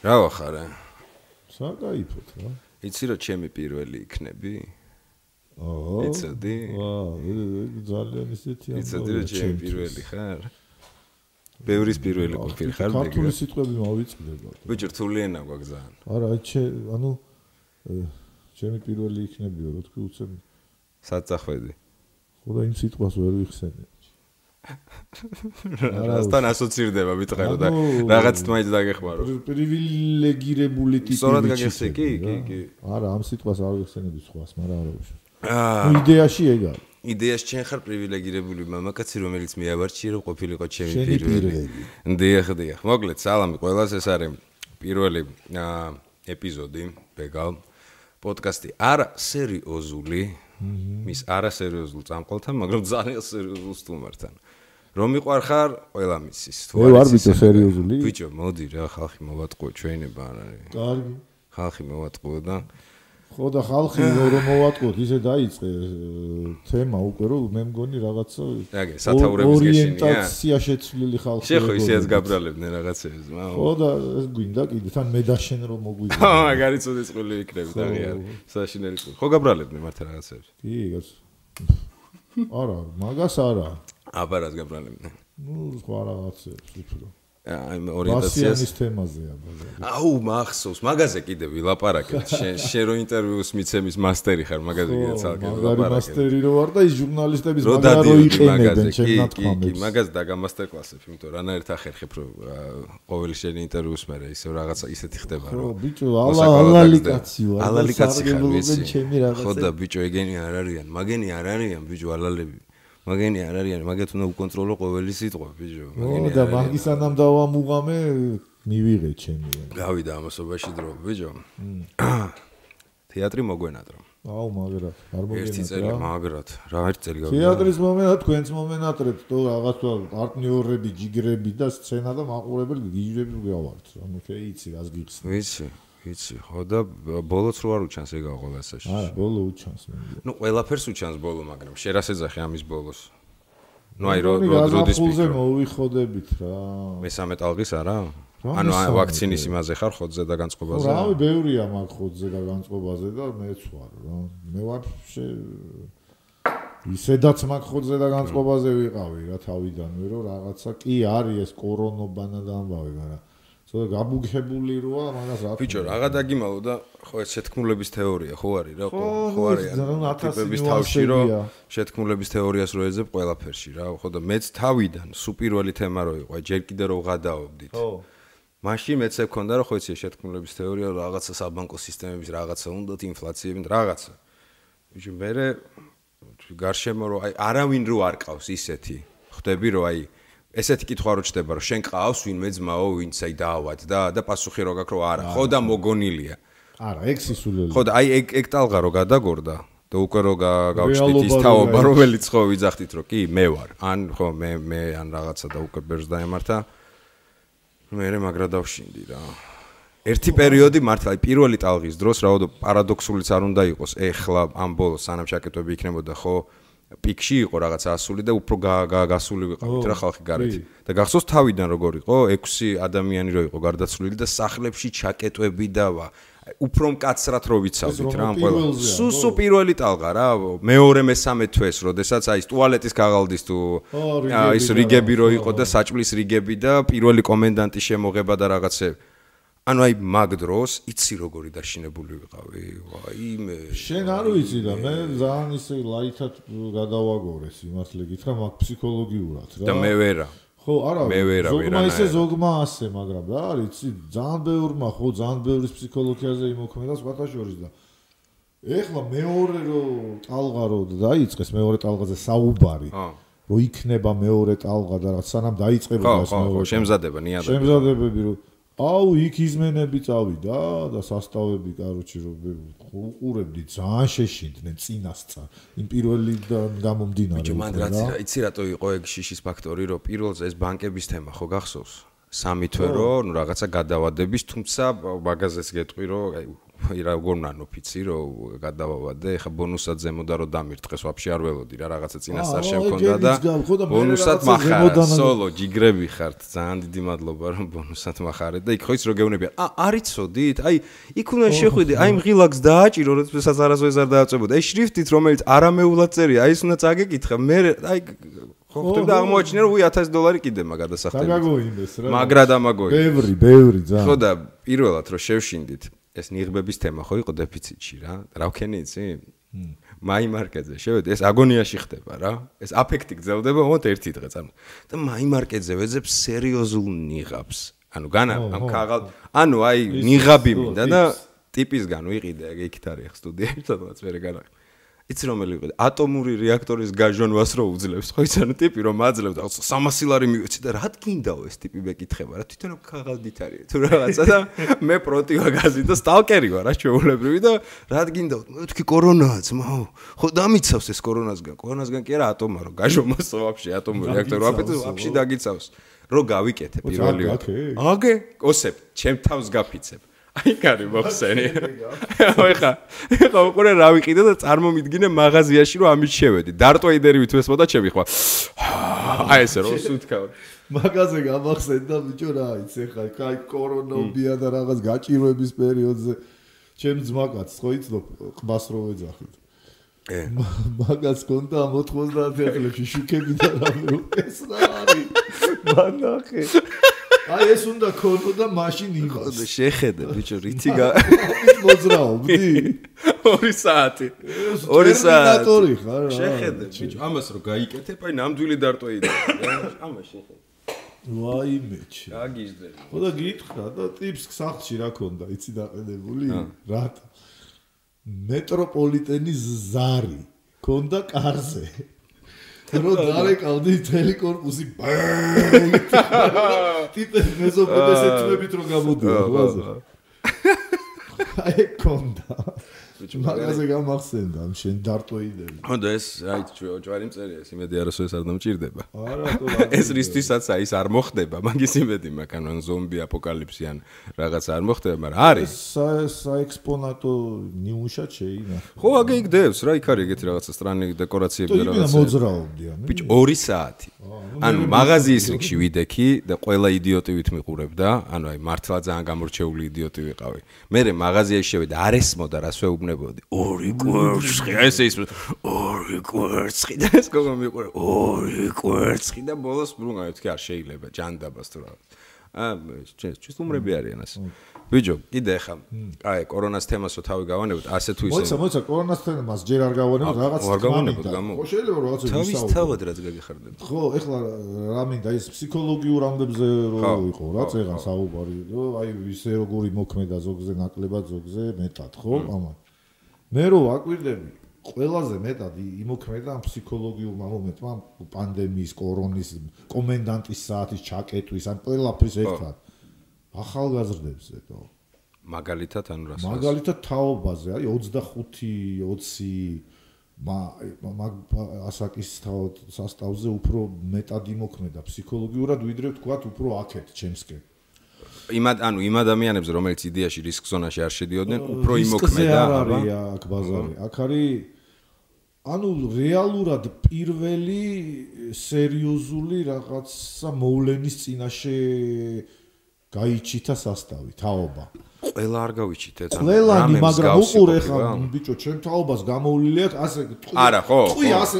რა ვახარე? საკაიფოთ რა. იცი რომ ჩემი პირველი იქნები? აჰა. იცოდი? ვაა, ძალიან ისეთი ამ. იცოდი რომ ჩემი პირველი ხარ? ბევრის პირველი ყოფილი ხარ? ქართული სიტყვები მოვიწყდება. ბიჭო, რთულიანა გვაგზაან. არა, ჩე, ანუ ჩემი პირველი იქნებიო, რა თქმა უნდა. საწახვედი. ხო და იმ სიტყვას ვერ ვიხსენე. რასთან ასოცირდება მითხარო და რაღაც თმაიც დაგეხმარო. პრივილეგირებული ტიპი. სწორად გაგეხსე კი, კი, კი. არა, ამ სიტყვას არ ვიხსენები სხვას, მაგრამ არა უშ. აა. იდეაში ეგ არის. იდეაში ჩვენ ხარ პრივილეგირებული მამაკაცი, რომელიც მიაბარჩი რომ ყოფილიყო ჩემი პირველი. დიახ, დიახ. მოგლეთ, სალამი ყველას, ეს არის პირველი ეპიზოდი ბეგალ პოდკასტი არა სერიოზული. მის არასერიოზულ წამყოლთან, მაგრამ ძალიან სერიოზულ სტუმართან. რომ მიყვარხარ, ყველა მისის. თუ არ ვარ ბიჭო სერიოზული? ბიჭო, მოდი რა, ხალხი მოვატყუო ჩვენება არ არის. კარგი. ხალხი მოვატყუო და ხო და ხალხი რომ მოვატყუოთ, ისე დაიწყე თემა უკვე რომ მე მგონი რაღაცა აგე, სათაურების გეშინია. ორიენტაცია შეცვლილი ხალხი. შეხო ისეაც გაბრალებდნენ რაღაცებს, მაგრამ ხო და ეს გვინდა კიდე თან მე და შენ რომ მოგვიძა. ხო, მაგარი წუდი წული იქნები და ღია. საშინელი წული. ხო გაბრალებდნენ მართ რაღაცებს. კი, გას. არა, მაგას არა. აბარას გაბრალებდნენ. ნუ სხვა რაღაცებს უფრო. აი ორიენტაციას ბასიანის თემაზეა ბაზარი. აუ მახსოვს, მაგაზე კიდე ვილაპარაკეთ. შენ შენ რო ინტერვიუს მიცემის მასტერი ხარ, მაგაზე კიდე ცალკე ვილაპარაკეთ. მაგარი მასტერი რო ვარ და ის ჟურნალისტების მაგარი რო იყენებენ ჩემ ნათქვამებს. კი, კი, მაგას დაგა მასტერ კლასებს, იმიტომ რანაირად ახერხებ რომ ყოველი შენ ინტერვიუს მე ისე რაღაცა ისეთი ხდება რომ ხო, ბიჭო, ალა ალალიკაცი ვარ. ალალიკაცი ხარ, ვიცი. ხო და ბიჭო, ეგენი არ არიან, მაგენი არ არიან, ბიჭო, ალალები. მაგენი არ არიან, მაგათ უნდა უკონტროლო ყოველი სიტყვა, ბიჭო. მაგენი და მაგისანამ დავამუღამე, მივიღე ჩემი. გავიდა ამასობაში დრო, ბიჭო. თეატრი მოგვენატრა. აუ, მაგრად, არ მოგენატრა. ერთი წელი მაგრად, რა ერთი წელი გავიდა. თეატრის მომენტად თქვენც მომენატრეთ, თუ რაღაცა პარტნიორები, ჯიგრები და სცენა და მაყურებელი გიჟები გავართ. ანუ შეიძლება იცი, რას გიხსნა. ვიცი. ვიცი, ხო და ბოლოც რო არ უჩანს ეგა ყოველასაში. არა, ბოლო უჩანს მე. ნუ ყველაფერს უჩანს ბოლო, მაგრამ შენ რას ეძახი ამის ბოლოს? ნუ აი რო როდის ფიქრობ? მოვიხოდებით რა. მესამე ტალღის არა? ანუ ვაქცინის იმაზე ხარ ხოძზე და განწყობაზე? რავი, ბევრია მაგ ხოძზე და განწყობაზე და მეც ვარ რა. მე ვარ შე ისედაც მაგ ხოძზე და განწყობაზე ვიყავი რა თავიდანვე რომ რაღაცა კი არის ეს კორონობანა და ამბავი, მაგრამ ცოტა გაბუგებული როა მაგას რა ბიჭო რაღა დაგიმალო და ხო ეს შეთქმულების თეორია ხო არის რა ხო არის ტიპების თავში რომ შეთქმულების თეორიას რო ეძებ ყველაფერში რა ხო და მეც თავიდან სუპირველი თემა რო იყო ჯერ კიდე რო გადაობდით ხო. მაშინ მეც ექონდა რომ ხო იცი შეთქმულების თეორია რაღაცა საბანკო სისტემების რაღაცა უნდათ ინფლაციები რაღაცა. ბიჭო მე გარშემო რო აი არავინ რო არ ყავს ისეთი. ხვდები რომ აი ესეთი კითხვა რო ჩდება რომ შენ ყავს ვინმე ძმაო ვინც აი დაავად და პასუხი რო გაქვს რომ არა ხო და მოგონილია. არა ეგ სისულელი ხო და აი ეგ ეგ ტალღა რო გადაგორდა და უკვე რო გავჩდით ის თაობა რომელიც ხო ვიძახდით რომ კი მე ვარ. ან ხო მე მე ან რაღაცა და უკვე ბერს დაემართა. მე მე მაგრა დავშინდი რა. ერთი პერიოდი მართლა პირველი ტალღის დროს რაოდო პარადოქსულიც არ უნდა იყოს. ეხლა ამ ბოლოს სანამ ჩაკეტვები იქნებოდა ხო პიკში იყო რაღაც ასული და უფრო გასული ვიყავით რა ხალხი გარეთ. და გახსოვს თავიდან როგორ იყო 6 ადამიანი რო იყო გარდაცვლილი და სახლებში ჩაკეტვები დავა. უფრო მკაცრად რო ვიცავდით რა ამ ყველა. სუსუ პირველი ტალღა რა, მეორე მესამე თვეს, როდესაც აი ტუალეტის გაღალდის თუ ის რიგები რო იყო და საჭმლის რიგები და პირველი კომენდანტი შემოღება და რაღაცები. ანუ აი მაგ დროს იცი როგორი დაშინებული ვიყავი? ვაი მე შენ არ ვიცი და მე ძალიან ისე ლაითად გადავაგორეს იმართლე გითხრა მაგ ფსიქოლოგიურად რა. და მე ვერა. ხო არა მე ვერა ვერა ზოგმა ისე ზოგმა ასე მაგრამ რა არის იცი ძალიან ბევრმა ხო ძალიან ბევრის ფსიქოლოგიაზე იმოქმედა სხვათა შორის და ეხლა მეორე რო ტალღა რო დაიწყეს მეორე ტალღაზე საუბარი რო იქნება მეორე ტალღა და რა სანამ დაიწყება ეს მეორე ხო ხო შემზადება ნიადაგი შემზადებები რო აუ იქ იზმენები წავიდა და სასტავები კაროჩი რომ უყურებდი ძალიან შეშინდნენ წინასწარ. იმ პირველი გამომდინარე ბიჭო მანდ რაც იცი რატო იყო ეგ შიშის ფაქტორი რომ პირველზე ეს ბანკების თემა ხო გახსოვს? სამი თვე რომ ნუ რაღაცა გადავადების თუმცა მაგაზეც გეტყვი რომ რა როგორ ნანოფიცი რომ გადავავადე ხა ბონუსად ზემოდა რომ დამირტყეს ვაფშე არ ველოდი რა რაღაცა წინასწარ შემქონდა და ბონუსად מחარა სოლო ჯიგრები ხართ ძალიან დიდი მადლობა რომ ბონუსად מחარეთ და იქ ხო ის რო გეუნებიან ა არიწოდით აი იქ უნდა შეხვიდე აი მღილაკს დააჭირო როდესაც არასოდეს არ დააწებოდა ეს შრიფტით რომელიც არამეულად წერია აი ეს უნდა წაგეკითხა მე აი ხო ხდება აღმოაჩინე რომ უი 1000 დოლარი კიდემა გადასახდები. და გაგოინდეს რა. მაგრა დამაგოინდეს. ბევრი, ბევრი ძალიან. ხო და პირველად რომ შევშინდით ეს ნიღბების თემა ხო იყო დეფიციტში რა. რა ვქენი იცი? მაი მარკეტზე შევედი ეს აგონიაში ხდება რა. ეს აფექტი გრძელდება მომთ ერთი დღე წამ. და მაი მარკეტზე ვეძებ სერიოზულ ნიღაბს. ანუ განა ამ ქაღალ ანუ აი ნიღაბი მინდა და ტიპისგან ვიყიდე ეგეთ არის სტუდიაში სადღაც მე განახი. იცი რომელი ვიყიდე ატომური რეაქტორის გაჟონვას რო უძლებს. ხო იცი ანუ ტიპი რომ აძლევს 300 ლარი მივეცი და რა გინდაო ეს ტიპი მეკითხება? რა თვითონ ქაღალდით არის თუ რაღაცა და მე პროტივაგაზი და სტალკერი ვარ რა შეულებრივი და რა გინდაო? მე ვთქვი კორონაა ძმაო ხო დამიცავს ეს კორონასგან. კორონასგან კი არა ატომა რო გაჟონვას ვაფშე ატომური რეაქტორი ვაფეთე ვაფშე დაგიცავს. რო გავიკეთე პირველი აგე ოსებ ჩემ თავს გაფიცებ აი კარი მოხსენი. ეხა ეხა უყურე რა ვიყიდე და წარმომიდგინე მაღაზიაში რომ ამით შევედი. დარტოიდერი ვითვესმოდა ჩემი ხვა. აი ესე რომ სუთქავ. მაღაზე გამახსენდა ბიჭო რა იცი ეხა კაი კორონობია და რაღაც გაჭირვების პერიოდზე ჩემ ძმაკაც ხო იცნობ ყბას რო ეძახით. ე მაგას კონდა 90 წელებში შუქები და რა ეს რა არის? მანახე. აი ეს უნდა ქონო და მაშინ იყოს. შეხედე ბიჭო, რითი გა მოძრაობდი? 2 საათი. 2 საათი ხარ რა. შეხედე ბიჭო, ამას რო გაიკეთებ, აი ნამდვილი დარტოიდა. ამას შეხედე. ვაიმეჩი. გაგიჟდები. ხო და გითხრა და ტიპს სახში რა ქონდა, იცი დაყენებული? რატო? მეტროპოლიტენის ზარი ქონდა კარზე. რო დარეკავდი მთელი корпуსი ტიპე მეზობლებს ეთმებით რომ გამოდიო ლაზა აი კონდა მაგაზე გამახსენდა ამ შენ დარტოიდები ხო და ეს აი ჯვარი მწერია ეს იმედი არასოდეს არ დამჭირდება არა თუ ეს რისთვისაც აი ეს არ მოხდება მაგის იმედი მაქვს ანუ ზომბი აპოკალიფსი ან რაღაც არ მოხდება მაგრამ არის. საექსპონატო ნიუშად შეინა. ხო აგე იგდებს რა იქ არის ეგეთი რაღაცა სტრანი დეკორაციები და რაღაცა. მოძრაობდიან ბიჭ 2 საათი. ანუ მაღაზიის რიგში ვიდექი და ყველა იდიოტი ვით მიყურებდა. ანუ აი მართლა ძალიან გამორჩეული იდიოტი ვიყავი. მე მაღაზიაში შევედი არ ესმოდა რას ვეუბნე ვეუბნებოდი ორი კვერცხი. ესე ის ორი კვერცხი და ეს გოგო მიყურე ორი კვერცხი და ბოლოს ბრუნვა მეთქი არ შეიძლება ჯანდაბას თუ რა. აა ჩვენ უმრები არიან ასე ბიჯო კიდე ხა აი კორონას თემასო თავი გავანებოთ ასე თუ ისე მოიცა მოიცა კორონას თემას ჯერ არ გავანებოთ რაღაც არ გავანებოთ გამო ხო შეიძლება რომ რაღაცა თავის თავად რაც გაგიხარდები ხო ეხლა რა მინდა ის ფსიქოლოგიურ ამდებზე რო იყო რა წეღან საუბარი რომ აი ისე როგორი მოქმედა ზოგზე ნაკლებად ზოგზე მეტად ხო ამან მე რო აკვირდები ყველაზე მეტად იმოქმედა ამ ფსიქოლოგიურ მომენტმა პანდემიის კორონის კომენდანტის საათის ჩაკეტვის ან ყველაფრის ერთად. ახალგაზრდებს ეტო. მაგალითად ანუ რას მაგალითად თაობაზე არის 25 20 მაგ ასაკის სასტავზე უფრო მეტად იმოქმედა ფსიქოლოგიურად ვიდრე თქვათ უფრო აქეთ ჩემსკენ იმ ანუ იმ ადამიანებს რომელიც იდეაში რისკ ზონაში არ შედიოდნენ უფრო იმოქმედა აბა. აქ ბაზარი. აქ არის ანუ რეალურად პირველი სერიოზული რაღაცა მოვლენის წინაშე გაიჩითა სასტავი თაობა ყველა არ გავიჩით ეს ყველანი მაგრამ უყურე ხა ბიჭო ჩემ თაობას გამოვლილი აქვს ასე არა ხო ტყვი ასე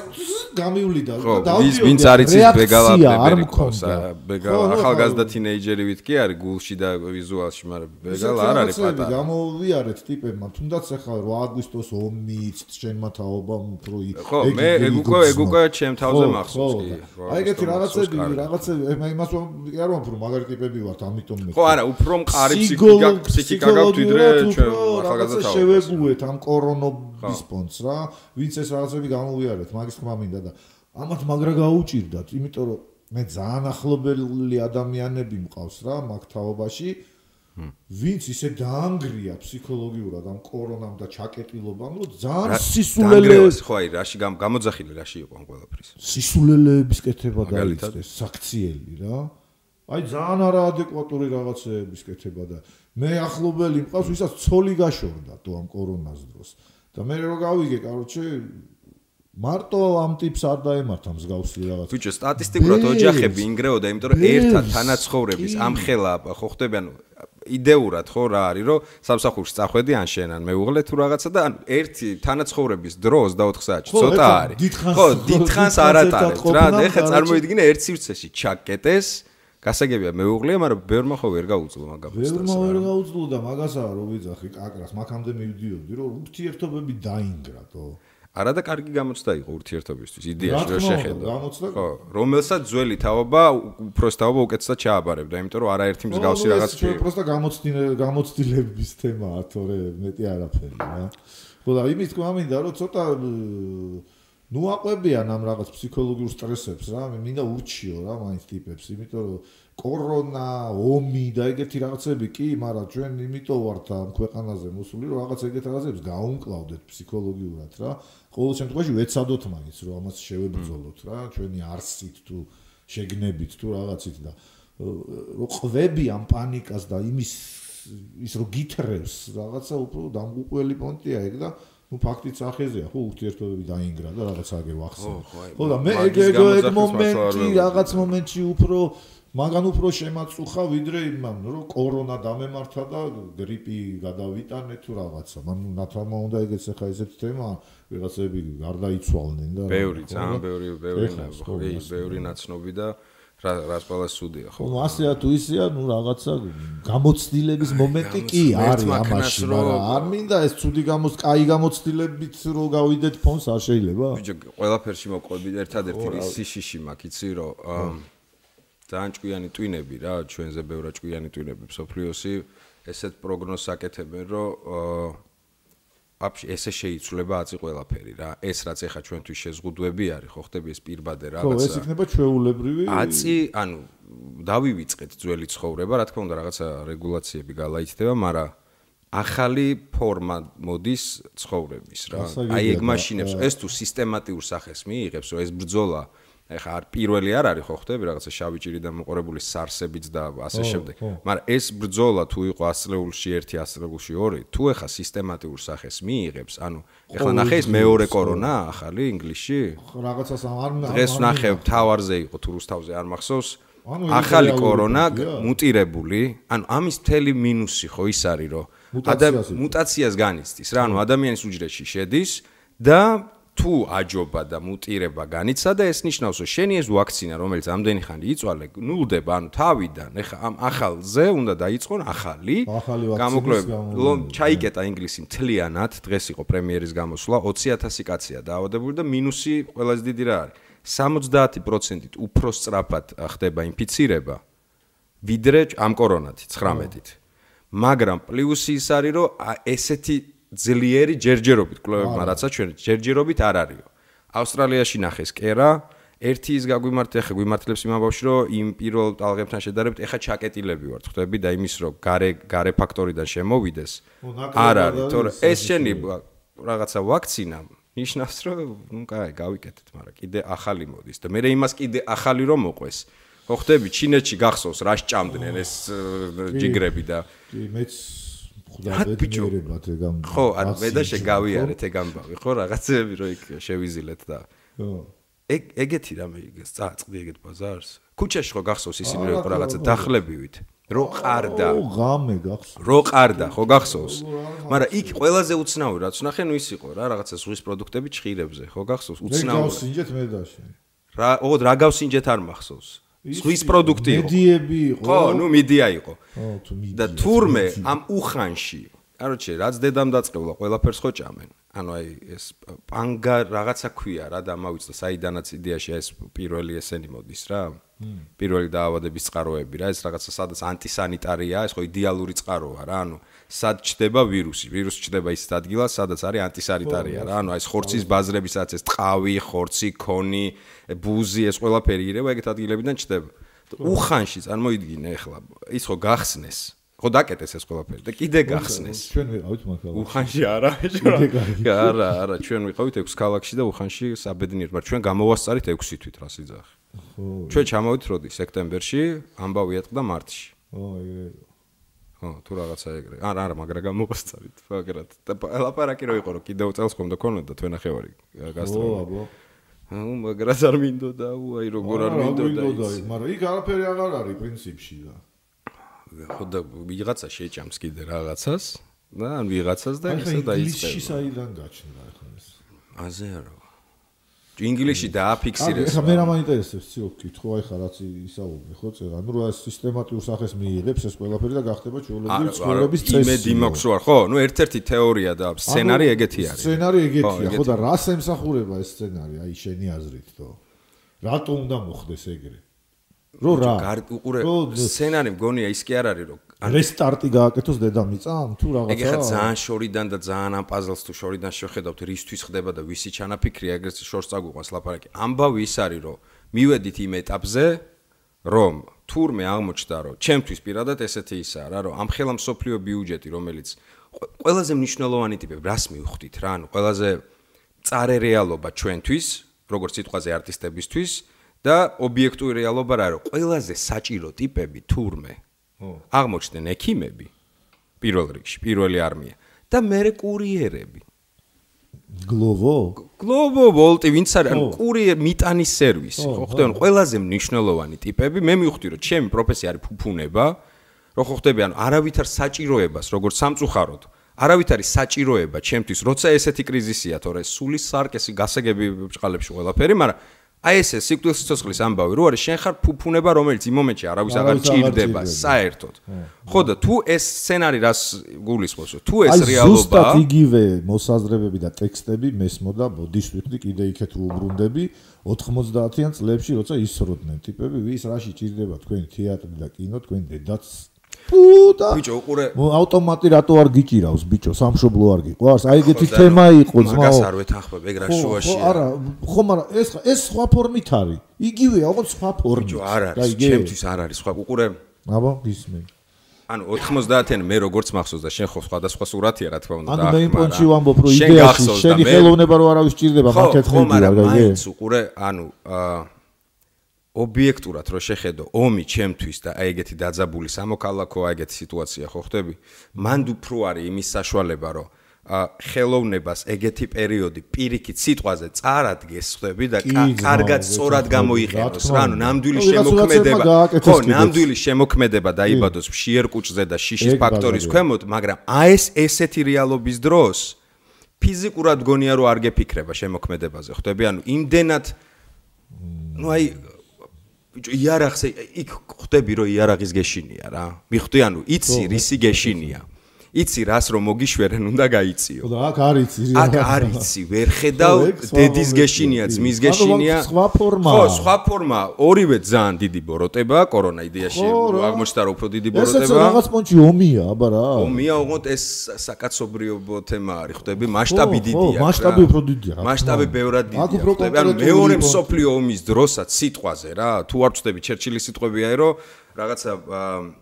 გამივლიდა და ვის ვინც არის ის ბეგალა ბეგალა ბეგალა ახალგაზრდა თინეიჯერი ვით კი არის გულში და ვიზუალში მაგრამ ბეგალა არ არის პატარა. გამოვიარეთ ტიპებმა. თუნდაც ახლა 8 აგვისტოს ომიც ჩემმა თაობამ უფრო ხო მე ეგ უკვე ეგ უკვე ჩემ თავზე მახსოვს კი აი ეგეთი რაღაცები რაღაცები იმას არ ვამფრო მაგარი ტიპები ვართ ამიტომ მე ხო არა უფრო მყარი ფსიქიკა ფსიქიკა გაქვთ ვიდრე ჩვენ ახალგაზრდა შევეგუეთ ამ კორონობის პონც რა. ვინც ეს რაღაცები გამოვიარეთ მაგის თქმა მინდა და ამათ მაგრა გაუჭirdათ იმიტომ რომ მე ძალიან ახლობელი ადამიანები მყავს რა მაგთაობაში ვინც ისე დაანგრია ფსიქოლოგიურად ამ კორონამ და ჩაკეტილობამ რომ ძალიან სისულელე ხო აი რაში გამოძახილი რაში იყო ამ ყველაფრის? სისულელეების კეთება და ის საქციელი რა. აი ძალიან არაადეკვატური რაღაცეების კეთება და მე ახლობელი მყავს, ვისაც ცოლი გაშორდა თუ ამ კორონას დროს. და მე რო გავიგე, კაროჩე მარტო ამ ტიპს არ დაემართა მსგავსი რაღაც. ბიჭო, სტატისტიკურად ოჯახები ინგრეოდა, იმიტომ რომ ერთად თანაცხოვრების ამ ხელა ხო ხდები, ანუ იდეურად ხო რა არის, რომ სამსახურში წახვედი ან შენ ან მეუღლე თუ რაღაცა და ან ერთი თანაცხოვრების დროს და 4 საათში ცოტა არის. ხო, დიდხანს არ ატარებს რა, ეხლა წარმოიდგინე ერთ სივრცეში ჩაკეტეს. გასაგებია მეუღლეა, მაგრამ ბევრმა ხო ვერ გაუძლო მაგას. ბევრმა ვერ გაუძლო და მაგასაა რომ ვიძახი კაკრას, მაგამდე მივდიოდი, რომ ურთიერთობები დაინგრატო. არა და კარგი გამოცდა იყო ურთიერთობისთვის იდეაში რომ შეხედა ხო რომელსაც ძველი თაობა უბრალოდ თაობა უკეთესად ჩააბარებდა იმიტომ რომ არაერთი მსგავსი რაღაც კი უბრალოდ გამოცდილ გამოცდილების თემაა თორე მეტი არაფერი რა ხო და იმის თქმა მინდა რომ ცოტა ნუ აყვებიან ამ რაღაც ფსიქოლოგიურ სტრესებს რა მინდა ურჩიო რა მაინც ტიპებს იმიტომ რომ კორონა, ომი და ეგეთი რაღაცები კი, მაგრამ ჩვენ იმიტომ ვართ ამ ქვეყანაზე მოსული, რომ რაღაც ეგეთ რაღაცებს გაუმკლავდეთ ფსიქოლოგიურად რა. ყოველ შემთხვევაში ვეცადოთ მაინც, რომ ამას შევებრძოლოთ რა, ჩვენი არსით თუ შეგნებით თუ რაღაცით და ყვები ამ პანიკას და იმის ის რო გითრევს რაღაცა უფრო დამღუყველი პონტია ეგ და ну ფაქტით სახეზეა ხო ურთიერთობები დაინგრა და რაღაც აგევ ახსნა ხო და მე ეგ ეგ ეგ მომენტი რაღაც მომენტში უფრო მაგან უფრო შემაწუხა ვიდრე იმან რომ კორონა დამემართა და გრიპი გადავიტანე თუ რაღაცა მან ნათალმა უნდა ეგეც ახლა ესეთ თემა ვიღაცები გარდაიცვალნენ და ბევრი ძალიან ბევრი ბევრი ბევრი ნაცნობი და აა რა რას ყველა სუდია ხო? ნუ ასეა თუ ისეა ნუ რაღაცა გამოცდილების მომენტი კი არის ამაში მაგრამ არ მინდა ეს ცუდი გამოს კაი გამოცდილებით რო გავიდეთ ფონს არ შეიძლება. ბიჭო ყველაფერში მოყვები ერთადერთი სიშიში მაქვს იცი რომ ძალიან ჭკვიანი ტვინები რა ჩვენზე ბევრა ჭკვიანი ტვინები სოფლიოსი ესეთ პროგნოზს აკეთებენ რომ აფში ესე შეიცვლება აწი ყველაფერი რა. ეს რაც ეხა ჩვენთვის შეზღუდვები არის ხო ხტები ეს პირბადე რაღაცა. ხო ეს იქნება ჩვეულებრივი აწი ანუ დავივიწყეთ ძველი ცხოვრება რა თქმა უნდა რაღაცა რეგულაციები გალაიქდება მაგრამ ახალი ფორმა მოდის ცხოვრების რა. აი ეგ მაშინებს ეს თუ სისტემატიურ სახეს მიიღებს რომ ეს ბრძოლა ეხა არ პირველი არ არის ხო ხდები რაღაცა შავი ჭირიდან მოყოლებული სარსებიც და ასე შემდეგ. მაგრამ ეს ბრძოლა თუ იყო ასლეულში 1 ასლეულში 2 თუ ეხა სისტემატიურ სახეს მიიღებს ანუ ეხლა ნახე ეს მეორე კორონა ახალი ინგლისში. რაღაცას არ დღეს ნახე თავარზე იყო თუ რუსთავზე არ მახსოვს ახალი კორონა მუტირებული ანუ ამის მთელი მინუსი ხო ის არის რომ მუტაციას განიცდის რა ანუ ადამიანის უჯრედში შედის და თუ აჯობა და მუტირება განიცა და ეს ნიშნავს რომ შენი ეს ვაქცინა რომელიც ამდენი ხანი იწვალე ნულდება ანუ თავიდან ეხა ამ ახალზე უნდა დაიწყონ ახალი გამოკვლევები. ჩაიკეტა ინგლისი მთლიანად დღეს იყო პრემიერის გამოსვლა 20000 კაცია დაავადებული და მინუსი ყველაზე დიდი რა არის? 70%-ით უფრო სწრაფად ხდება ინფიცირება ვიდრე ამ კორონათი 19-ით მაგრამ პლუსი ის არის რომ ესეთი ძლიერი ჯერჯერობით კვლევებმა რაცა ჩვენ ჯერჯერობით არ არისო. ავსტრალიაში ნახეს კერა, ერთი ის გაგვიმართე, ხა გვიმართლებს იმაბავში, რომ იმ პირველ ტალღებთან შედარებით ეხა ჩაკეტილები ვართ, ხვდები და იმის რომ gare gare ფაქტორიდან შემოვიდეს. არ არის, თორე ეს შენი რაღაცა ვაქცინა ნიშნავს, რომ ნუ კაი, გავიკეთეთ, მაგრამ კიდე ახალი მოდის და მე იმას კიდე ახალი რომ მოყვეს. ხო ხვდები, ჩინეთში გახსოვს რა სჭამდნენ ეს ჯიგრები და კი მეც ხვდაბედნიერებად ეგ ამ ხო ანუ მე და შეგავიარეთ ეგ ამბავი ხო რაღაცები რო იქ შევიზილეთ და ხო. ეგ ეგეთი რამე იგეს წაწყდი ეგეთ ბაზარს. ქუჩაში ხო გახსოვს ისინი რო რაღაცა დახლებივით? რო ყარდა. ო ღამე გახსოვს. რო ყარდა ხო გახსოვს. მაგრამ იქ ყველაზე უცნაური რაც ნახე ნუ ის იყო რა რაღაცა ზღვის პროდუქტები ჭხირებზე ხო გახსოვს უცნაური. რა გავსინჯეთ მე დაში რა ო რა გავსინჯეთ არ მახსოვს ზღვის პროდუქტი იყო. მედიები იყო. ხო, ნუ მედია იყო. ო, თუ მედია. და თურმე ამ უხანში, კაროჩე, რაც დედამ დაწყებლა, ყველაფერს ხო ჭამენ. ანუ აი ეს პანგა რაღაცა ქვია რა და ამავიწდა საიდანაც იდეაში ეს პირველი ესენი მოდის რა. პირველი დაავადების წყაროები რა, ეს რაღაცა სადაც ანტისანიტარია, ეს ხო იდეალური წყაროა რა, ანუ სად ჩდება ვირუსი? ვირუსი ჩდება ის ადგილას, სადაც არის ანტისანიტარია რა. ანუ აი ეს ხორცის ბაზრებისაც ეს ტყავი, ხორცი, ქონი, ბუზი, ეს ყველაფერი ირება ეგეთ ადგილებიდან ჩდება. უხანში წარმოიდგინე ახლა, ის ხო გახსნეს. ხო დაკეტეს ეს ყველაფერი და კიდე გახსნეს. ჩვენ ვიყავით მაგალითად. უხანში არა, არა, არა, ჩვენ ვიყავით 6 ქალაქში და უხანში საბედნიეროდ, მაგრამ ჩვენ გამოვასწარით 6 თვით რა სიძახი. ხო ჩვენ ჩამოვით როდი სექტემბერში, ამბავი ეთყდა მარტში. ო ეგრე ხო, თუ რაღაცა ეგრე. არა, არა, მაგრამ და ლაპარაკი რო იყო, რომ კიდევ წელს ხომ და ქონოდა თვენახევარი ო გასტროლი. აბო აუ, მაგრა არ მინდოდა, უაი, როგორ არ მინდოდა ის. მაგრამ იქ არაფერი აღარ არის პრინციპში და ხო და ვიღაცა შეჭამს კიდე რაღაცას და ან ვიღაცას და აი ისე ხა ინგლისში დაიწყება. საიდან გაჩნდა ახლა ეს აზე არა. ინგლისში დააფიქსირეს. ეხლა მე რა მაინტერესებს ციო კითხო აი ხა რაც ისაუბრე ხო წერა. ანუ რა სისტემატიურ სახეს მიიღებს ეს ყველაფერი და გახდება ჩვეულებრივი ცხოვრების წესი იმედი მაქვს არ ხო? ნუ ერთ-ერთი თეორია და სცენარი ეგეთი არის. სცენარი ეგეთია ხო და რას ემსახურება ეს სცენარი? აი შენი აზრით თო. რატო უნდა მოხდეს ეგრე? რო რა? უყურე სცენარი მგონია ის კი არ არის რომ რესტარტი გააკეთოს დედამიწამ თუ ეგ ხა რაღაცა ძალიან შორიდან და ძალიან ამ პაზლს თუ შორიდან შეხედავთ რისთვის ხდება და ვისი ჩანაფიქრია ეგრეთ შორს წაგუყვანს ლაპარაკი. ამბავი ის არის რომ მივედით იმ ეტაპზე რომ თურმე აღმოჩნდა რომ ჩემთვის პირადად ესეთი ისაა რა რომ ამ ხელა მსოფლიო ბიუჯეტი რომელიც ყველაზე მნიშვნელოვანი ტიპები რას მივხვდით რა? ანუ ყველაზე წარე რეალობა ჩვენთვის როგორც სიტყვაზე არტისტებისთვის და ობიექტური რეალობა რა რომ ყველაზე საჭირო ტიპები თურმე აღმოჩნდნენ ექიმები პირველ რიგში, პირველი არმია და მერე კურიერები. გლოვო? გლობო ვოლტი ვინც არის, ანუ კურიერ მიტანის სერვისი, ხო, ხდება, ანუ ყველაზე მნიშვნელოვანი ტიპები, მე მივხვდი რომ ჩემი პროფესია არის ფუფუნება, რომ ხო ხდება, ანუ არავითარ საჭიროებას, როგორც სამწუხაროდ, არავითარი საჭიროება ჩემთვის, როცა ესეთი კრიზისია, თორე სული სარკესი გასაგები ბჭყალებში ყველაფერი, მაგრამ აი ესე სიკვდილის სიცოცხლის ამბავი რო არის შენ ხარ ფუფუნება რომელიც იმ მომენტში არავის აღარ ჭირდება საერთოდ. ხო და თუ ეს სცენარი რას გულისხმობს? თუ ეს აი რეალობაა ზუსტად იგივე მოსაზრებები და ტექსტები მესმოდა ბოდიშ ვიხდი კიდე იქეთ უბრუნდები 90-იან წლებში როცა ისროდნენ ტიპები ვის რაში ჭირდება თქვენ თეატრი და კინო თქვენ დედაც პუ და ბიჭო უყურე ავტომატი რატო არ გიჭირავს ბიჭო? სამშობლო არ გიყვარს აი ეგეთი თემა იყო მაგას ძმაო. არ ვეთანხმებ ეგ რა შუაში არა ხო მაგრამ ეს ეს სხვა ფორმით არის იგივეა ოღონდ სხვა ფორმით. ბიჭო არ არის ჩემთვის არ არის სხვა უყურე აბა ისმე ანუ 90-იან მე როგორც მახსოვს და შენ ხო სხვადასხვა სურათია რა თქმა უნდა ანუ და მე იმ პონჩი ვამბობ რომ იდეაში შენი მე- ხელოვნება რო არავის ჭირდება მაგეთ ხო ხედი მაგრამ რა გაიგე მაინც უყურე ანუ აა ობიექტურად რო შეხედო ომი ჩემთვის და აი ეგეთი დაძაბული სამოქალაქო აი ეგეთი სიტუაცია ხო ხდები მანდ უფრო არის იმის საშუალება რომ ა ხელოვნებას ეგეთი პერიოდი პირიქით სიტყვაზე წარადგეს ხდები და კარგად სწორად გამოიყენოს რა ანუ ნამდვილი შემოქმედება ხო ნამდვილი შემოქმედება დაიბადოს მშიერ კუჭზე და შიშის ფაქტორის ქვემოთ მაგრამ აი ეს ესეთი რეალობის დროს ფიზიკურად გონია რომ არ გეფიქრება შემოქმედებაზე ხდები ანუ იმდენად ну აი ბიჭო იარაღზე იქ ხვდები რომ იარაღის გეშინია რა. მიხვდი ანუ იცი რისი გეშინია იცი რას რომ მოგიშვერენ უნდა გაიწიო. ხო და აქ არის იცი აქ არ იცი ვერ ხედავ ხო, დედის გეშინია ძმის გეშინია. სხვა ფორმაა. ხო სხვა ფორმა. ორივე ძალიან დიდი ბოროტება კორონა იდეაში ხო, რა. აღმოჩნდა რომ უფრო დიდი ესეც ბოროტება. რაღაც პონჩი ომია აბა რა. ომია უღონდ ეს საკაცობრიობო თემა არის ხვდები? მასშტაბი ხო, დიდია ხო, მასშტაბი უფრო დიდია, რა მასშტაბი ბევრად დიდია უფრო ხვდები? ანუ მეორე მსოფლიო ომის დროსაც სიტყვაზე რა თუ არ ვწდები ჩერჩილის სიტყვები აი რომ რაღაცა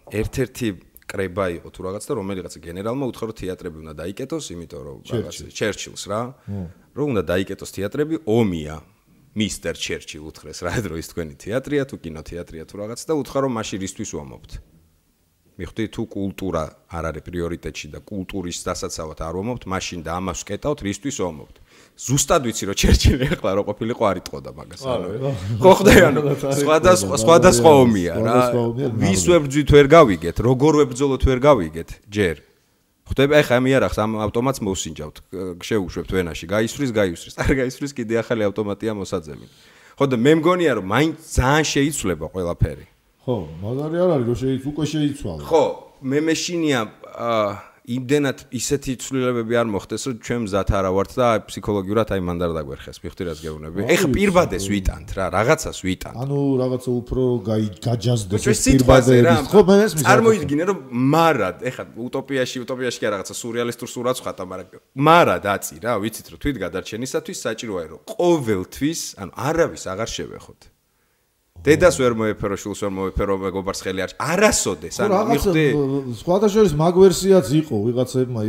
ერთ-ერთი კრება იყო თუ რაღაცა რომელიღაცა გენერალმა უთხრა რომ თეატრები უნდა დაიკეტოს იმიტომ რომ რაღაცა ჩერჩილს რა რომ უნდა დაიკეტოს თეატრები ომია. მისტერ ჩერჩილ უთხრეს რა დრო ის თქვენი თეატრია თუ კინოთეატრია თუ რაღაც და უთხრა რომ მაშინ რისთვის ვამობთ მიხვდი თუ კულტურა არ არის პრიორიტეტში და კულტურის დასაცავად არ ვამობთ, მაშინ და ამას ვკეტავთ, რისთვის ვამობთ. ზუსტად ვიცი რომ ჩერჩილი ახლა რო ყოფილიყო არ იტყოდა მაგას. ანუ ხო ხდება ანუ სხვადასხვა სხვადასხვა ომია რა. ვის ვებძვით ვერ გავიგეთ, როგორ ვებძოლოთ ვერ გავიგეთ, ჯერ. ხდება ახლა ამ იარაღს ამ ავტომატს მოსინჯავთ, შეუშვებთ ვენაში, გაისვრის, გაისვრის. არ გაისვრის, კიდე ახალი ავტომატია მოსაძები. ხო და მე მგონია რომ მაინც ძალიან შეიცვლება ყველაფერი. ხო მაგარი არ არის რომ შეიც უკვე შეიცვალა ხო, მე მეშინია აა იმდენად ისეთი ცვლილებები არ მოხდეს, რომ ჩვენ მზად არა ვართ და ფსიქოლოგიურად აი მანდარ დაგვერხეს. მიხვდი რას გეუბნები? ეხა პირბადეს ვიტანთ რა, რაღაცას ვიტანთ. ანუ რაღაცა უფრო გაჯაზდეს პირბადების. ხო, მე ეს მიზანი. წარმოიდგინე რომ მარად, ეხა უტოპიაში, უტოპიაში კი რაღაცა სურეალისტურ სურათს ხატა, მაგრამ მარად აწი რა, ვიცით რომ თვით გადარჩენისათვის საჭიროა რომ ყოველთვის, ანუ არავის აღარ შევეხოთ. დედას ვერ მოეფერო, შულს ვერ მოეფერო, მეგობარს ხელი არ არასოდეს, ანუ მიხდი სხვადასხვა მაგ ვერსიაც იყო ვიღაცებმა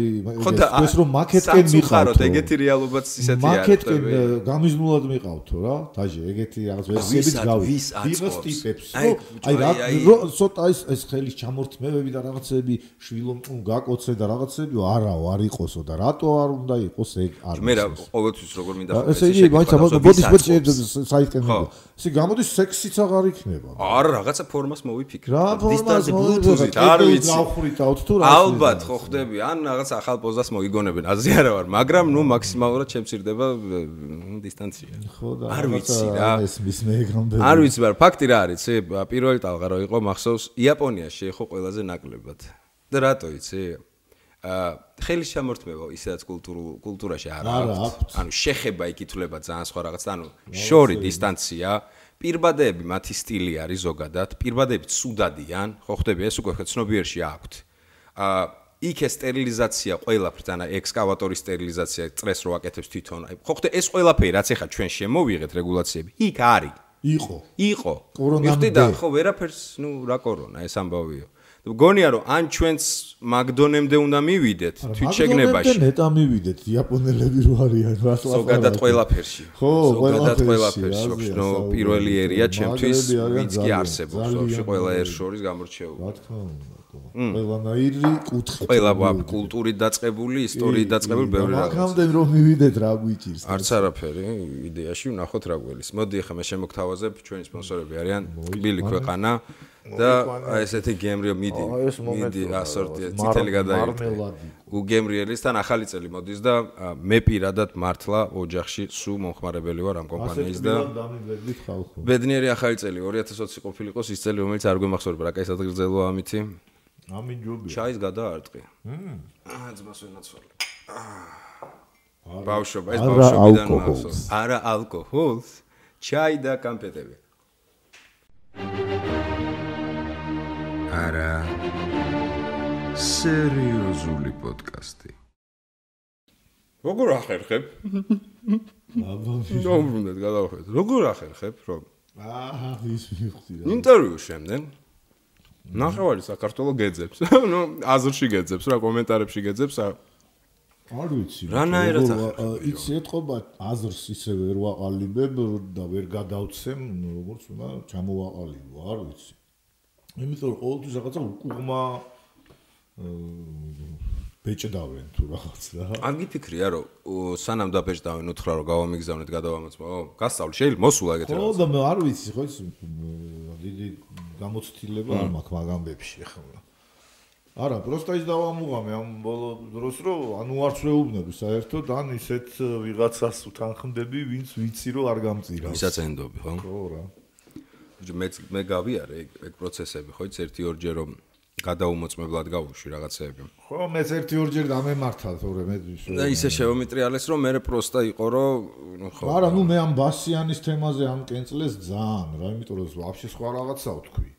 ეს რომ მაკეტკენ მიყავთ ეგეთი რეალობაც ისეთი არის მაკეტკენ გამიზნულად მიყავთო რა დაჟე ეგეთი რაღაც ვერსიებიც გავი ვიღაც ტიპებს აი რა ცოტა ის ეს ხელის ჩამორთმევები და რაღაცები შვილომ გაკოცე და რაღაცები არაო არ იყოსო და რატო არ უნდა იყოს ეგ არ მე რა ყოველთვის როგორ მინდა ეს იგი მაინც ბოდის საიტკენ ისე გამოდის სექსიც აღარ იქნება. არა, რაღაცა ფორმას მოვიფიქრე. რა ფორმას ბლუთუზით, არ ვიცი. ნაუხრიტავთ თუ რა. ალბათ ხო ხდები, ან რაღაც ახალ პოზას მოიგონებენ. აზრი არა ვარ, მაგრამ ნუ მაქსიმალურად შემცირდება დისტანცია. ხო და არ ვიცი რა. ეს მის მეეგრამდე. არ ვიცი, მაგრამ ფაქტი რა არის, იცი? პირველი ტალღა რო იყო, მახსოვს იაპონიაში იყო ყველაზე ნაკლებად. და რატო იცი? აა ხელის შემორთმევა ისედაც კულტურულ კულტურაში არ აქვს. ანუ შეხება იქითვლება ძალიან სხვა რაღაც, ანუ შორი დისტანცია. პირბადეები მათი სტილი არის ზოგადად, პირბადეები ცუდადიან, ხო ხდები ეს უკვე ცნობიერში აქვთ. აა იქ ეს სტერილიზაცია ყველაფრით, ანა ექსკავატორის სტერილიზაცია წრეს რო აკეთებს თვითონ. აი ხო ხდე ეს ყველაფერი რაც ეხა ჩვენ შემოვიღეთ რეგულაციები, იქ არის. იყო. იყო. კორონამდე. ხო ვერაფერს, ნუ რა კორონა, ეს ამბავიო. გონია რომ ან ჩვენც მაგდონემდე უნდა მივიდეთ თვითშეგნებაში. მაგდონემდე ნეტა მივიდეთ იაპონელები რო არიან რა სხვა. ზოგადად ყველაფერში. ხო, ზოგადად ყველაფერში. ნუ პირველი ერია ჩემთვის ვინც კი არსებობს. ვაფშე ყველა ერთ შორის გამორჩეული. რა თქმა უნდა. ყველანაირი კუთხე. ყველა კულტურით დაწყებული, ისტორიით დაწყებული ბევრი რაღაც. მაგამდე რომ მივიდეთ რა გვიჭირს. არც არაფერი, იდეაში ვნახოთ რა გველის. მოდი ახლა მე შემოგთავაზებ ჩვენი სპონსორები არიან კბილი ქვეყანა. და აი ესეთი გემრიო მიდი მიდი ასორტია ციტელი გადაიღე უგემრიელისთან ახალი წელი მოდის და მე პირადად მართლა ოჯახში სუ მომხმარებელი ვარ ამ კომპანიის და ბედნიერი ახალი წელი 2020 ყოფილიყოს ის წელი რომელიც არ გვემახსოვრება რა კაი სადღერძელო ამითი? ამინ ჯობია. ჩაის გადაარტყი აა ძმას ვენაცვალე. ბავშვობა ეს ბავშვობიდან მახსოვს არა ალკოჰოლს ჩაი და კამპეტები არა სერიოზული პოდკასტი. როგორ ახერხებ? აბა ნომრუნდეთ გადავხედეთ როგორ ახერხებ რომ? აა ის მივხვდი რა. ინტერვიუ შემდეგ ნახევარი საქართველოს გეძებს. ნუ აზრში გეძებს რა კომენტარებში გეძებს არ ვიცი რანაირად იცი ეთყობა აზრს ისე ვერ ვაყალიბებ და ვერ გადავცემ როგორც უნდა ჩამოვაყალიბო არ ვიცი იმიტომ რომ ყოველთვის რაღაცა უკუღმა ბეჭდავენ თუ რაღაც რა. ან გიფიქრია რომ სანამ დაბეჭდავენ უთხრა რომ გავამიგზავნეთ გადავამოწმო. გასწავლი შეიძლება მოსულა ეგეთ რაღაცა. ხო და არ ვიცი ხო ის დიდი გამოცდილება არ მაქვს მაგამბებში ხო. არა, პროსტა ის დავამუღამე ამ ბოლო დროს რომ ანუ არც ვეუბნები საერთოდ ან ისეთ ვიღაცას უთანხმდები ვინც ვიცი რომ არ გამწირავს. ვისაც ენდობი ხო? ხო რა. მე მე გავიარე ეგ ეგ პროცესები ხო იცი ერთი ორჯერ რომ გადაუმოწმებლად გავუშვი რაღაცეები. ხო მეც ერთი ორჯერ დამემართა თორე მე და ისე შევომიტრიალეს რომ მე პროსტა იყო რომ ნუ ხო. არა ნუ მე ამ ბასიანის თემაზე ამ კენწლეს ძალიან რა იმიტომ რომ ვაფშე სხვა რაღაცაა თქვი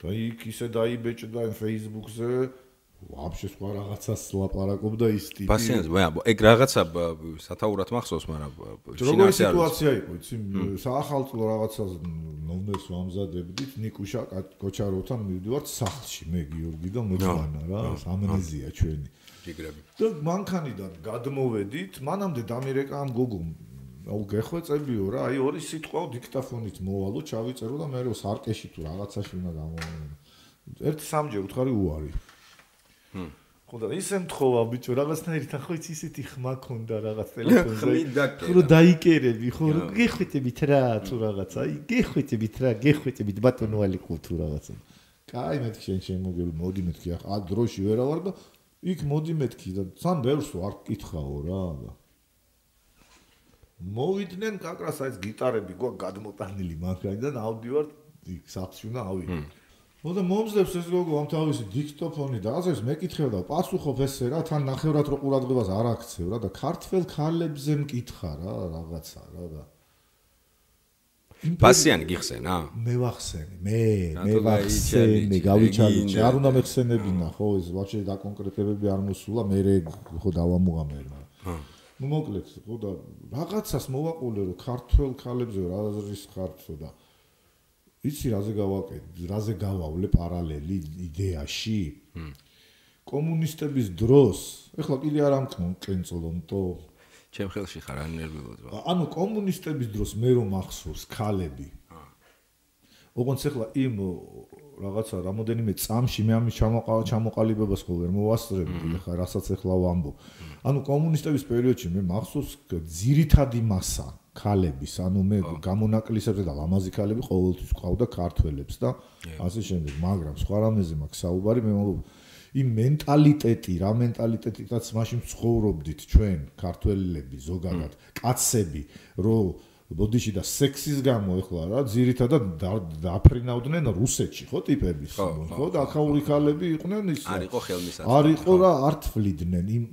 და იქ ისე დაიბეჭდა Facebook-ზე ვაფშე სხვა რაღაცას ლაპარაკობდა ის ტიპი. ბასიანს მე ეგ რაღაცა სათაურად მახსოვს, მაგრამ როგორი სიტუაცია იყო, იცი, საახალწლო რაღაცას ნომერს ვამზადებდით, ნიკუშა კოჩაროვთან მივდივართ სახლში, მე გიორგი და მოძანა რა, ამნეზია ჩვენი. ჯიგრები. და მანქანიდან გადმოვედით, მანამდე დამირეკა ამ გოგომ აუ გეხვეწებიო რა, აი ორი სიტყვა დიქტაფონით მოვალო, ჩავიწერო და მე რო სარკეში თუ რაღაცაში უნდა გამოვიდე. ერთ სამჯერ უთხარი უარი. ხო და ისე მთხოვა ბიჭო რაღაცნაირად ხო იცი ისეთი ხმა ქონდა რაღაც ტელეფონზე. ხო დაიკერები ხო გეხვიტებით რა თუ რაღაც აი გეხვიტებით რა გეხვიტებით ბატონო ალიკო თუ რაღაცა კაი მეთქი შენ შემოგები მოდი მეთქი ახ ა დროში ვერა ვარ და იქ მოდი მეთქი და სამ ბევრს არ კითხაო რა და. მოვიდნენ კაკრას აი გიტარები გვა გადმოტანილი მაგრამ ავდივარ იქ საფში უნდა ავიდე მოდა მომძლევს ეს გოგო ამ თავისი დიქტოფონი და ასე მეკითხება და პასუხობ ესე რა თან ნახევრად რო ყურადღებას არ აქცევ რა და ქართულ ქალებზე მკითხა რა რაღაცა რა და პასიანი გიხსენა? მე ვახსენი, მე, მე ვახსენი, გავიჩალი, არ უნდა მეხსენებინა, ხო, ეს ვაჭე და კონკრეტებები არ მოსულა, მე ხო დავამუღამე რა. ნუ მოკლედ, ხო და რაღაცას მოვაყოლე რომ ქართულ ქალებზე რა აზრის ხარცო და იცი რაზე გავაკეთე, რაზე გავავლე პარალელი იდეაში? კომუნისტების დროს, ეხლა კიდე არ ამკნო კენწოლონტო. ჩემ ხელში ხარ არ ნერვიულობ. ანუ კომუნისტების დროს მე რომ ახსოვს ქალები. ოღონდ ეხლა იმ რაღაცა რამოდენიმე წამში მე ამის ჩამოყალიბებას ხო ვერ მოვასწრებდი, ეხლა რასაც ეხლა ვამბობ. ანუ კომუნისტების პერიოდში მე მახსოვს ძირითადი მასა ქალების, ანუ მე გამონაკლისებზე და ლამაზი ქალები ყოველთვის ყავდა ქართველებს და ასე შემდეგ, მაგრამ სხვა რამეზე მაქვს საუბარი, მე მოგ იმ მენტალიტეტი, რა მენტალიტეტითაც მაშინ ცხოვრობდით ჩვენ ქართველები ზოგადად, კაცები, რომ ბოდიში და სექსის გამო ეხლა რა ძირითადად დაფრინავდნენ რუსეთში ხო ტიპების? ხო და ახაური ქალები იყვნენ ის არ იყო ხელმისაწვდომი არ იყო რა არ თვლიდნენ იმ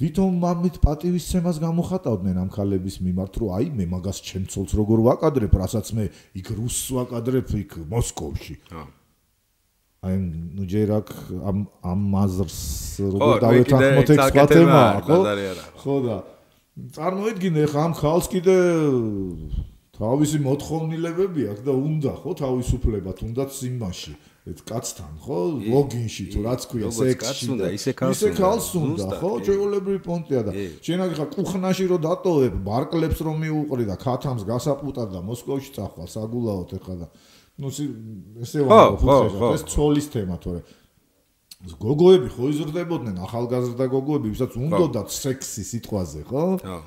ვითომ მამით პატივისცემას გამოხატავდნენ ამ ქალების მიმართ რომ აი მე მაგას ჩემცოლს როგორ ვაკადრებ რასაც მე იქ რუსს ვაკადრებ იქ მოსკოვში. აი ნუ ჯერაკ ამ ამ მაზრს როგორ დავეთანხმოთ ეს სხვა თემა ხო ხო და წარმოიდგინე ხა ამ ხალხს კიდე თავისი მოთხოვნილებები აქვს და უნდა ხო თავისუფლება თუნდაც იმაში ეს კაცთან ხო ლოგინში თუ რაც ქვია სექსში და ისე ხალხს ისე ხალხს უნდა ხო ჩვეულებრივი პონტია და შენ აგიხა კუხნაში რო დატოვებ ბარკლებს რომ მიუყრი და ქათამს გასაპუტარ და მოსკოვში წახვალ საგულაოთ ეხლა და ნუ ესე ვამბობ ეს ცოლის თემა თორე გოგოები ხო იზრდებოდნენ ახალგაზრდა გოგოები, ვისაც უნდათ სექსი სიტყვაზე, ხო? ხო.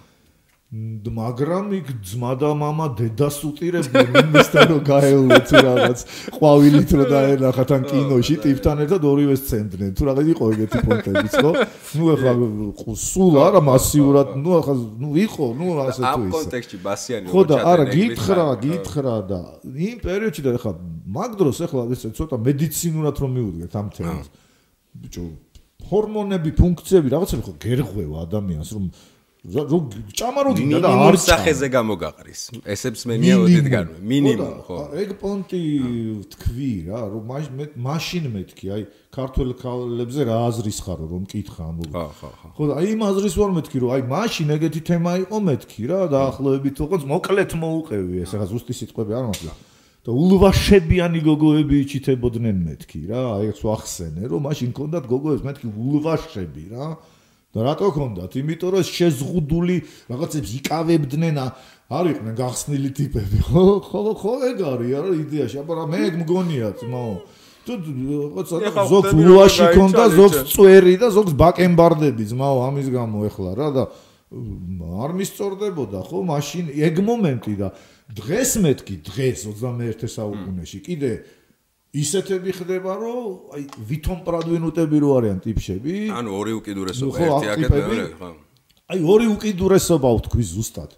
მაგრამ იქ ძმა და мама დედას უტირებდნენ იმისთან რომ გაეულო თუ რაღაც ყვავილით რომ დაენახათ ან კინოში ტიპთან ერთად ორივე სცენდნენ თუ რაღაც იყო ეგეთი პონტებიც ხო ნუ ახლა სულ არა მასიურად ნუ ახლა ნუ იყო ნუ ასე თუ ის ამ კონტექსტში ბასიანი ხო და არა გითხრა გითხრა და იმ პერიოდში და ახლა მაგ დროს ახლა ესე ცოტა მედიცინურად რომ მიუდგეთ ამ თემას ბიჭო ჰორმონები ფუნქციები რაღაცები ხო გერღვევა ადამიანს რომ რომ ჭამაროდინა და არ სახეზე გამოგაყრის. ესებს მე მიაოდით განვე მინიმუმ. ხო. ეგ პონტი თქვი რა რომ მაშინ მეთქი აი ქართულ ქალებზე რა აზრის ხარო რომ მკითხა ამ ხო ხო ხო. ხო აი იმ აზრის ვარ მეთქი რომ აი მაშინ ეგეთი თემა იყო მეთქი რა დაახლოებით თქოს მოკლედ მოუყევი ეს რა ზუსტი სიტყვები არ მაქვს და ულვაშებიანი გოგოები იჩითებოდნენ მეთქი რა აი ეს ვახსენე რომ მაშინ კონდათ გოგოებს მეთქი ულვაშები რა. და რატო კონდათ იმიტომ რომ შეზღუდული რაღაცებს იკავებდნენ არ იყვნენ გახსნილი ტიპები. ხო ხო ხო ეგ არის არა იდეაში. აბა მე ეგ მგონია ძმაო თუ რაღაცა ზოგს ულვაში კონდა ზოგს წვერი და ზოგს ბაკენბარდები ძმაო ამის გამო ეხლა რა. და არ მისწორდებოდა ხო მაშინ ეგ მომენტი და დღეს მეთქი დღეს 21 საუკუნეში. კიდე ისეთები ხდება რომ აი ვითომ პრადვინუტები რო არიან ტიპშები ანუ ორი უკიდურესობა ერთი აკეთებენ ხო. აი ორი უკიდურესობა ვთქვი ზუსტად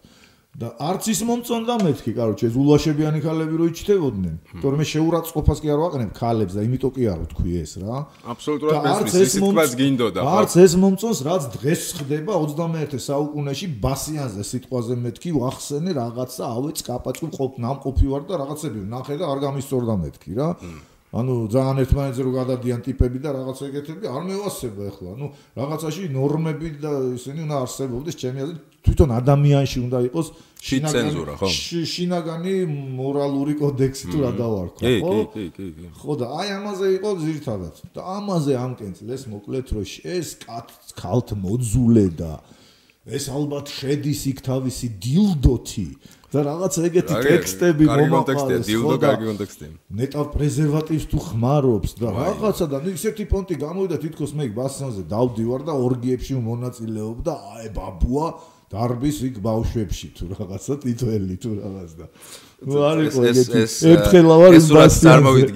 და არც ის მომწონდა მეთქი, კაროჩე, ზულაშებიანი ქალები რო იჩთებოდნენ. თორემ შეურაცხყოფას კი არ ვაყენებ ქალებს და იმიტომ კი არ ვთქვი ეს რა. აბსოლუტურად მესმის, ის თქვაც გინდოდა არც ეს მომწონს, რაც დღეს ხდება 21 საუკუნეში ბასიანზე სიტყვაზე მეთქი, ვახსენე რაღაცა, ავე წკაპაჭკუ ყოფ ნამყოფი ვარ და რაღაცები ნახე და არ გამისწორდა მეთქი რა. ანუ ძალიან ერთმანეთზე რო გადადიან ტიპები და რაღაც ეგეთები არ მევასება ახლა. ნუ რაღაცაში ნორმები და ისინი უნდა არსებობდეს ჩემი აზრით თვითონ ადამიანში უნდა იყოს შინაგანი ხო? შინაგანი მორალური კოდექსი თუ რა დავარქვა, ხო? კი, კი, კი. ხო და აი ამაზე იყო ზირთადად. და ამაზე ამკენწლეს მოკლედ რომ ეს კალთ მოძულე და ეს ალბათ შედის იქ თავისი დილდოთი და რაღაც ეგეთი ტექსტები მომაყალეს დილდო კარგი კონტექსტი ნეტავ პრეზერვატივს თუ ხმარობს და რაღაცა და ისეთი პონტი გამოვიდა თითქოს მე ბასანზე დავდივარ და ორგიებში მონაწილეობ და აი ბაბუა დარბის იქ ბავშვებში თუ რაღაცა ტიტველი თუ რაღაც და ნუ არ იყო ეგეთი ერთხელ ავარ იმ ბასიანზე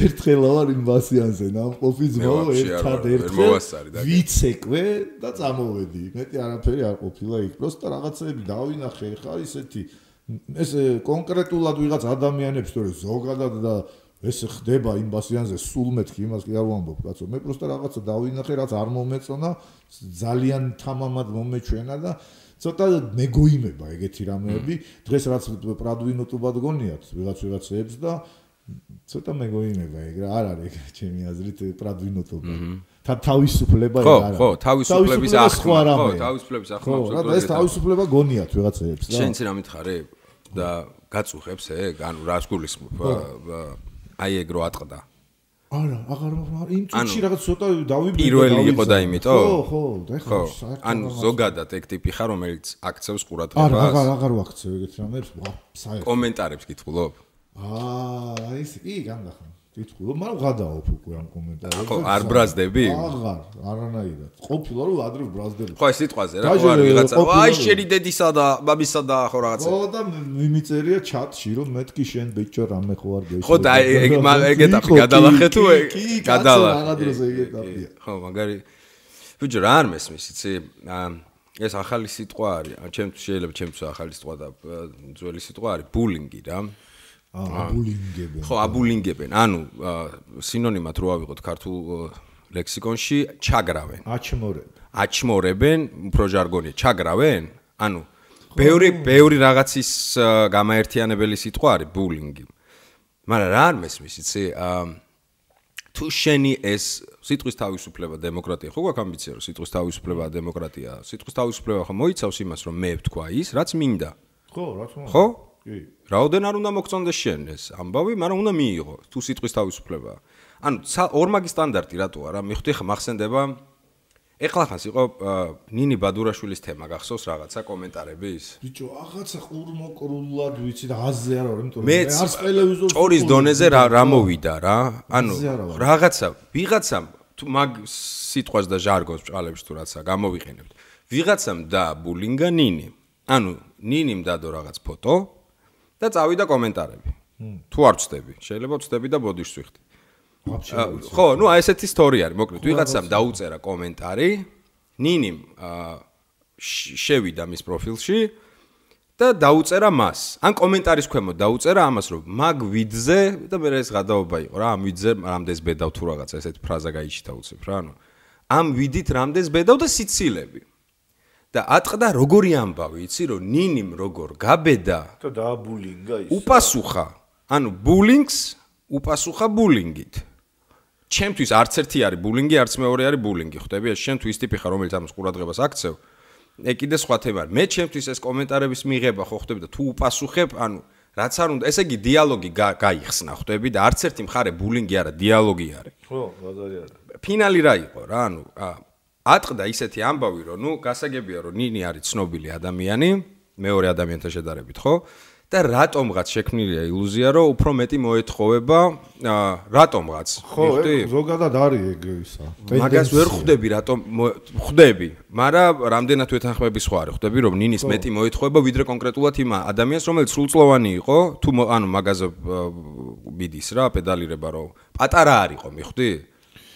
ერთხელ ავარ იმ ბასიანზე ნამყოფი ძმაო ერთად ერთხელ ვიცეკვე და წამოვედი. მეტი არაფერი არ ყოფილა იქ პროსტა რაღაცები დავინახე ხა ისეთი. ეს კონკრეტულად ვიღაც ადამიანებს თორე ზოგადად და ეს ხდება იმ ბასიანზე სულ მეთქი იმას კი არ ვამბობ კაცო. მე პროსტა რაღაცა დავინახე რაც არ მომეწონა ძალიან თამამად მომეჩვენა და ცოტა მეგოიმება ეგეთი რამეები. დღეს რაც პრადვინოტობად გონიათ ვიღაც ვიღაცებს და ცოტა მეგოიმება ეგ რა არ არის ჩემი აზრით პრადვინოტობა თა თავისუფლება რა არა ხო ხო თავისუფლების ახმა ხო თავისუფლების ახმა ხო რა და ეს თავისუფლება გონიათ ვიღაცებს და შენც რა მითხარი და გაწუხებს ეგ? ანუ რას გულისხმობ? აი ეგ რო ატყდა. არა, აღარ იმ წუთში რაღაც ცოტა დავიბნე პირველი იყო და იმიტომ? ხო, ხო, და ხო. ანუ ზოგადად ეგ ტიპი ხარ, რომელიც აქცევს ყურადღებას? არა, აღარ აღარ ვაქცევ ეგეთ რამებს, საერთოდ. კომენტარებს კითხულობ? აა, ის კი განდახა. კითხულობ, მაგრამ გადაოფ უკვე ამ კომენტარებს. ხო, არ ბრაზდები? აღარ, არანაირად. ყოფილა რომ ადრე ბრაზდები. ხო, ეს სიტყვაზე რა, ხო, ვიღაცა. აი, შენი დედისა და ბაბისა და ხო რაღაცა. ხო, და მიმიწერია ჩატში, რომ მეთქი შენ ბიჭო რამე ხო არ გეშო. ხო, და ეგ ეგ ეტაპი გადალახე თუ ეგ გადალახე. რა დროს ეგ ეტაპია. ხო, მაგარი. ბიჭო, რა არ მესმის, იცი? ეს ახალი სიტყვა არის. ჩემთვის შეიძლება ჩემთვის ახალი სიტყვა და ძველი სიტყვა არის ბულინგი რა. აბულინგებენ. ხო, აბულინგებენ. ანუ სინონიმად რო ავიღოთ ქართულ ლექსიკონში, ჩაგრავენ. აჩმორებენ. აჩმორებენ, უფრო ჟარგონია, ჩაგრავენ? ანუ ბევრი ბევრი რაღაცის გამაერთიანებელი სიტყვა არის ბულინგი. მაგრამ რა არ მესმის, იცი? თუ შენი ეს სიტყვის თავისუფლება დემოკრატია, ხო გვაქვს ამბიცია, რომ სიტყვის თავისუფლება დემოკრატია. სიტყვის თავისუფლება ხო მოიცავს იმას, რომ მე ვთქვა ის, რაც მინდა. ხო, რა თქმა უნდა. ხო? კი. რაოდენ არ უნდა მოგწონდეს შენ ეს ამბავი, მაგრამ უნდა მიიღო თუ სიტყვის თავისუფლება. ანუ ორმაგი სტანდარტი რატოა რა? მიხდი ხა მახსენდება ეხლა ხანს იყო ნინი ბადურაშვილის თემა გახსოვს რაღაცა კომენტარების? ბიჭო, რაღაცა ყურმოკრულად ვიცი და აზზე არა იმიტომ რომ მე არც ტელევიზორს ჭორის დონეზე რა რა მოვიდა რა? ანუ რაღაცა ვიღაცამ თუ მაგ სიტყვას და ჟარგონს ბჭყალებს თუ რაცა გამოვიყენებთ. ვიღაცამ და ბულინგა ნინი. ანუ ნინიმ დადო რაღაც ფოტო და წავიდა კომენტარები. თუ არ ვწდები, შეიძლება ვწდები და ბოდიშს ვიხდი. ხო, ну აი ესეთი ისტორია არის, მოკლედ, ვიღაცამ დაუწერა კომენტარი, ნინიმ შევიდა მის პროფილში და დაუწერა მას. ან კომენტარის ქვემოთ დაუწერა ამას, რომ მაგ ვიდზე და მე ეს გადაობა იყო რა, ამ ვიდზე რამდენს ბედავ თუ რაღაცა ესეთი ფრაზა გაიჩიტა უცებ რა, ანუ ამ ვიდით რამდენს ბედავ და სიცილები. და ატყდა როგორი ამბავი, იცი რომ ნინიმ როგორ გაბედა და დააბულინგა ის. უპასუხა. ანუ ბულინგს უპასუხა ბულინგით. ჩემთვის არც ერთი არის ბულინგი, არც მეორე არის ბულინგი, ხვდები? ეს შენ თუ ის ტიპი ხარ, რომელიც ამას ყურადღებას აქცევ. ე კიდე სხვა თემა მე ჩემთვის ეს კომენტარების მიღება ხო ხვდები და თუ უპასუხებ, ანუ რაც არ უნდა, ესე იგი დიალოგი გაიხსნა, ხვდები და არც ერთი მხარე ბულინგი არა, დიალოგი არის. ხო, ბაზარი არა. ფინალი რა იყო რა, ანუ ატყდა ისეთი ამბავი, რომ ნუ გასაგებია, რომ ნინი არის ცნობილი ადამიანი, მეორე ადამიანთან შედარებით, ხო? და რატომღაც შექმნილია ილუზია, რომ უფრო მეტი მოეთხოვება, რატომღაც? ხო, ზოგადად არის ეგ ისა. მაგას ვერ ხვდები, რატომ ხვდები, მაგრამ რამდენად ვეთანხმები სხვა არის, ხვდები, რომ ნინის მეტი მოეთხოვება ვიდრე კონკრეტულად იმ ადამიანს, რომელიც სრულწლოვანი იყო, თუ ანუ მაგაზე მიდის რა, პედალირება რომ პატარა არისო, მიხვდი?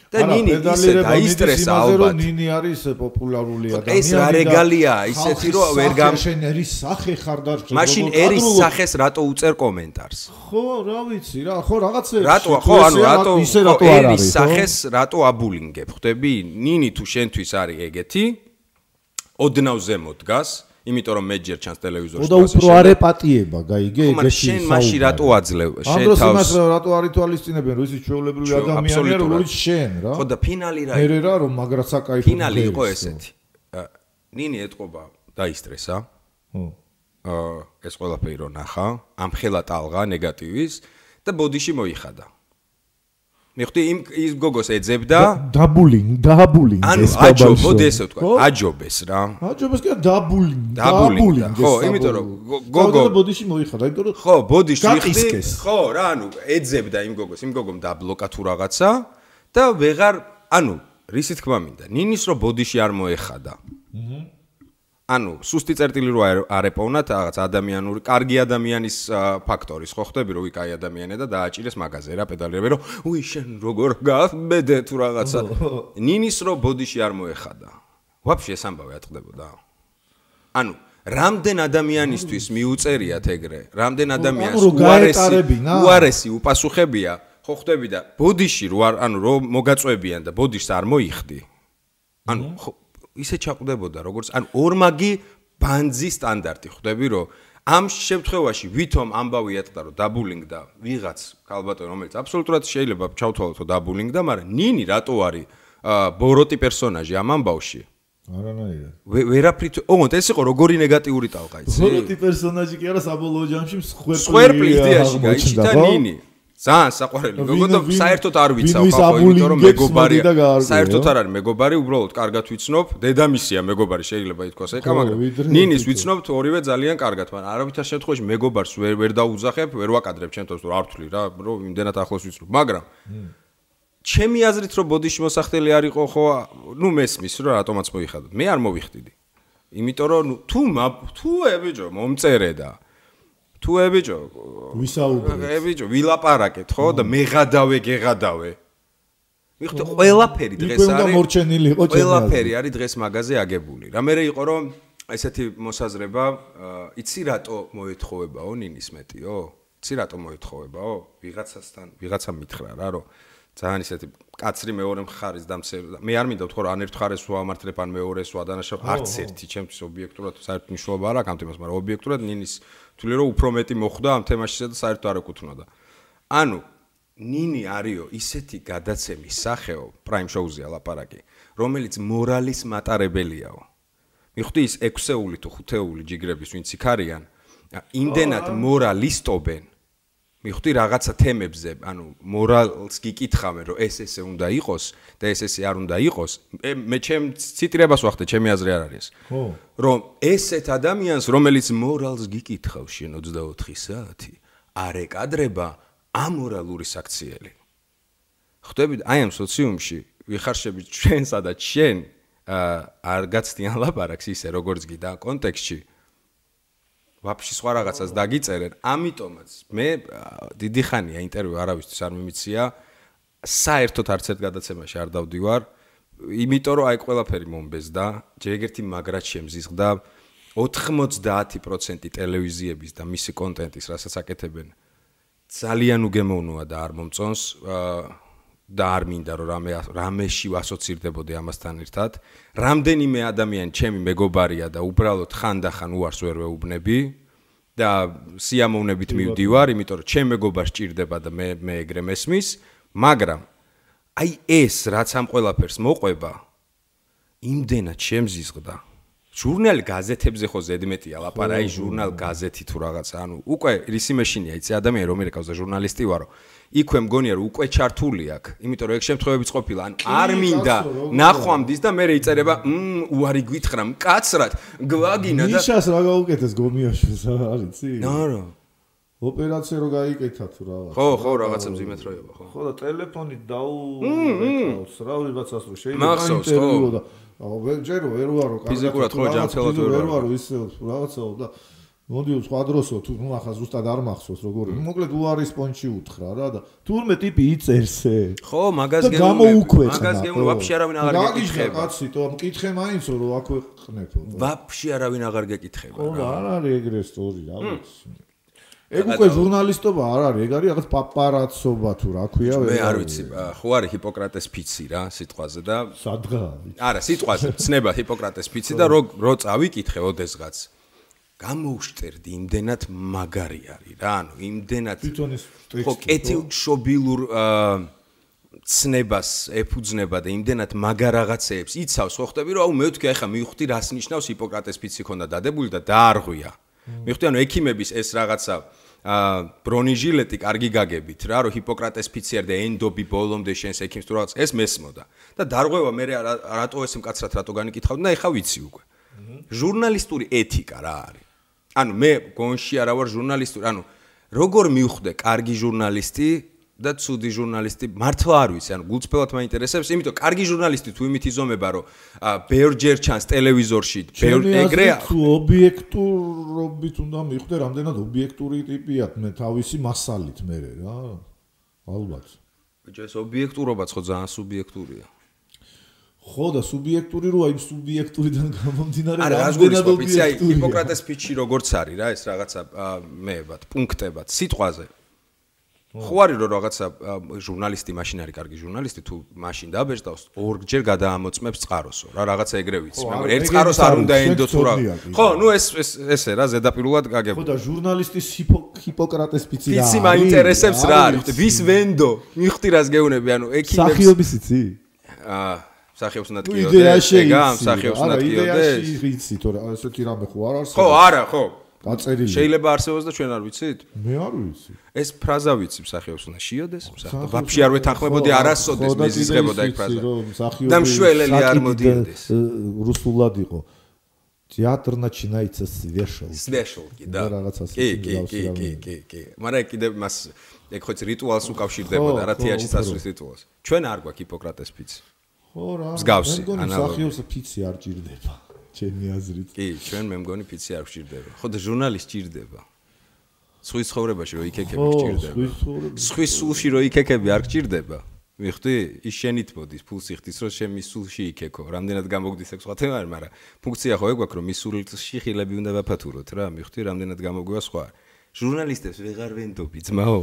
და ნინი ისე დაისტრესა ალბათ. ნინი არის პოპულარული ადამიანი. ეს რა რეგალია, ისეთი რომ ვერ გამ შენ ერის სახე ხარ და მაშინ ერის სახეს რატო უწერ კომენტარს? ხო, რა ვიცი რა, ხო რაღაცე რატო ხო, ანუ რატო ისე რატო არ არის? ერის სახეს რატო აბულინგებ, ხვდები? ნინი თუ შენთვის არის ეგეთი, ოდნავ ზემოთ დგას. იმიტომ რომ მეჯერ ჩანს ტელევიზორში. და უფრო არეპატიება, გაიგე, ეგეთი საუბარი. შენ მაშინ რატო აძლევ? შენ თავს ამ დროს რატო არითვალისწინებენ, რომ ისი ჩვეულებრივი ადამიანია, როგორც შენ, რა? ხო და ფინალი რა? მე რა რომ მაგრა საკაიფო. ფინალი იყო ესეთი. ნინი ეთყობა დაისტრესა. ხო. აა ეს ყველაფერი რო ნახა, ამ ხელა ტალღა ნეგატივის და ბოდიში მოიხადა. მიხდი იმ ის გოგოს ეძებდა. დაბულინგ დაბულინგ ანუ აჯობოდ ესე ვთქვა აჯობეს რა. აჯობეს კი დაბულინგ დაბულინგ ხო იმიტომ რომ გოგო ბოდიში მოიხადა იმიტომ რომ ხო ბოდიში მიხდი ხო რა ანუ ეძებდა იმ გოგოს იმ გოგომ დაბლოკა თუ რაღაცა და ვეღარ ანუ რისი თქმა მინდა ნინის რო ბოდიში არ მოეხადა. აჰა ანუ სუსტი წერტილი რო არეპოვნათ რაღაც ადამიანური კარგი ადამიანის ფაქტორის ხო ხდები რომ ვიკაი ადამიანია და დააჭირეს მაღაზე რა პედალირები რომ უი შენ როგორ გაბედე თუ რაღაცა ნინის რო ბოდიში არ მოეხადა. ვაფშე ეს ამბავი ატყდებოდა. ანუ რამდენ ადამიანისთვის მიუწერიათ ეგრე? რამდენ ადამიანს უარესი უარესი უპასუხებია? ხო ხდები და ბოდიში რო არ ანუ რომ მოგაწვევიან და ბოდიშს არ მოიხდი? ანუ ისე ჩაყდებოდა როგორც ან ორმაგი ბანძი სტანდარტი ხვდები რომ ამ შემთხვევაში ვითომ ამბავი ატყდა რომ დაბულინგ და ვიღაც ალბათ რომელიც აბსოლუტურად შეიძლება ჩავთვალოთ რომ დაბულინგ და მაგრამ ნინი რატო არის ბოროტი პერსონაჟი ამ ამბავში არანაირად. ვერაფრით, ოღონდ ეს იყო როგორი ნეგატიური ტალღა, იცი? ბოლოტი პერსონაჟი კი არა საბოლოო ჯამში მსხვერპლი. მსხვერპლი დიაში გაიჩიტა ნინი. ძალიან საყვარელი. მეგობრებო, საერთოდ არ ვიცავ ხალხო, იმიტომ რომ მეგობარი საერთოდ არ არის მეგობარი, უბრალოდ კარგად ვიცნობ, დედამისია მეგობარი შეიძლება ითქვას, ეკა, მაგრამ ნინის ვიცნობთ ორივე ძალიან კარგად, მაგრამ არავითარ შემთხვევაში მეგობარს ვერ ვერ დაუძახებ, ვერ ვაკადრებ ჩემთვის რომ არ ვთვლი რა, რომ იმდენად ახლოს ვიცნობ, მაგრამ ჩემი აზრით რომ ბოდიში მოსახდელი არ იყო ხო, ნუ მესმის რომ რატომაც მოიხადოთ. მე არ მოვიხდიდი. იმიტომ რომ თუ თუ ებიჯო მომწერე და თუ ებიჯო ვისაუბრეთ. ებიჯო ვილაპარაკეთ ხო და მეღადავე გეღადავე. მიხდე ყველაფერი დღეს არის უკვე მორჩენილი იყო ყველაფერი არის დღეს მაღაზე აგებული. რა მე იყო რომ ესეთი მოსაზრება იცი რატო მოეთხოვებაო ნინის მეტიო იცი რატო მოეთხოვებაო? ვიღაცასთან ვიღაცა მითხრა რა რომ ძალიან ისეთი კაცრი მეორე მხარის დამცერ მე არ მინდა ვთქვა რომ ან ერთ მხარეს ვამართლებ ან მეორეს ვადანაშავ არც ერთი ჩემთვის ობიექტურად საერთოდ მნიშვნელობა არ აქვს ამ თემას მაგრამ ობიექტურად ნინის თვლი რომ უფრო მეტი მოხდა ამ თემაშისა და საერთოდ არ ეკუთვნოდა. ანუ ნინი არისო ისეთი გადაცემის სახეო პრაიმ შოუზია ლაპარაკი, რომელიც მორალის მატარებელიაო. მიხვდი ის ექვსეული თუ ხუთეული ჯიგრების ვინც იქ არიან, იმდენად მორალისტობენ. მიხვდი რაღაცა თემებზე, ანუ მორალს გიკითხავენ, რომ ეს ესე უნდა იყოს და ეს ესე არ უნდა იყოს. მე ჩემ ციტრებას ვახდე, ჩემი აზრი არ არის. ხო. რომ ესეთ ადამიანს, რომელიც მორალს გიკითხავს შენ 24 საათი, არ ეკადრება ამორალური საქციელი. ხვდები, აი ამ სოციუმში ვიხარშები ჩვენსა და ჩვენ არ გაცდიან ლაპარაკს ისე როგორც გიდა კონტექსტში. ვაფშე სხვა რაღაცას დაგიწერენ. ამიტომაც მე დიდი ხანია ინტერვიუ არავისთვის არ მიმიცია. საერთოდ არც ერთ გადაცემაში არ დავდივარ. იმიტომ რომ აი ყველაფერი მომბეზდა, ჯერგერთი მაგრად შემზისხდა 90% ტელევიზიების და მისი კონტენტის, რასაც აკეთებენ, ძალიან უგემოვნოა და არ მომწონს და არ მინდა რომ რამე რამეში ვასოცირდებოდი ამასთან ერთად. რამდენიმე ადამიანი ჩემი მეგობარია და უბრალოდ ხანდახან უარს ვერ ვეუბნები და სიამოვნებით მივდივარ, იმიტომ რომ ჩემ მეგობარს ჭირდება და მე მე ეგრე მესმის, მაგრამ აი ეს რაც ამ ყველაფერს მოყვება იმდენად შემზიზღდა ჟურნალ გაზეთებზე ხო ზედმეტია ლაპარაკი ჟურნალ გაზეთი თუ რაღაცა ანუ უკვე რისი მეშინია იცი ადამიანი რომ ერეკავს და ჟურნალისტი ვარო. იქვე მგონია რომ უკვე ჩართული აქვს იმიტომ რომ ეგ შემთხვევებიც ყოფილა ან არ მინდა ნახვამდის და მე რეიწერება მ უარი გვითხრა მკაცრად გვაგინა და ნიშას რა გაუკეთეს გომიაშვილს არიცი ნარო. ოპერაცია რო გაიკეთა თუ რაღაც. ხო, ხო, რაღაცა მძიმეთ როება, ხო. ხო და ტელეფონით დაუვეკავს რა ვიღაცას რო შეიძლება ინტერვიუ და აუ ვერჯერო ვერ ვარო კარგად. ფიზიკურად ხო ჯანმრთელად ვერ ვარო. ვერ ისე რაღაცაო და მოდი სხვა დროსო თუ ნუ ახლა ზუსტად არ მახსოვს როგორი. მოკლედ უარის პონჩი უთხრა რა და თურმე ტიპი იწერსე. ხო, მაგას გემო. მაგას გემო ვაფშე არავინ აღარ გეკითხება. კაცი, თო მკითხე მაინცო რომ აქვე ყნეფო. ვაფშე არავინ აღარ გეკითხება. ხო, არ არის ეგრე სტორი, რა ვიცი. ეგ უკვე ჟურნალისტობა არ არის, ეგ არის რაღაც პაპარაცობა თუ რა ქვია, მე არ ვიცი, ხო არის ჰიპოკრატეს ფიცი რა სიტყვაზე და სადღაა. არა, სიტყვაზე, ცნება ჰიპოკრატეს ფიცი და რო რო წავიკითხე ოდესღაც. გამოუშტერდი იმდენად მაგარი არის რა, ანუ იმდენად ხო კეთილ შობილურ ცნებას ეფუძნება და იმდენად მაგარ რაღაცეებს იცავს, ხო ხტები რომ აუ მე ვთქვი, ახლა მივხვდი რას ნიშნავს ჰიპოკრატეს ფიცი ქონდა დადებული და დაარღვია. მიხდი ანუ ექიმების ეს რაღაცა ა ბრონიჟილეტი კარგი გაგებით რა რომ ჰიპოკრატეს ფიციერ და ენდობი ბოლომდე შენს ექიმს თუ რაღაც ეს მესმოდა. და დარღვევა მე რატო ეს მკაცრად რატო განიკითხავდი და ეხა ვიცი უკვე. ჟურნალისტური ეთიკა რა არის? ანუ მე გონში არა ვარ ჟურნალისტური ანუ როგორ მივხვდე კარგი ჟურნალისტი და ცუდი ჟურნალისტი მართლა არ ვიცი, ანუ გულწრფელად მაინტერესებს, იმიტომ კარგი ჟურნალისტი თუ იმით იზომება, რომ ბერჯერ ჩანს ტელევიზორში, ბერ ეგრეა. თუ ობიექტურობით უნდა მიხვდე, რამდენად ობიექტური ტიპია მე თავისი მასალით მე რა. ალბათ. ბიჭო, ეს ობიექტურობაც ხო ძალიან სუბიექტურია. ხო და სუბიექტური როა იმ სუბიექტურიდან გამომდინარე რამდენად ობიექტურია. ჰიპოკრატეს ფიჩი როგორც არის რა, ეს რაღაცა მეებად, პუნქტებად, სიტყვაზე. ხო არის რომ რაღაცა ჟურნალისტი მაშინ არის კარგი ჟურნალისტი თუ მაშინ დაბეჭდავს ორჯერ გადაამოწმებს წყაროსო რა რაღაცა ეგრე ვიცი. მაგრამ ერთ წყაროს არ უნდა ენდო თუ რა. ხო ნუ ეს ეს ესე რა ზედაპირულად გაგებული. ხო და ჟურნალისტის ჰიპოკრატეს ფიცი რა ფიცი მაინტერესებს რა არის. ვის ვენდო მიხვდი რას გეუნები ანუ ექიმებს. სახიობის იცი? აა მსახიობს უნდა ტკიოდეს ეგა მსახიობს უნდა ტკიოდეს იდეაში ვიცი თორე ესეთი რამე ხო არ არსებობს. ხო არა ხო დაწერილი შეიძლება არსებობს და ჩვენ არ ვიცით მე არ ვიცი ეს ფრაზა ვიცი მსახიობს უნდა შიოდეს მსახიობს ვაფშე არ ვეთანხმებოდი არასოდეს მეზიზღებოდა ეგ ფრაზა და მშველელი არ მოდიოდეს რუსულად იყო театр начинается с вешал. С вешалки, да. კი, კი, კი, კი, კი, კი. მაგრამ კიდე მას ეგ ხო რიტუალს უკავშირდებოდა რა თეატრში წასვლის რიტუალს. ჩვენ არ გვაქვს ჰიპოკრატეს ფიცი. ხო რა. მსგავსი, ანალოგია. მსახიობს ფიცი არ ჭირდება. ჩემი აზრით. კი, ჩვენ მე მგონი ფიცი არ გჭირდება. ხო და ჟურნალისტი ჭირდება. სხვის ცხოვრებაში რო იქეკები გჭირდება. სხვის სულში რო იქეკები არ გჭირდება. მიხდი ის შენით მოდის ფულს იხდის რომ შენ მის სულში იქეკო რამდენად გამოგდის ეგ სხვა თემა არის მაგრამ ფუნქცია ხო ეგ გვაქვს რომ მის სულში ხილები უნდა ვაფათუროთ რა მიხდი რამდენად გამოგვივა სხვა ჟურნალისტებს ვეღარ ვენდობი ძმაო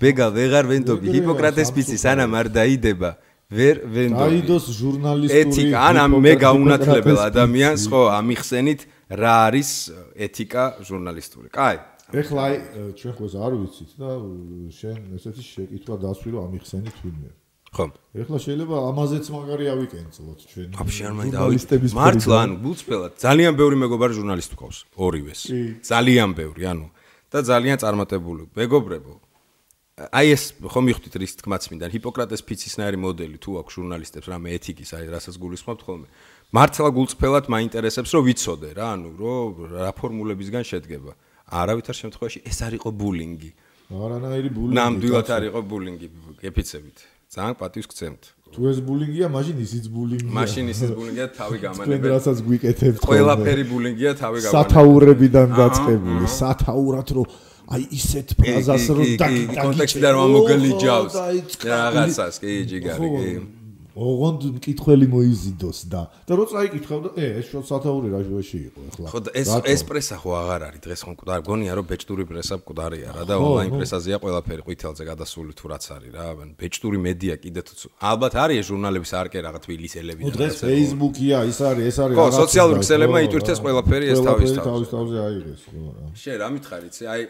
ვეგა ვეღარ ვენდობი ჰიპოკრატეს ფიცი სანამ არ დაიდება ვერ ვენდობი დაიდოს ჟურნალისტური ეთიკა ან მე გაუნათლებელ ადამიანს ხო ამიხსენით რა არის ეთიკა ჟურნალისტური კაი ეხლა აი ჩვენ ხო არ ვიცით და შენ ესეთი შეკითხვა დასვი რომ ამიხსენით ვინმე. ხო. ეხლა შეიძლება ამაზეც მაგარი ავიკენცლოთ ჩვენ. ვაფშე არ მაინდა მართლა ანუ გულწრფელად ძალიან ბევრი მეგობარი ჟურნალისტი ყავს ორივეს. ძალიან ბევრი ანუ და ძალიან წარმატებული მეგობრებო. აი ეს ხო მიხვდით რის თქმაც მინდა ჰიპოკრატეს ფიცისნაირი მოდელი თუ აქვს ჟურნალისტებს რამე ეთიკის აი რასაც გულისხმობთ ხოლმე. მართლა გულწრფელად მაინტერესებს რომ ვიცოდე რა ანუ რომ რა ფორმულებისგან შედგება. არავითარ შემთხვევაში ეს არ იყო ბულინგი. არანაირი ბულინგი. ნამდვილად არ იყო ბულინგი, გეფიცებით. ძალიან პატივს გცემთ. თუ ეს ბულინგია, მაშინ ისიც ბულინგია. მაშინ ისიც ბულინგია, თავი გამანებთ. თქვენ რასაც გვიკეთებთ. ყველაფერი ბულინგია, თავი გამანებთ. სათაურებიდან გაწყებული, სათაურად რომ აი ისეთ ფრაზას რომ დაკი კონტექსტიდან რომ მოგელიჯავს. რაღაცას, კი, ჯიგარი, კი. ოღონდ მკითხველი მოიზიდოს და და რო წაიკითხავ და ე ეს შოთ სათაური რა ჟოში იყო ახლა ხო და ეს ეს პრესა ხო აღარ არის დღეს ხო მკვდარ გონია რომ ბეჭდური პრესა მკვდარია რა და ონლაინ პრესაზეა ყველაფერი ყვითელზე გადასული თუ რაც არის რა ბეჭდური მედია კიდე თუ ალბათ არის ჟურნალების არკე რაღაც თბილისელები და დღეს ფეისბუქია ის არის ეს არის რა ხო სოციალური ქსელებმა იტვირთეს ყველაფერი ეს თავის თავის თავზე აიღეს ხო რა. შენ რა მითხარ იცი აი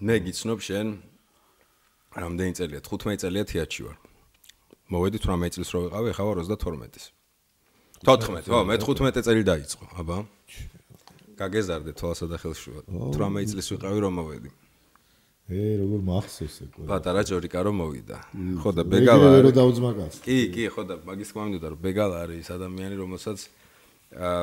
მე გიცნობ შენ რამდენი წელია 15 წელია თეატრში ვარ მოვედი 18 წელს რო ვიყავი, ახლა ვარ 32-ის. 14, ხო, მე 15 წელი დაიწყო, აბა. გაგეზარდე თვალსა და ხელშუა. 18 წელს ვიყავი რომ მოვედი. ე, როგორ მახსოვს ეგ. პატარა ჯორიკა რომ მოვიდა. ხო და ბეგალა. რო დაუძმაკაც. კი, კი, ხო და მაგის მინდოდა რომ ბეგალა არის ადამიანი, რომელსაც აა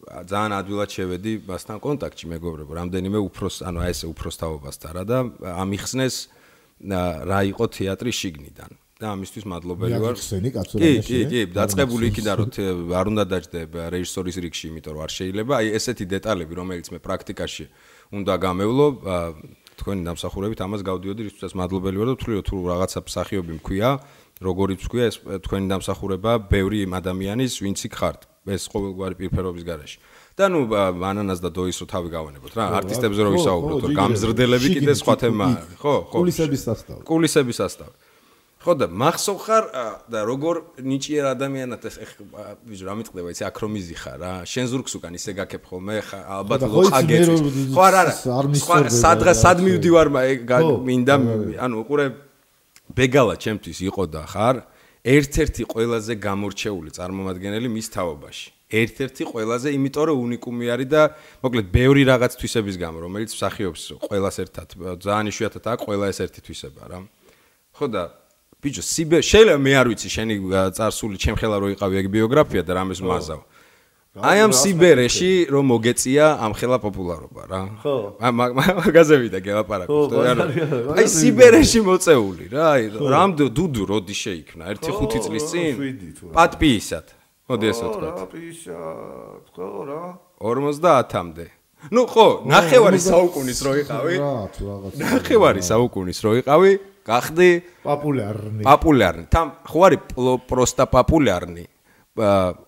ძალიან ადვილად შევედი მასთან კონტაქტში მეგობრებო, რამდენიმე უფროს, ანუ აი ესე უფროსთაობასთან რა და ამიხსნეს რა იყო თეატრის შიგნიდან. და ამისთვის მადლობელი ვარ. ხსენი კაცურიაში. კი, კი, კი, დაწყებული იქიდან რომ არ უნდა დაждდება რეჟისორის რიგში, იმიტომ რომ არ შეიძლება. აი ესეთი დეტალები, რომელიც მე პრაქტიკაში უნდა გამევლო, თქვენი დამსახურებით ამას გავდიოდი, რისთვისაც მადლობელი ვარ და ვთვლი თუ რაღაცა მსახიობი მქვია, როგორიც მქვია, ეს თქვენი დამსახურება ბევრი ადამიანის ვინც იქ ხართ. ეს ყოველგვარი პირფერობის garaში. და ნუ ანანას და დოის რო თავი გავანებოთ რა, არტისტებზე რო ვისაუბროთ, რომ გამზრდელები კიდე სხვა თემა არის, ხო? ხო. კულისების სასტავი. კულისების სასტავი. ხო და מחსოვ ხარ და როგორ ნიჭიერ ადამიანად ეს ვიჟ რა მიტყდება იცი აქრომიზი ხარ რა შენ ზურგს უკან ისე გაკებ ხოლმე ალბათ ლოხაგეც ხო არა არა სადღა სად მივდივარ მინდა ანუ უყურე ბეგალა ჩემთვის იყო და ხარ ერთ-ერთი ყველაზე გამორჩეული წარმომადგენელი მის თაობაში. ერთ-ერთი ყველაზე იმიტომ რომ უნიკუმი არის და მოკლედ ბევრი რაღაც თვისების გამო რომელიც მსახიობს ყველას ერთად ძალიან იშვიათად აქვს ყველა ეს ერთი თვისება რა. ხო და ბიჭო სიბე შეიძლება მე არ ვიცი შენი წარსული ჩემხელა რო იყავი ეგ ბიოგრაფია და რამეს მაზავ აი ამ სიბერეში რომ მოგეწია ამ ხელა პოპულარობა რა. ხო. მაგაზე ვიდა გელაპარაკობ აი სიბერეში მოწეული რა აი რამ დუდუ როდი შეიქმნა? 1-5 წლის წინ? პატპიისად მოდი ესე ვთქვა პატპიისად ხო რა. 50-მდე ну ხო ნახევარი საუკუნის რო იყავი? ნახევარი საუკუნის რო იყავი გახდი პოპულარნი. პოპულარნი. თან ხო არის პროსტა პოპულარნი.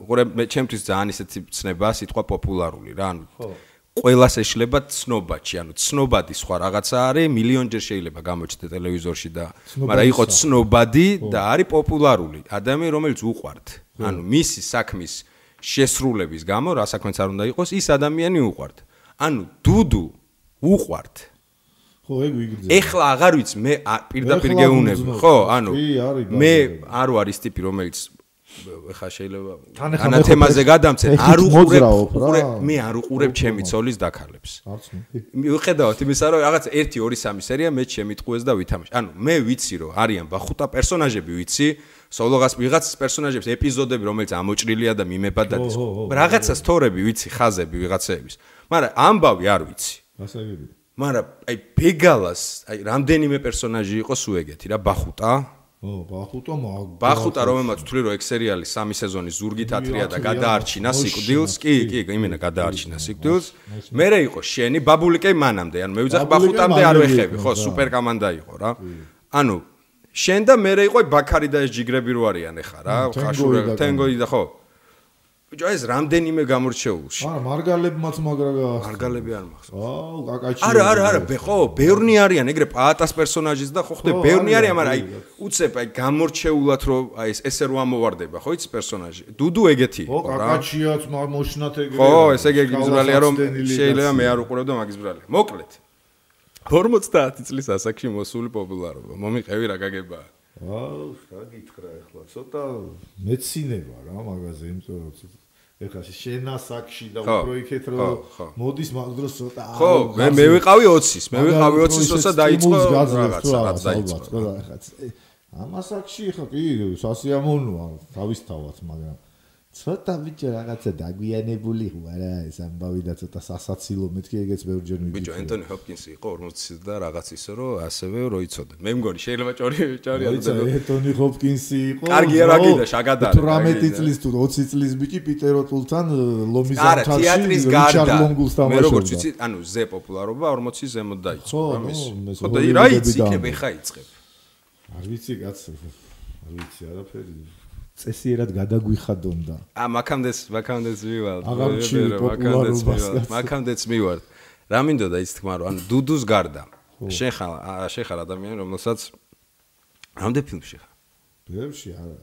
ყურე მე ჩემთვის ძალიან ისეთი ცნება სიტყვა პოპულარული რა, ანუ ხო. ყველას ეშლება ცნობაჩი, ანუ ცნობადი სხვა რაღაცა არის, მილიონჯერ შეიძლება გამოჩნდეს ტელევიზორში და მაგრამ იყო ცნობადი და არის პოპულარული. ადამიანი რომელიც უყვართ. ანუ მისი საქმის შესრულების გამო რა საქმეც არ უნდა იყოს, ის ადამიანი უყვართ. ანუ დუდუ უყვართ. ხო, ეგ ვიგრძე. ეხლა აღარ ვიცი, მე პირდაპირ გეუნები, ხო, ანუ მე არ ვარ ის ტიპი, რომელიც ეხლა შეიძლება ანათემაზე გადამცენ, არ უყურებ, მე არ უყურებ ჩემი ცოლის დაქალებს. მიუხედავად იმისა, რომ რაღაც 1 2 3 სერია მე შემიტყუეს და ვითამაშე. ანუ მე ვიცი, რომ არიან ბახუტა პერსონაჟები, ვიცი, სოლოგას ვიღაც პერსონაჟებს ეპიზოდები, რომელიც ამოჭრილია და მიმება და რაღაცა სტორები ვიცი, ხაზები ვიღაცეების. მაგრამ ამბავი არ ვიცი. ასე იგი. მაგრამ აი ბეგალას, აი რამდენიმე პერსონაჟი იყო სულ ეგეთი რა, ბახუტა. ო, ბახუტა მაგ. ბახუტა რომელმაც თვლი რომ ეგ სერიალი სამი სეზონის ზურგით ათრია და გადაარჩინა სიკვდილს. კი, კი, იმენა გადაარჩინა სიკვდილს. მერე იყო შენი ბაბულიკე მანამდე, ანუ მე ვიძახ ბახუტამდე არ ვეხები, ხო, სუპერ კომანდა იყო რა. ანუ შენ და მერე იყო ბაქარი და ეს ჯიგრები რო არიან ეხა რა, და თენგოი და ხო. ბიჭო ეს რამდენიმე გამორჩეულში. არა, მარგალებმაც მაგრა გაახსნა. მარგალები არ მახსოვს. აუ, კაკაჩი. არა, არა, არა, ხო, ბევრნი არიან, ეგრე პაატას პერსონაჟიც და ხო ხდე, ხო, ბევრნი არიან, მაგრამ აი უცებ აი გამორჩეულად რომ აი ეს ესე რო ამოვარდება, ხო იცი პერსონაჟი. დუდუ ეგეთი ხო, კაკაჩიაც მოშნათ ეგრე. ხო, ესე იგი გიზბრალია რომ შეიძლება მე არ უყურებ და მაგის ბრალია. მოკლედ. 50 წლის ასაკში მოსული პოპულარობა. მომიყევი რა გაგებაა. აუ, რა გითხრა ახლა, ცოტა მეცინება რა მაგაზე, იმიტომ რომ ცოტა ეხლა შენ ასაკში და ხო, უფრო იქეთ ხო, რომ ხო. მოდის მაგ დროს ცოტა ხო, მე მე ვიყავი 20-ის, მე ვიყავი 20-ის, როცა დაიწყო რაღაც რაღაც დაიწყო. რაღაც ამ ასაკში ხა კი სასიამოვნოა თავისთავად, მაგრამ ცოტა ბიჭო რაღაცა დაგვიანებული რა ეს ამბავი და ცოტა სასაცილო მეთქი ეგეც ბევრჯერ მიდი. ბიჭო, ენტონი ჰოპკინსი იყო 40-ის და რაღაც ისე რომ ასევე რო იცოდე. მე მგონი შეიძლება ჭორი ჭორი აიცა ეტონი ჰოპკინსი იყო. კარგია რა გინდა, შაგადარე, 18 რა წლის თუ 20 წლის ბიჭი პიტერ ოტულთან ლომის არა, თეატრის რიჩარდ გარდა. ლონგულს მე როგორც თამაშობდა. ვიცი, ანუ ზე პოპულარობა 40-ის ზემოთ დაიწყო ხო, რა ნუ, მის. მეს ხო და რა იცი, იქნებ დაამბობ. ეხა იწებ. არ ვიცი კაცო. არ ვიცი არაფერი. წესიერად გადაგვიხადონდა. ა მაქამდეც მაქამდეც მივარ. პოპულარობას, კაცო. მაქამდეც მივარ. რა მინდოდა ის თქმა რომ ანუ დუდუს გარდა. შენ ხარ ა, შენ ხარ ადამიანი რომელსაც რამდენ ფილმში ხარ? ბევრში არა.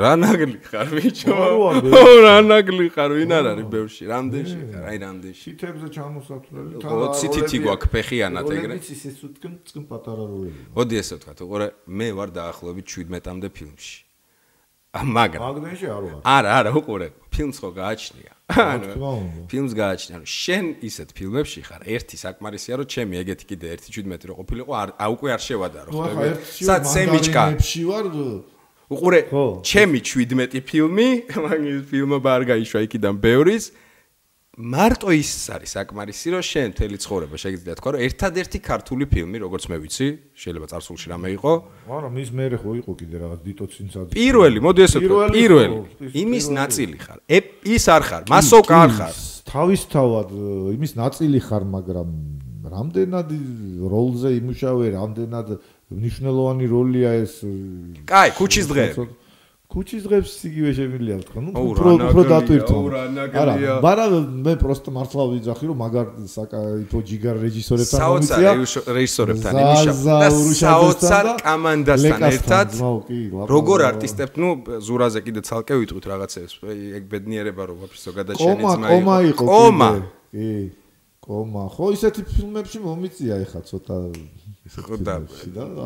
რა ნაგლი ხარ ბიჭო? ო რა ნაგლი ხარ ვინ არ არის ბევრში? რამდენში ხარ? აი რამდენში? შიტებზე ჩამოსათვლელი. 20 თითი გვაქვს ფეხიანად ეგრე. როლები ის უთქმ წკმ პატარა როლები. მოდი ესე ვთქვა, უყურე მე ვარ დაახლოებით 17-მდე ფილმში. ა მაგრამ მაგდენში არ ვარ. არა, არა, უყურე, ფილმს ხო გააჩნია. უნდა. ფილმს გააჩნია. ანუ შენ ისეთ ფილმებში ხარ, ერთი საკმარისია, რომ ჩემი ეგეთი კიდე 1.17 რო ყოფილიყო, არ ა უკვე არ შევადარო, ნუ ახლა ხდები? სად სემიჩკა? მანგარინებში ვარ. უყურე, ჩემი 17 ფილმი, მაგის ფილმობა არ გაიშვა იქიდან ბევრის. მარტო ის არის საკმარისი, რომ შენ მთელი ცხოვრება შეგიძლია თქვა, რომ ერთადერთი ქართული ფილმი, როგორც მე ვიცი, შეიძლება წარსულში რამე იყო, არა, მის მერე ხო იყო კიდე რაღაც დიტო ცინცაძე. პირველი, მოდი ესე ვთქვა, პირველი იმის ნაწილი ხარ. ის არ ხარ, მასოკა არ ხარ. თავისთავად იმის ნაწილი ხარ, მაგრამ რამდენად როლზე იმუშავე, რამდენად მნიშვნელოვანი როლია ეს კაი, ქუჩის დღეები. ქუჩის დღეებს იგივე შემიძლია ვთქვა. ნუ უფრო უფრო ნაგლია. არა, მაგრამ მე პროსტო მართლა ვიძახი რომ მაგარ საკაიფო ჯიგარ რეჟისორებთან საოცარ მომიწია. რეჟისორ- რეჟისორებთან იმუშავ და საოცარ და კამანდასთან ერთად როგორ არტისტებს, ნუ ზურაზე კიდე ცალკე ვიტყვით რაღაცებს, ეგ ბედნიერება რო ვაფშე ზოგადად შენი კომა, კომა იყო. კომა. კი. კომა. ხო, ისეთი ფილმებში მომიწია ეხა ცოტა ხო და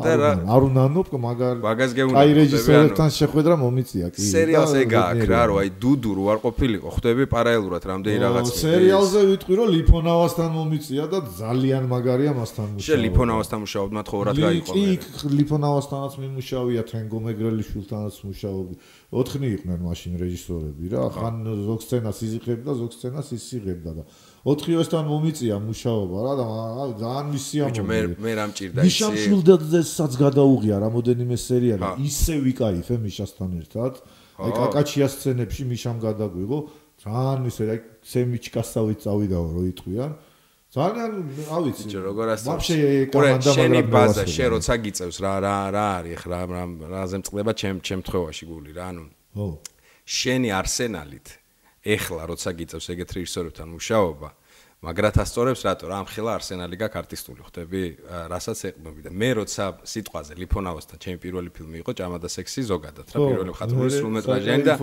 და არ უნდა ნოპ მაგარ მაგას კაი ხვდები, რეჟისორებთან შეხვედრა მომიწია კი. სერიალს ეგ აქვს რა, რომ აი დუდუ რო არ ყოფილიყო, ხვდები პარალელურად რამდენი რაღაც სერიალზე ვიტყვი რომ ლიფონავასთან მომიწია და ძალიან მაგარია მასთან მუშაობა. შე ლიფონავასთან მუშაობ, მათ ხო რად გაიყო მე. კი, ლიფონავასთანაც მიმუშავია, თენგო მეგრელიშვილთანაც მუშაობდი. ოთხნი იყვნენ მაშინ რეჟისორები რა, ხან ზოგ სცენას იზიღებდა, ზოგ სცენას ისიღებდა და ოთხივესთან მომიწია მუშაობა რა და ძალიან ბიჭო, მისიამოვნე. მე მე რა მჭირდა მიშამ შულდაძესაც გადაუღია რამოდენიმე სერია და ხა. ისე ვიკაიფე მიშასთან ერთად. აი კაკაჩიას სცენებში მიშამ გადაგვიღო. ძალიან ისე აი სემიჩკასავით წავიდაო რო იტყვიან. ძალიან რა ვიცი. ბიჭო, როგორ ასე? ვაფშე ყურე, კამანდა შენი მაგრამ ბაზა, შენ როცა გიწევს რა რა რა არის რა რა რაზე მწყდება ჩემ ჩემ თხოვაში გული რა, ანუ ხო. შენი არსენალით ეხლა როცა გიწევს ეგეთ რეჟისორებთან მუშაობა, მაგრათ ასწორებს რატო? რა ამხელა არსენალი გაქვს არტისტული ხვდები? რასაც ეყნობი და მე როცა სიტყვაზე ლიფონავასთან ჩემი პირველი ფილმი იყო ჭამა და სექსი ზოგადად რა პირველი მხატვრული სრულმეტრაჟიანი და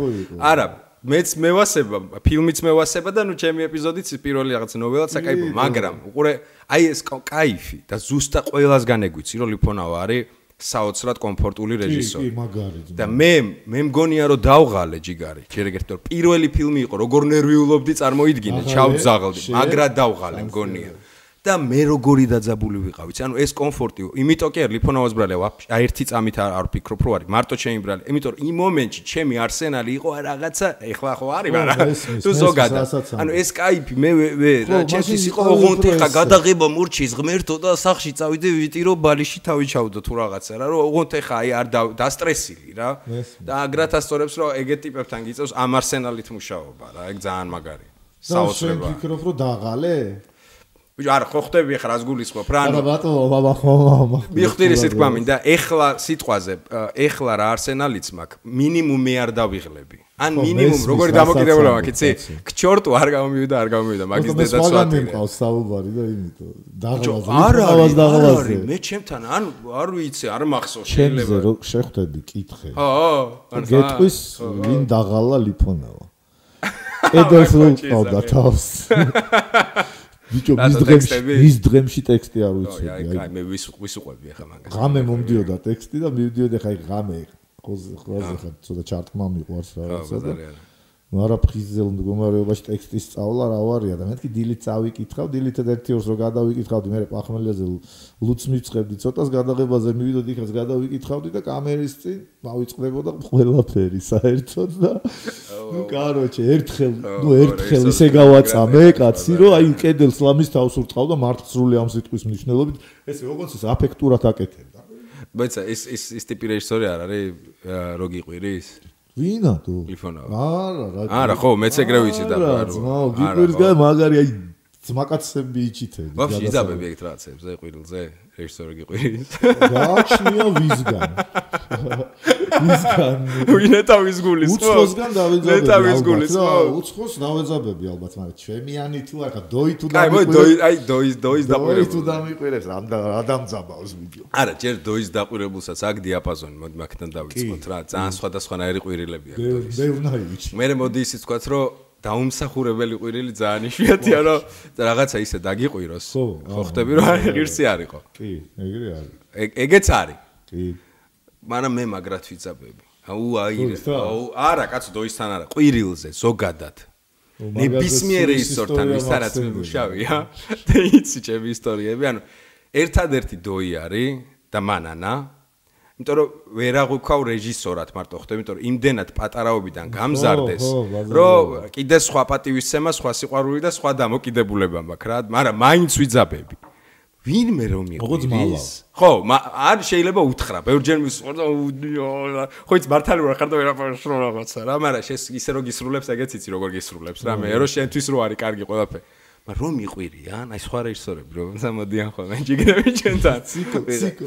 არა მეც მევასება ფილმიც მევასება და ნუ ჩემი ეპიზოდიც პირველი რაღაც ნოველაც აკაიბო მაგრამ უყურე აი ეს кайფი და ზუსტად ყველას განეგვიცი რომ ლიფონავა არის საოცრად კომფორტული რეჟისორი. კი, მაგარი. და მე მე მგონია რომ დავღალე ჯიგარი. შეიძლება რომ პირველი ფილმი იყო, როგორ ნერვიულობდი წარმოიდგინე, ჩავძაღლდი, მაგრა დავღალე მგონია. და მე როგორი დაძაბული ვიყავით. ანუ ეს კომფორტი, იმიტომ კი არ ლიფონოვას ბრალე, აი ერთი წამით არ ვფიქრობ რომ არის, მარტო ჩემი ბრალე. იმიტომ რომ იმ მომენტში ჩემი არსენალი იყო რაღაცა, ეხლა ხო არის, მაგრამ თუ ზოგადად. ანუ ეს кайფი მე ვერ, ჩემთვის იყო ოღონდ ეხა გადაღება მურჩის ღმერთო და სახში წავიდე ვიტირო ბალიში თავი ჩავდო თუ რაღაცა რა, რომ ოღონდ ეხა აი არ დასტრესილი რა. და აგრათ ასწორებს რომ ეგეთ ტიპებთან გიწევს ამ არსენალით მუშაობა რა, ეგ ძალიან მაგარია. საოცრებაა. და შენ ფიქრობ რომ დაღალე? ბიჭო არა ხო ხდები ახლა რას გულისხმობ? რა ანუ ბატონო ბაბა ხო მიხდირი ისეთ თქვა მინდა ეხლა სიტყვაზე ეხლა რა არსენალიც მაქვს? მინიმუმ მე არ დავიღლები. ან მინიმუმ როგორი დამოკიდებულა მაქვს იცი? ქჩორტუ არ გამომივიდა არ გამომივიდა მაგის დედაც ვატი მყავს საუბარი და იმიტომ დაღლაზე არა არა მე ჩემთან ანუ არ ვიცი არ მახსოვს შეიძლება. რო შეხვდები კითხე. ხო ხო გეტყვის ვინ დაღალა ლიფონავა ედოს რო ყავდა თავს ბიჭო მის დღემში მის დღემში ტექსტი არ ვიცოდი აი აი მე ვის ვისუყვები ახლა მაგას. ღამე მომდიოდა ტექსტი და მივდიოდი ახლა ღამე ხოზე ხოზე ხა ცოტა ჩარტმა მიყვარს რაღაცა და ну არა ფრიზელ მდგომარეობაში ტექსტის სწავლა რა ვარია და მეთქი დილით წავიკითხავ დილით ერთი ორს რო გადავიკითხავდი მე პახმელიაზე ლუც მივწევდი ცოტას გადაღებაზე მივიდოდი ხას გადავიკითხავდი და კამერის წინ მავიწყდებოდა ყველაფერი საერთოდ და ну короче ერთხელ ну ერთხელ ისე გავაწამე კაცი რომ აი კედელს ლამის თავს ურწყავ და მართლსრული ამ სიტყვის მნიშვნელობით ეს როგორც ის აფექტურად აკეთებდა ბაცა ეს ეს ეს ტიპი რეჟისორი არ არის რო გიყვირის ვინა თუ? ლიფონა. არა, რა. არა, ხო, მეც ეგრე ვიცი და რა. რა, გიკვირს გა მაგარი აი ძმაკაცები იჩითები. ვაფშე იზაბები ეგ რაღაცებს, ზე ყვირილზე. რეჟისორი გიყვირის. გააჩნია ვისგან. ვისგან. ვინეთა ვის გულის ხო? უცხოსგან დავეძაბები. ნეტა ვის გულის ხო? უცხოს დავეძაბები ალბათ, მაგრამ ჩემიანი თუ არა, დოი თუ დამიყვირებს. აი, დოი, აი, დოის, დოის დაყვირებს. დოი თუ დამიყვირებს, ამ და ადამძაბავს ვიდეო. არა, ჯერ დოის დაყვირებულსაც აქ დიაპაზონი, მოდი მაგთან დავიწყოთ რა. ძალიან სხვადასხვანაირი ყვირილები აქვს დოის. მე უნდა ივიჩი. მე მოდი ისიც ვთქვათ, რომ დაუმსახურებელი ყვირილი ძალიან იშვიათია რომ რაღაცა ისე დაგიყვიროს ხო ხო ხტები რომ ღირსი არისო კი ეგრე არის ეგეც არის კი მაგრამ მე მაგრად ვიწაბები აუ აი აუ არა კაცო დოისთან არა. ყვირილზე ზოგადად. ნებისმიერ ისორთან ვისარაც მიმუშავია და იცი ჩემი ისტორიები ანუ ერთადერთი დოი არის და მანანა იმიტომ რომ ვერ აღვიქავ რეჟისორად მარტო ხტები, იმიტომ რომ იმდენად პატარაობიდან გამზარდეს, რომ კიდე სხვა პატივისცემა, სხვა სიყვარული და სხვა დამოკიდებულება მაქვს რა, მაგრამ მაინც ვიძაბები. ვინმე რომ იყვის? ხო, არ შეიძლება უთხრა, ბევრჯერ მისყორ და ხო იც მართალი ვარ ხარ და ვერაფერს რო რაღაცა რა, მაგრამ შენ ისე რო გისრულებს, ეგეც იცი როგორ გისრულებს რა, მე რო შენთვის რო არის კარგი ყველაფერი. მაგრამ რომ მიყვირიან, აი სხვა რეჟისორები რომ სამოდიან ხოლმე ჯიგრები ჩვენთან. ციკო, ციკო.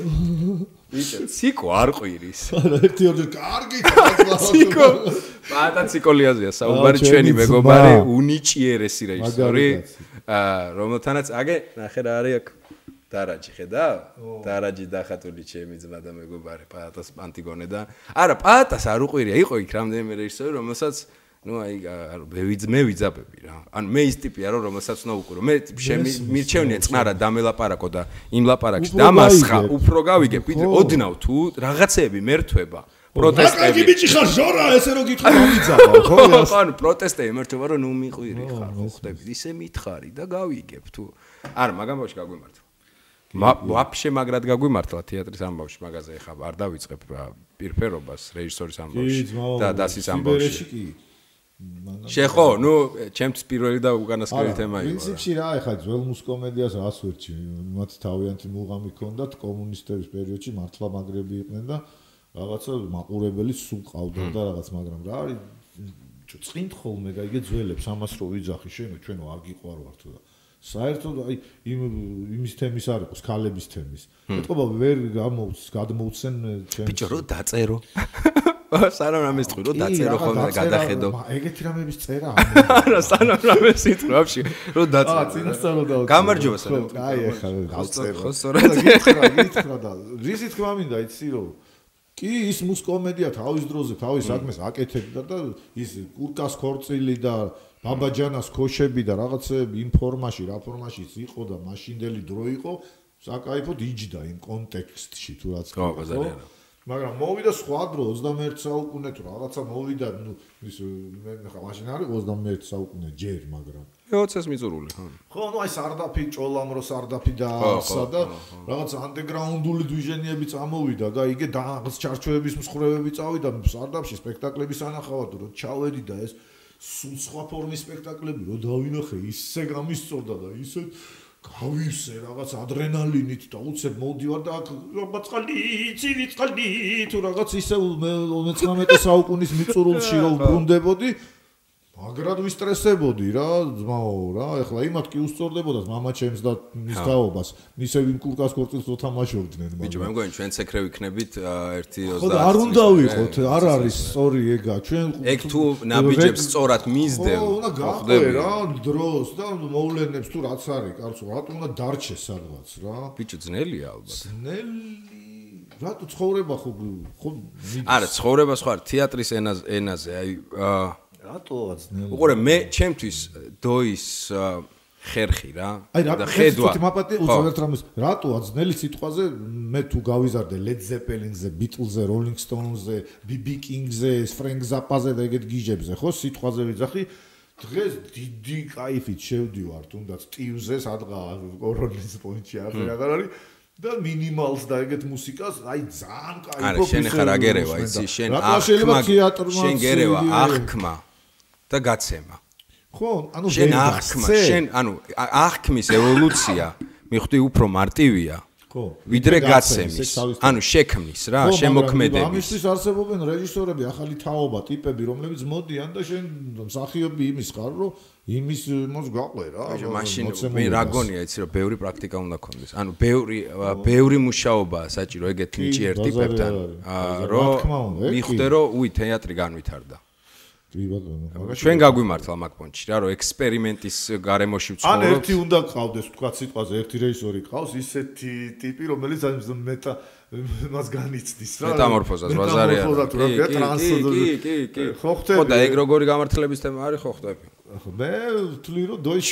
ვიჭო, ციკო არ ყვირის. არა, ერთი ორჯერ კარგი ციკო. პატა ციკოლიაზეა საუბარი ჩვენი მეგობარი უნიჭიერესი რეჟისორი. აა რომელთანაც აგე ნახე რა არის აქ დარაჯი ხედა? დარაჯი დახატული ჩემი ძმა და მეგობარი პატას პანტიგონე და არა, პატას არ უყვირია, იყო იქ რამდენიმე რეჟისორი, რომელსაც ну აი მე ვიძმე ვიძაბები რა. ანუ მე ის ტიპია რომ რომელსაც უნდა უკურო. მე შემი მირჩევნია წყნარა დამელაპარაკო და იმ ლაპარაკში დამასხა უფრო გავიგე. ოდნავ თუ რაღაცეები მერთვება. პროტესტები. აი ბიჭი ხარ ჟორა ესე რო გითხარ ამიძაბა ხო? ანუ პროტესტები მერთვება რომ ნუ მიყვირი ხარ ხო ხდები. ისე მითხარი და გავიგებ თუ. არა მაგამ ბავშვი გაგვიმართლა. ვაფშე მაგრად გაგვიმართლა თეატრის ამბავში მაგაზე ხა არ დავიწყებ პირფერობას რეჟისორის ამბავში და დასის ამბავში. კი შეხო, ნუ ჩემთვის პირველი და უკანასკნელი თემა იყო. პრინციპში რა, ეხლა ძველ მუსკომედიას რას ვერჩი? მათ თავიანთი მუღამი ქონდათ კომუნისტების პერიოდში მართლა მაგრები იყვნენ და რაღაცა მაყურებელი სულ ყავდა და რაღაც, მაგრამ რა არის? წინთ ხოლმე გაიგე ძველებს ამას რო ვიძახი შენო ჩვენო არ გიყვარვართ და საერთოდ აი იმ იმის თემის არ იყოს ქალების თემის. ეთქობა ვერ გამოუც გადმოუცენ ჩვენ ბიჭო რო დაწერო? სანამ რამეს თქვი რომ დაწერო ხოლმე და გადახედო. ეგეთი რამების წერა არა სანამ რამეს იტყვი ვაფშე რომ დაწერო აა წინასწარ რომ დაწერო გამარჯობა სანამ. აი ახლა დავწერო ხო სწორად. გითხრა გითხრა და რისი თქმა მინდა იცი რომ კი ის მუსკომედია თავის დროზე თავის საქმეს აკეთებდა და ის კურკას ქორწილი და ბაბაჯანას ქოშები და რაღაცეები იმ ფორმაში რა ფორმაშიც იყო და მაშინდელი დრო იყო საკაიფოდ იჯდა იმ კონტექსტში თუ რაც ხო ბაზარია მაგრამ მოვიდა სხვა დრო 21 საუკუნე თუ რაღაცა მოვიდა ნუ ის მე ხა მაშინ არის 21 საუკუნე ჯერ მაგრამ. 20-ს მიწურული ხო. ხო ნუ აი სარდაფი ჭოლამრო სარდაფი და ასა და რაღაც ანდეგრაუნდული დვიჟენიები წამოვიდა და იგე რაღაც ჩარჩოების მსხრევები წავიდა სარდაფში სპექტაკლების ანახავად რო ჩავედი და ეს სულ სხვა ფორმის სპექტაკლები რო დავინახე ისე გამისწორდა და ისე გავივსე რაღაც ადრენალინით და უცებ მოვდივარ და აქ ბაწყალი ცივი წყალი თუ რაღაც ისე მე 19 საუკუნის მიწურულში რომ ბრუნდებოდი მაგრად ვისტრესებოდი რა ძმაო რა ეხლა იმათ კი უსწორდებოდა мама ჩემს და მის თაობას მისე ვინ კურკას კორტილს რო თამაშობდნენ მაგრამ ბიჭო მე მგონი ჩვენ ცეკრე ვიქნებით ერთი 20 ხო და არ უნდა ვიყოთ არ არის სწორი ეგა ჩვენ ეგ თუ ნაბიჯებს სწორად მისდევ ხო უნდა გაყვე რა დროს და მოვლენებს თუ რაც არის კარგო რატო უნდა დარჩე სადღაც რა ბიჭო ძნელია ალბათ ძნელი რატო ცხოვრება ხო ხო არა ცხოვრება სხვა თეატრის ენაზე აი აა რატოაც ნელ უყურე მე ჩემთვის დოის ხერხი რა და ხედვა აი რა მაპატი უძველეთ რამის რატო აძნელი სიტყვაზე მე თუ გავიზარდე ლედ ზეპელინგზე ბიტლზე როლინგ სტოუნზე ბიბი კინგზე ფრენკ ზაპაზე და ეგეთ გიჟებზე ხო სიტყვაზე ვიძახი დღეს დიდი кайფით შევდივარ თუნდაც ტიუზეს ადგა კორონის პონჩი აღარ აღარ არის და მინიმალს და ეგეთ მუსიკას, აი ძალიან кайფო. არა, შენ ხარ აგერევა, იცი, შენ ახკმა. შენ გერევა, ახკმა. და გაცემა. ხო, ანუ შენ აღქმა, შენ ანუ აღქმის ევოლუცია მიხვდი უფრო მარტივია. ხო. ვიდრე გაცემის. ანუ შექმნის რა, შემოქმედების. ამისთვის არსებობენ რეჟისორები, ახალი თაობა, ტიპები, რომლებიც მოდიან და შენ მსახიობი იმის ხარ, რომ იმის მოც გაყვე რა. აი, მაშინ მე რა გონია, იცი რომ ბევრი პრაქტიკა უნდა ქონდეს. ანუ ბევრი ბევრი მუშაობა საჭირო ეგეთ ნიჭიერ ტიპებთან. რომ მიხვდე რომ უი თეატრი განვითარდა. კი ბატონო. ჩვენ გაგვიმართლა მაგ პონჩი რა, რომ ექსპერიმენტის გარემოში ვცხოვრობ. ან ერთი უნდა ყავდეს, თქვა სიტყვაზე ერთი რეჟისორი ყავს, ისეთი ტიპი, რომელიც მეთა მას განიცდის რა. მეტამორფოზას ვაზარია. კი, კი, კი, კი. ხო ხტები. ხო და ეგ როგორი გამართლების თემა არის, ხო ხტები. მე ვთვლი რომ დოის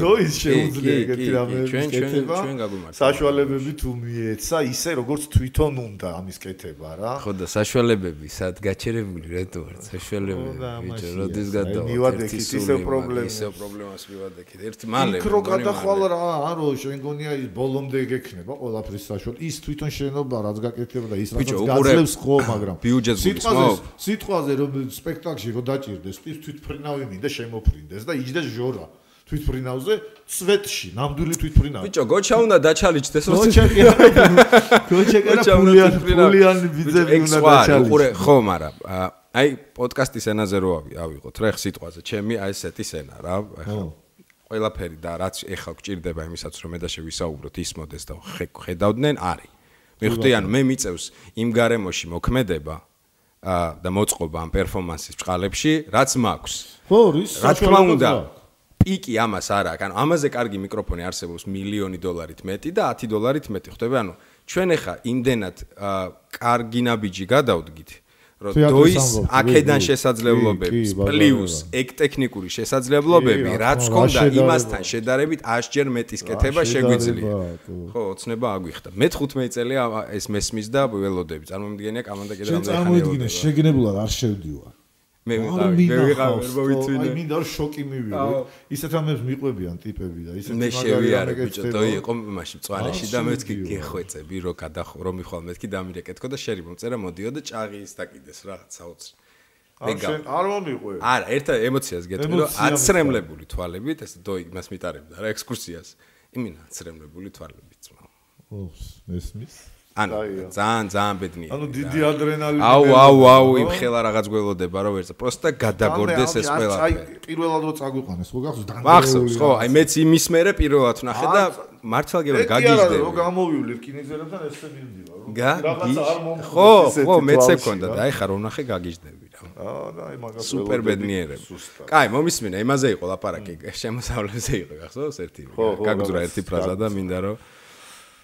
დოის შეუძლია ეგეთი რამე კეთება ჩვენ გაგვიმართა საშუალებები თუ მიეცა ისე როგორც თვითონ უნდა ამის კეთება რა. ხო და საშუალებები სად გაჩერებული რატო არ საშუალებები ბიჭო როდის გადავა მივადექით ისე პრობლემა ისე პრობლემას მივადექით. ერთი მალე მიკრო გადახვალ რა არო შენ გონია ის ბოლომდე გექნება ყველაფრის საშუალო ის თვითონ შენობა რაც გაკეთება და ის რაც გაძლევს ხო მაგრამ სიტყვაზე სიტყვაზე რომ სპექტაკლში რო დაჭirdეს ის თვითფრინავი მინდა შემოფრი თვითფრინდეს და იჯდეს ჟორა თვითფრინავზე ცვეთში ნამდვილი თვითფრინავი ბიჭო გოჩა უნდა დაჩალიჩდეს რო გოჩა კი არა გოჩა კი არა ფულიან ფულიან ბიძები უნდა დაჩალიჩდეს უყურე ხო მაგრამ აი პოდკასტის ენაზე რო ავიღოთ რა ხ სიტყვაზე ჩემი აი ესეთი ენა რა ახლა ყველაფერი და რაც ეხლა გჭირდება იმისაც რომ მე და შევისაუბროთ ის მოდეს და ხედავდნენ არის. მე ხვდი ანუ მე მიწევს იმ გარემოში მოქმედება და მოწყობა ამ პერფორმანსის წყალებში, რაც მაქვს. ხო, რის რა თქმა უნდა. პიკი ამას არ აქვს. ანუ ამაზე კარგი მიკროფონი არსებობს მილიონი დოლარით მეტი და 10 დოლარით მეტი. ხვდები, ანუ ჩვენ ახლა იმდენად კარგი ნაბიჯი გადავდგით. რომ დოის აქედან შესაძლებლობები პლუს ეგ ტექნიკური შესაძლებლობები რაც ქონდა იმასთან შედარებით 100 ჯერ მეტის კეთება შეგვიძლია. ხო ოცნება აგვიხდა. მე 15 წელია ეს მესმის და ველოდები. წარმომიდგენია კამანდა კიდე რამდენი ხანია წარმომიდგინე შეგნებულად არ შევდივარ მე ვიყავ მე ვიყავ ვერ მოვიცინე აი მინდა რომ შოკი მივიღო. ისეთ ამებს მიყვებიან ტიპები და ისეთ მე შევიარე ბიჭო დო იყო მაშინ მწვანეში და მეც კი გეხვეწები რომ გადახო რომ მიხვალ მეც კი დამირეკეთქო და შერი მომწერა მოდიო და ჭაღი ის დაკიდეს რაღაც საოცრი მე გა არ მომიყვე არა ერთ ემოციას გეტყვი რომ აცრემლებული თვალებით ეს დო იმას მიტარებდა რა ექსკურსიას. იმინა აცრემლებული თვალებით ძმა ო ესმის ანუ ძალიან ძალიან ბედნია. ანუ დიდი ადრენალინი. აუ აუ აუ იმ ხელა რაღაც გველოდება რა ვერცა. პროსტა გადაგორდეს ეს ყველაფერი. აი პირველად რო წაგვიყვანეს, ხო გახსოვს დანგრეული. მახსოვს, ხო, აი მეც იმის მერე პირველად ნახე და მართლა გეუბნები გაგიჟდები. რო გამოვივლი რკინიგზელებთან ესე მივდივარ. რაღაცა არ მომხდარა. ხო, ხო, მეც ეკონდა და აი ხა რო ნახე გაგიჟდები რა. აა და აი მაგას სუპერ ბედნიერები. კაი, მომისმინე, იმაზე იყო ლაპარაკი, შემოსავლებზე იყო, გახსოვს ერთი. გაგძრა ერთი ფრაზა და მინდა რომ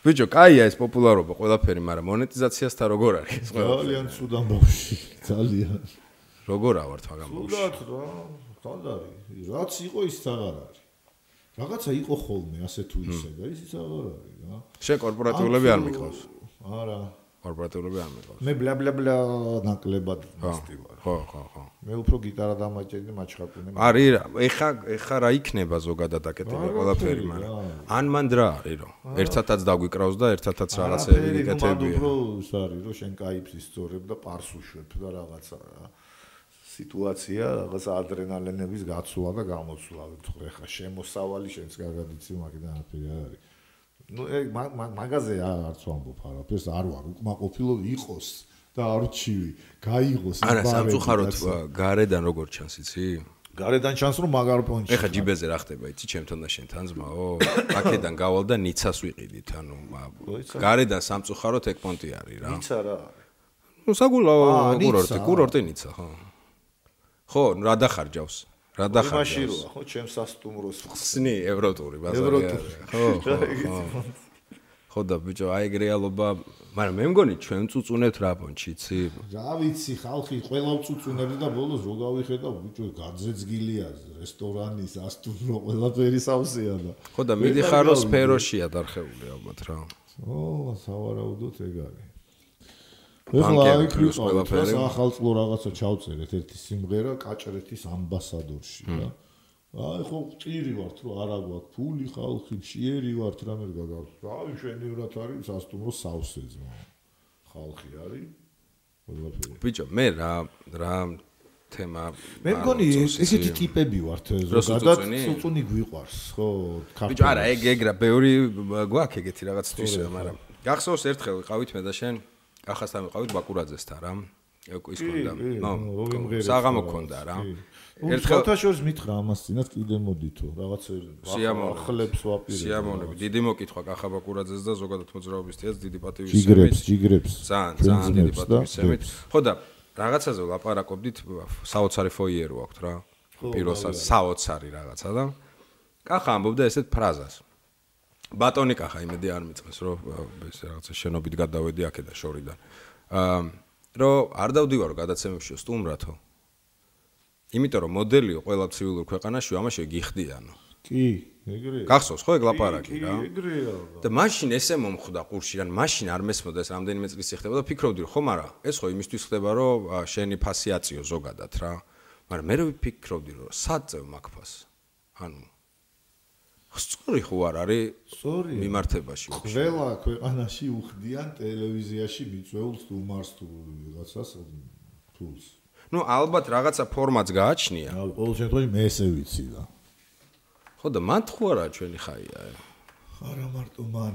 ბიჭო, კაია ეს პოპულარობა ყველაფერი, მაგრამ მონეტიზაციასთან როგორ არის ეს ყველაფერი? ძალიან ცუდან ბავში, ძალიან. როგორ ავართ მაგამ ბავში? ცუდად რა, თანდარი. რაც იყო ის აღარ არის. რაღაცა იყო ხოლმე ასე თუ ისე და ისიც აღარ არის რა. შე კორპორატიულები არ მიყავს. არა. კორპორატიულები არ მეყავს. მე ბლა ბლა ბლა ნაკლებად მისტი ვარ. ხო, ხო, ხო. მე უფრო გიტარა დამაჭერდი მაჩხაკუნე. არის რა, ეხა ეხა რა იქნება ზოგადად აკეთება ყველაფერი, მაგრამ ან მან რა არის რა. ერთათაც დაგვიკრავს და ერთათაც რაღაცები გიკეთებია. უფრო ის არის რომ შენ кайფს ისწორებ და პარს უშვებ და რაღაცა რა. სიტუაცია რაღაც ადრენალინების გაცვლა და გამოცვლა ვთქო ეხა შემოსავალი შენს კარგად იცი მაგიდან არაფერი არ არის ну ეგ მაგაზე არც ვამბობ არაფერს არ ვარ უკმაყოფილო იყოს და არჩივი გაიღოს არა სამწუხაროდ გარედან როგორ ჩანს იცი? გარედან ჩანს რომ მაგარ პონჩი ეხა ჯიბეზე რა ხდება იცი ჩემთან და შენთან ძმაო აქედან გავალ და ნიცას ვიყიდით ანუ გარედან სამწუხაროდ ეგ პონტი არის რა. ნიცა რა ну საგულაო კურორტი კურორტი ნიცა ხო. ხო რა დახარჯავს? რა დახარჯავს ხო ჩემს სასტუმროს ხსნი. ევროტური ბაზარი ხო ხო ხო. და ბიჭო აი ეგ რეალობა მაგრამ მე მგონი ჩვენ წუწუნებთ რა პონჩი იცი რა ვიცი ხალხი ყველა წუწუნებს და ბოლოს რო გავიხედა ბიჭო გაძეძგილია რესტორანი სასტუმრო ყველაფერი სავსეა და ხო და მიდიხარ რომ სფეროშია დარხეული ალბათ რა. ო სავარაუდოდ ეგ არის ეხლა აი ქრის ყველაფერი. ახალწლო რაღაცა ჩავწერეთ. ერთი სიმღერა კაჭრეთის ამბასადორში რა. აი ხო წირი ვართ რომ არა გვაქვს ფული ხალხი შეერი ვართ რამე გაგავს. აი შენივრად არის სასტუმრო სავსეზე ხალხი არის? ყველაფერი. ბიჭო მე რა რა თემა მე მგონი ესეთი ტიპები ვართ ზოგადად სუწუნი გვიყვარს ხო ბიჭო არა ეგ ეგ რა ბევრი გვაქვს ეგეთი რაღაც თვისე მაგრამ გახსოვს ერთხელ ვიყავით მე და შენ კახასთან ვიყავით ბაკურაძესთან რა. ის კონდა ნო საღამო კონდა რა. ერთხელ თაშორს მითხრა ამას წინათ კიდე მოდითო რაღაც ახლებს ვაპირებ სიამოვნები დიდი მოკითხვა კახაბაკურაძეს და ზოგადად მოძრაობის თეატრს დიდი პატივი სემით. ჯიგრებს ჯიგრებს ძალიან ძალიან დიდი პატივი სემით. ხო და რაღაცაზე ლაპარაკობდით საოცარი ფოიე რო აქვს რა პიროსა საოცარი რაღაცა და კახა ამბობდა ესეთ ფრაზას ბატონი კახა იმედი არ მიწეს რომ ეს რაღაცა შენობით გადავედი აქედან შორიდან. აა რომ არ დავდივარო გადაცემებში სტუმრათო იმიტომ რომ მოდელიო ყველა ცივილურ ქვეყანაში ამაში გიხდიანო კი ეგრეა. გახსოვს ხო ეგ ლაპარაკი რა? კი ეგრეა. და მაშინ ესე მომხვდა ყურში რან მაშინ არ მესმოდა ეს რამდენიმე წლის ხდება და ფიქრობდი რომ ხომ არა ეს ხო იმისთვის ხდება რომ შენი ფასი აწიო ზოგადად რა. მაგრამ მე რო ვფიქრობდი რომ საწევ მაგფას ანუ სწორი ხო არ არის სწორი მიმართებაში ყველა ქვეყანაში უხდიან ტელევიზიაში მიწვეულს თუ მარს თუ ვიღაცას თულს. ну ალბათ რაღაცა ფორმატს გააჩნია. ალბათ ყოველ შემთხვევაში მე ესე ვიცი და ხო და მან თუ არა ჩვენი ხაია? არა მარტო მან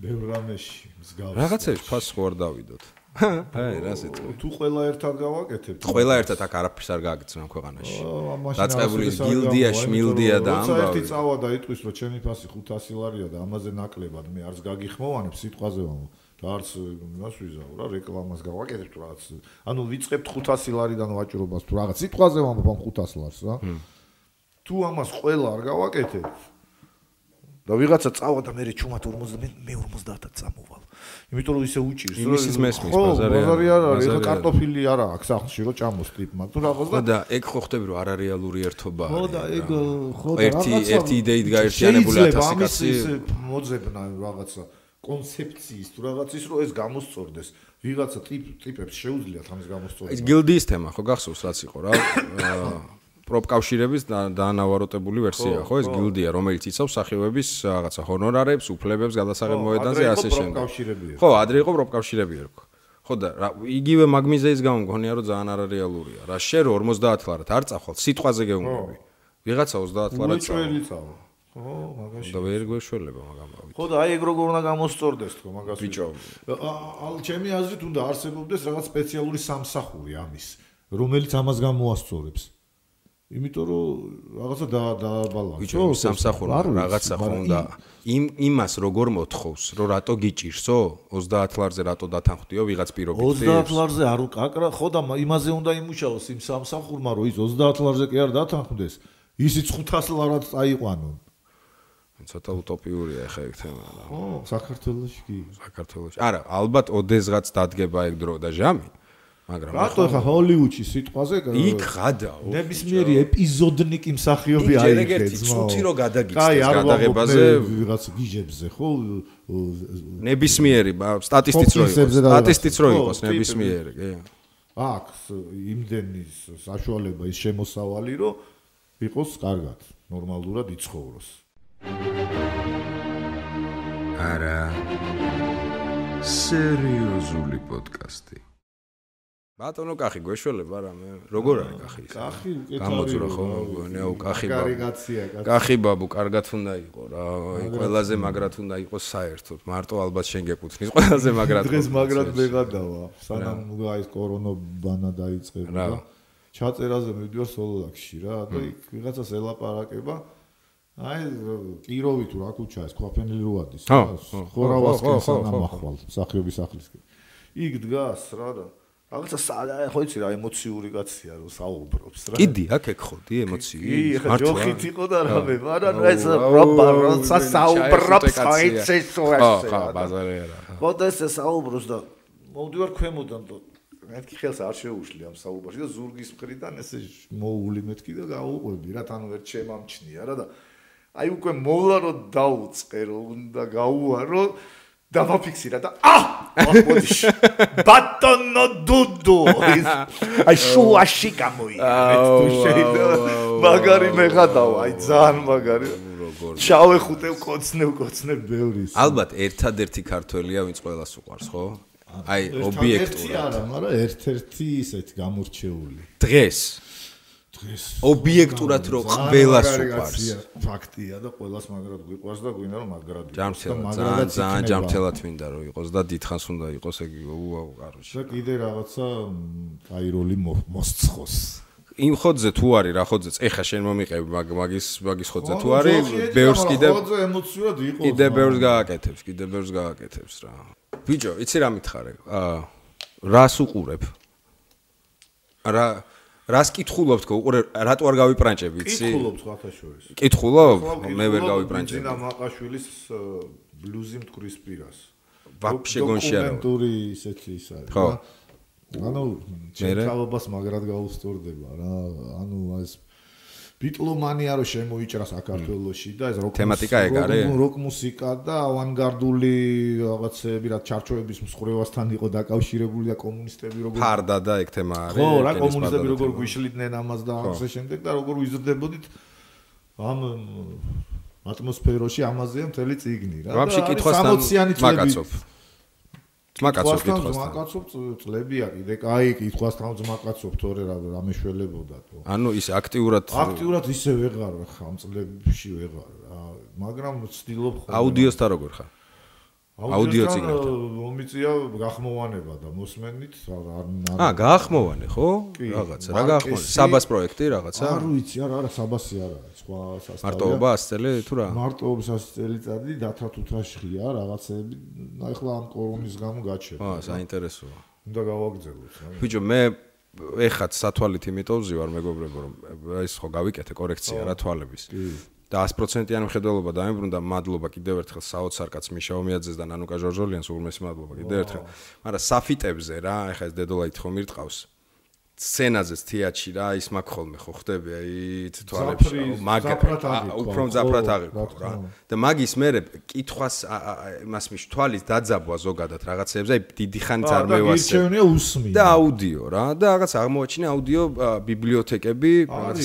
ბევრ რამეში მსგავს რაღაცებს ფას ხო არ დავიდოთ აი რა სიტყვა თუ ყველა ერთად გავაკეთებთ ყველა ერთად აქ არაფერს არ გააგრძნო ქვეყანაში. დაწყებული გილდია შმილდია და ამბავი ერთი წავა და იტყვის რომ ჩემი ფასი 500 ლარია და ამაზე ნაკლებად მე არც გაგიხმოვანებ სიტყვაზე ვამბობ და არც იმას ვიზაო რა რეკლამას გავაკეთებთ რაღაც. ანუ ვიწყებთ 500 ლარიდან ვაჭრობას თუ რაღაც სიტყვაზე ვამბობ ამ 500 ლარს რა თუ ამას ყველა არ გავაკეთებთ და ვიღაცა წავა და მე ჩუმად 50 მე 50-ად წამოვალ იმიტომ რომ ისე უჭირს რომ იმის მესმის ბაზარი არა ბაზარი არ არის ეხა კარტოფილი არა აქვს სახლში რომ ჭამოს ტიპმა თუ რაღაც და ხო და ეგ ხო ხდები რომ არარეალური ერთობა ხო და ეგ ხო და ერთი ერთი იდეით გაერთიანებული 1000 კაცი მოძებნა რაღაცა კონცეფციის თუ რაღაცის რომ ეს გამოსწორდეს. ვიღაცა ტიპ ტიპებს შეუძლიათ ამის გამოსწორება ეს გილდიის თემა ხო გახსოვს რაც იყო რა პროპკავშირების დაანავაროტებული ვერსია, ხო, ეს გილდია, რომელიც იცავს სახიობების რაღაცა ჰონორარებს, უფლებებს, გადასაღებ მოედანზე ასე შემდეგ. ხო, ადრე იყო პროპკავშირები ერქვა. ხო და იგივე მაგმიზეის გამო მგონია რომ ძალიან არარეალურია. რა შე რო 50 ლარად არ წახვალ, სიტყვაზე გეუბნები. ვიღაცა 30 ლარად წავა. ხო, მაგაში. და ვერ გვეშველება მაგამ. ხო და აი ეგ როგორ უნდა გამოსწორდეს თქო მაგას. ბიჭო. ალ ჩემი აზრით უნდა არსებობდეს რაღაც სპეციალური სამსახური ამის, რომელიც ამას გამოასწორებს. იმიტომ რომ რაღაცა დააბალანსო. ბიჭო, სამსახურო რაღაცა ხო უნდა იმ იმას როგორ მოთხოვს, რომ რატო გიჭირსო? 30 ლარზე რატო დათანხმდიო ვიღაც პირობით? 30 ლარზე არ უკაკრა, ხო და იმაზე უნდა იმუშაოს იმ სამსახურმა, რომ ის 30 ლარზე კი არ დათანხმდეს, ისიც 500 ლარად აიყვანონ. ცოტა უტოპიურია ხა ეგ თემა. ხო, საქართველოსში კი. საქართველოსში. არა, ალბათ ოდესღაც დადგება ეგ დრო და ჟამი. მაგრამ რატო ხა ჰოლივუდში სიტყვაზე იქ ღადაო. ნებისმიერი ეპიზოდნიკი მსახიობი ეგ აიქეთ. ერთი წუთი რო გადაგიწეს გადაღებაზე ვიღაც გიჟებზე ხო? ნებისმიერი სტატისტიც რო იყოს. სტატისტიც რო იყოს ნებისმიერი, კი. აქვს იმდენი საშუალება ის შემოსავალი რომ იყოს კარგად, ნორმალურად იცხოვროს. არა. სერიოზული პოდკასტი. ბატონო კახი გვეშველება რა მე როგორ არის კახი კახი გამოძურა ხო ნეო კახი ბაბუ. კარიგაცია კახი კახი ბაბუ კარგად უნდა იყო რა აი ყველაზე მაგრად უნდა იყოს საერთოდ. მარტო ალბათ შენ გეკუთვნის ყველაზე მაგრად დღეს მაგრად მეღადავა სანამ აი კორონაბანა დაიწყება და ჩაწერაზე მივდივარ სოლოლაკში რა. და იქ ვიღაცას ელაპარაკება. აი კიროვი თუ რა ქუჩაა ეს ქვაფენილი როადის ხორავასკენ სანამ ახვალ სახიობის სახლისკენ იქ დგას რა და რაღაცა ხო იცი რა ემოციური კაცია რომ საუბრობს რა. კიდი აქ ეგ ხოდი ემოციური კი ხა ჯოხით იყო და რამე მაგრამ ეს რობა როცა საუბრობს ხო იცი სო ესე ხა ბაზარია რა ხო და ეს საუბრობს და მოვდივარ ქვემოდან და მეთქი ხელს არ შეუშლი ამ საუბარში და ზურგის მხრიდან ესე მოული მეთქი და გაუყვები რა თან ვერ ჩემამჩნია რა და აი უკვე მოვლა რომ დაუწყე რომ უნდა გაუარო დავაფიქსირა და აა მოდი ბატონო დუდუ. აი შუაში გამოია თუ შეიძლება მაგარი მეღადაო აი ძალიან მაგარი. ჩავეხუტე კოცნე კოცნე ბევრის ალბათ ერთადერთი ქართველია ვინც ყველას უყარს ხო? აი ობიექტურად. არა მაგრამ ერთ-ერთი ისეთ გამორჩეული. დღეს დღეს. ობიექტურად რო ყველას უყარს ფაქტია და ყველას მაგრად გვიყვარს და გვინდა რომ მაგრად ჯამთელად ძალიან ძალიან ჯამთელად მინდა რომ იყოს და დიდხანს უნდა იყოს ეგ უაუ კაროში და კიდე რაღაცა აი როლი მოსცხოს. იმ ხოძე თუ არის რა ხოძე ეხა შენ მომიყევი მაგის მაგის ხოძე თუ არის ბევრს კიდე ხოძე ემოციურად იყოს კიდე ბევრს გააკეთებს კიდე ბევრს გააკეთებს რა. ბიჭო იცი რა მითხარე? აა რას უყურებ? რა რას კითხულობთ ხო? უყურე რატო არ გავიპრანჭები? იცი? კითხულობ? სხვათა შორის. კითხულობ მე ვერ გავიპრანჭები. ძინა მაყაშვილის ბლუზი მტკვრის პირას. ვაფშე გონშია დოკუმენტური ისეთი ის არის ხო. ანუ ჩემთავობას მაგრად გაუსწორდება რა. ანუ ეს ბიტლომანია რო შემოიჭრა საქართველოსში და ეს როკ თემატიკა ეგ არის. როკ მუსიკა და ავანგარდული რაღაცები რა ჩარჩოების მსხრევასთან იყო დაკავშირებული და კომუნისტები როგორ ფარდა და ეგ თემა არის ხო რა კომუნისტები როგორ გვიშლიდნენ ამას და ამასე შემდეგ და როგორ ვიზრდებოდით ამ ატმოსფეროში ამაზეა მთელი წიგნი რა. და ვაფშე კითხვასთან მაგაცობ ძმაკაცო კითხვას. ძმაკაცო წლებია კიდე, კაი, კითხვასთან ძმაკაცო თორე რა რამეშველებოდა თო. ანუ ის აქტიურად აქტიურად ისე ვეღარ ხა ამ წლებში ვეღარ. მაგრამ ვცდილობ ხოლმე. აუდიოსთან როგორ ხარ? აუდიო წიგნებთან. მომიწია გახმოვანება და მოსმენით არ აა გაახმოვანე ხო? რაღაცა რა გაახმოვანე? საბას პროექტი რაღაცა? არ ვიცი, არა, არა, საბასი არა, სხვა სასწავლო. მარტოობა 100 წელი თუ რა? მარტოობის 100 წელიწადი დათათუთაშხია რაღაცები. აი ხლა ამ კორონის გამო გაჩერდა. აა, საინტერესოა. უნდა გავაგზავნოთ. ბიჭო, მე ეხათ სათვალით იმიტომ ვზივარ მეგობრებო, რომ ეს ხო გავიკეთე კორექცია რა თვალების. კი. და 100%-იანი მხედველობა დაემბრუნდა მადლობა კიდევ ერთხელ საოცარკაც მიშა ომიაძეს და ნანუკა ჟორჟოლიანს უღმესი მადლობა კიდევ ერთხელ. მაგრამ საფიტებზე რა ეხა ეს დედოლაით ხომ ირტყავს სცენაზეც თეატრში რა ის მაგ ხოლმე ხო ხდები აი თვალებში. მაგ უფრო მძაფრად აღიქვა რა. და მაგის მე კითხვას იმას მიშ თვალის დაძაბვა ზოგადად რაღაცეებზე აი დიდი ხანით არ მევასე. და აუდიო რა და რაღაც აღმოაჩინე აუდიო ბიბლიოთეკები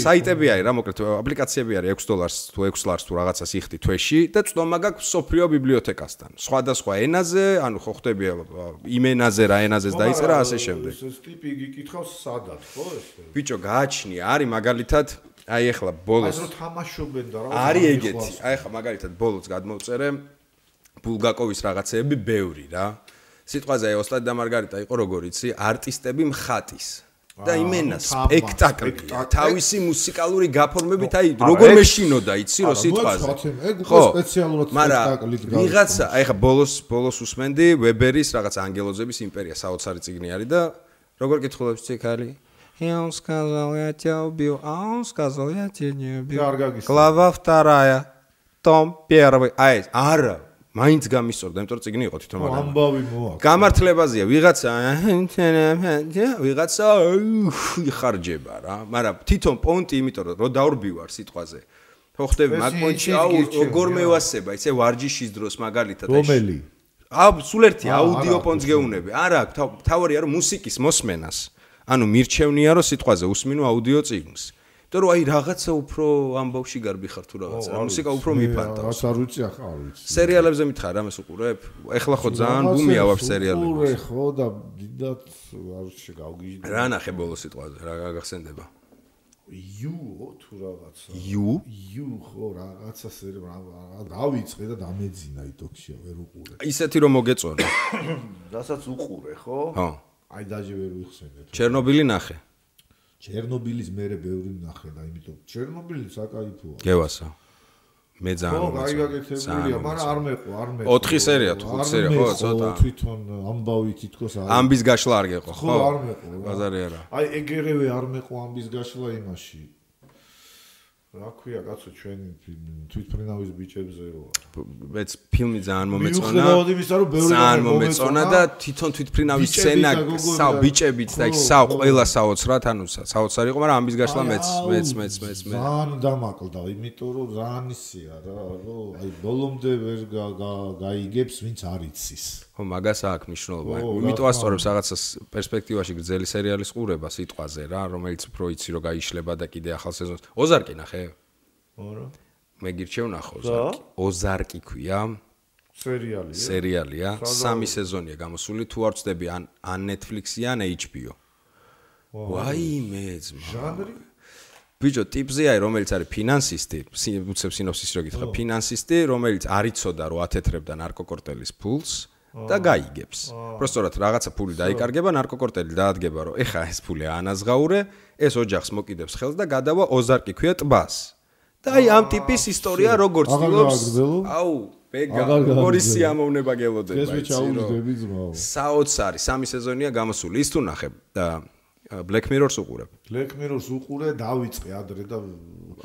საიტები არის რა მოკლედ აპლიკაციები არის 6 დოლარს თუ 6 ლარს თუ რაღაცას იხდი თვეში და წვომა გაქვს სოფლიო ბიბლიოთეკასთან. სხვადასხვა ენაზე ანუ ხო ხდები იმ ენაზე რა ენაზეც დაიწერა ასე შემდეგ. ეს ტიპი გიკითხავს სად სადად ხო ეს? ბიჭო გააჩნია არის მაგალითად აი ახლა ბოლოს. აი რომ თამაშობენ და რა არის ეგეთი აი ახლა მაგალითად ბოლოს გადმოვწერე ბულგაკოვის რაღაცეები ბევრი რა. სიტყვაზე აი ოსტატ და მარგარიტა იყო როგორ იცი არტისტები მხატის და იმენა სპექტაკლია. თავისი მუსიკალური გაფორმებით აი როგორ მეშინოდა იცი რო სიტყვაზე? ხო სპეციალურად სპექტაკლით გავიქცა ვიღაცა აი ხა ბოლოს ბოლოს უსმენდი ვებერის რაღაც ანგელოზების იმპერია საოცარი ციგნი არის და როგორ კითხულობს ციკალი? Я он сказал, я тебя убил, а он сказал, я тебя не убил. Глава вторая. Том первый. აი, არა, მაინც გამისწორდა, იმიტომ რომ ციგნი იყო თვითონ ხო, მაგრამ. ამბავი მოაქვს. გამართლებაზია ვიღაცა ვიღაცა იხარჯება რა, მაგრამ თვითონ პონტი, იმიტომ რომ რო დაურბივარ სიტყვაზე. ხო ხდები ეს მაგ პონტში ის აუ გირჩევია. როგორ მევასება, ისე ვარჯიშის დროს მაგალითად. აი, რომელი? აუ სულ ერთი აა, აუდიო არა, პონტს ხო. გეუნები. არა, თა- თავარია რომ მუსიკის მოსმენას. ანუ მირჩევნია რომ სიტყვაზე უსმინო აუდიო წიგნს. იმიტომ რომ აი რაღაცა უფრო ამბავში გარბი ხარ თუ რაღაცა. მუსიკა უფრო მიფანტავს. რაც არ ვიცი ახლა არ ვიცი. სერიალებზე მითხარ ამას უყურებ? ეხლა ხო ძალიან ბუმია ვარ სერიალებში. უყურე ხო და დიდად არ შეგავგიჟდი. რა ნახე ბოლო სიტყვაზე? რა გაგახსენდება? იუ თუ რაღაცა. იუ? იუ ხო რაღაცა სერი რა დავიწყე და დამეძინა იტოქში ვერ უყურე. ისეთი რომ მოგეწონა. რასაც უყურე ხო? ხო. აი დაჟე ვერ ვიხსენებ. ჩერნობილი ნახე. ჩერნობილის მერე ბევრი ნახე და იმიტომ ჩერნობილი საკაიფოა. გევასა. მე ხო, ძალიან აი მომეწონა. გაკეთებულია, მაგრამ არ მეყო, არ მეყო. ოთხი სერია თუ ხუთი სერია, ხო, ცოტა. თვითონ ამბავი თითქოს არ. ამბის გაშლა არ გეყო, ხო, ხო? არ მეყო. ბაზარი არა. აი ეგერევე არ მეყო ამბის გაშლა იმაში. რა ქვია, კაცო, ჩვენი თვითფრინავის ბიჭებზე რო არ. მეც ფილმი ძალიან მომეწონა. ძალიან მომეწონა და თვითონ თვითფრინავის სცენა და- ბიჭებით და იქ ხო. ყველა საოცრად, ანუ სა- საოცარი იყო, მაგრამ ამბის გაშლა მეც მეც მეც მეც მე. ძალიან დამაკლდა, იმიტომ რომ ძალიან ისია რა, რომ აი ბოლომდე ვერ გა- გა- გაიგებს, ვინც არ იცის. ხო, მაგას აქვს მნიშვნელობა. იმიტომ ასწორებს რაღაცას პერსპექტივაში გრძელი სერიალის ყურება სიტყვაზე რა, რომელიც უფრო იცი რომ გაიშლება და კიდე ახალ სეზონს. ოზარკი ნახე? არა. მე გირჩევ ნახო ოზარკი. ოზარკი ქვია. სერიალია. სერიალია, სამი სეზონია გამოსული, თუ არ ვწდები ან ან Netflix-ი ან HBO. ვაიმე ძმა. ჟანრი? ბიჭო, ტიპზეა, რომელიც არის ფინანსისტი, სი- უცებ სინოფსის რო გითხრა, ფინანსისტი, რომელიც არ იცოდა რომ ათეთრებდა ნარკოკორტელის ფულს და გაიგებს. პროსტორად რაღაცა ფული დაიკარგება, ნარკოკორტელი დაადგება, რომ ეხა ეს ფული ანაზღაურე, ეს ოჯახს მოკიდებს ხელს და გადავა ოზარკი ქვია ტბას. და აი ამ ტიპის ისტორია როგორც ცდილობს, აუ, ბეგა, გააგრძელო. სიამოვნება გელოდება, ეს რომ- ჩაუძდები ძმაო. საოცარი სამი სეზონია გამოსული. ის თუ ნახე Black Mirror-ს უყურებ. Black Mirror-ს უყურე, დავიწყე ადრე და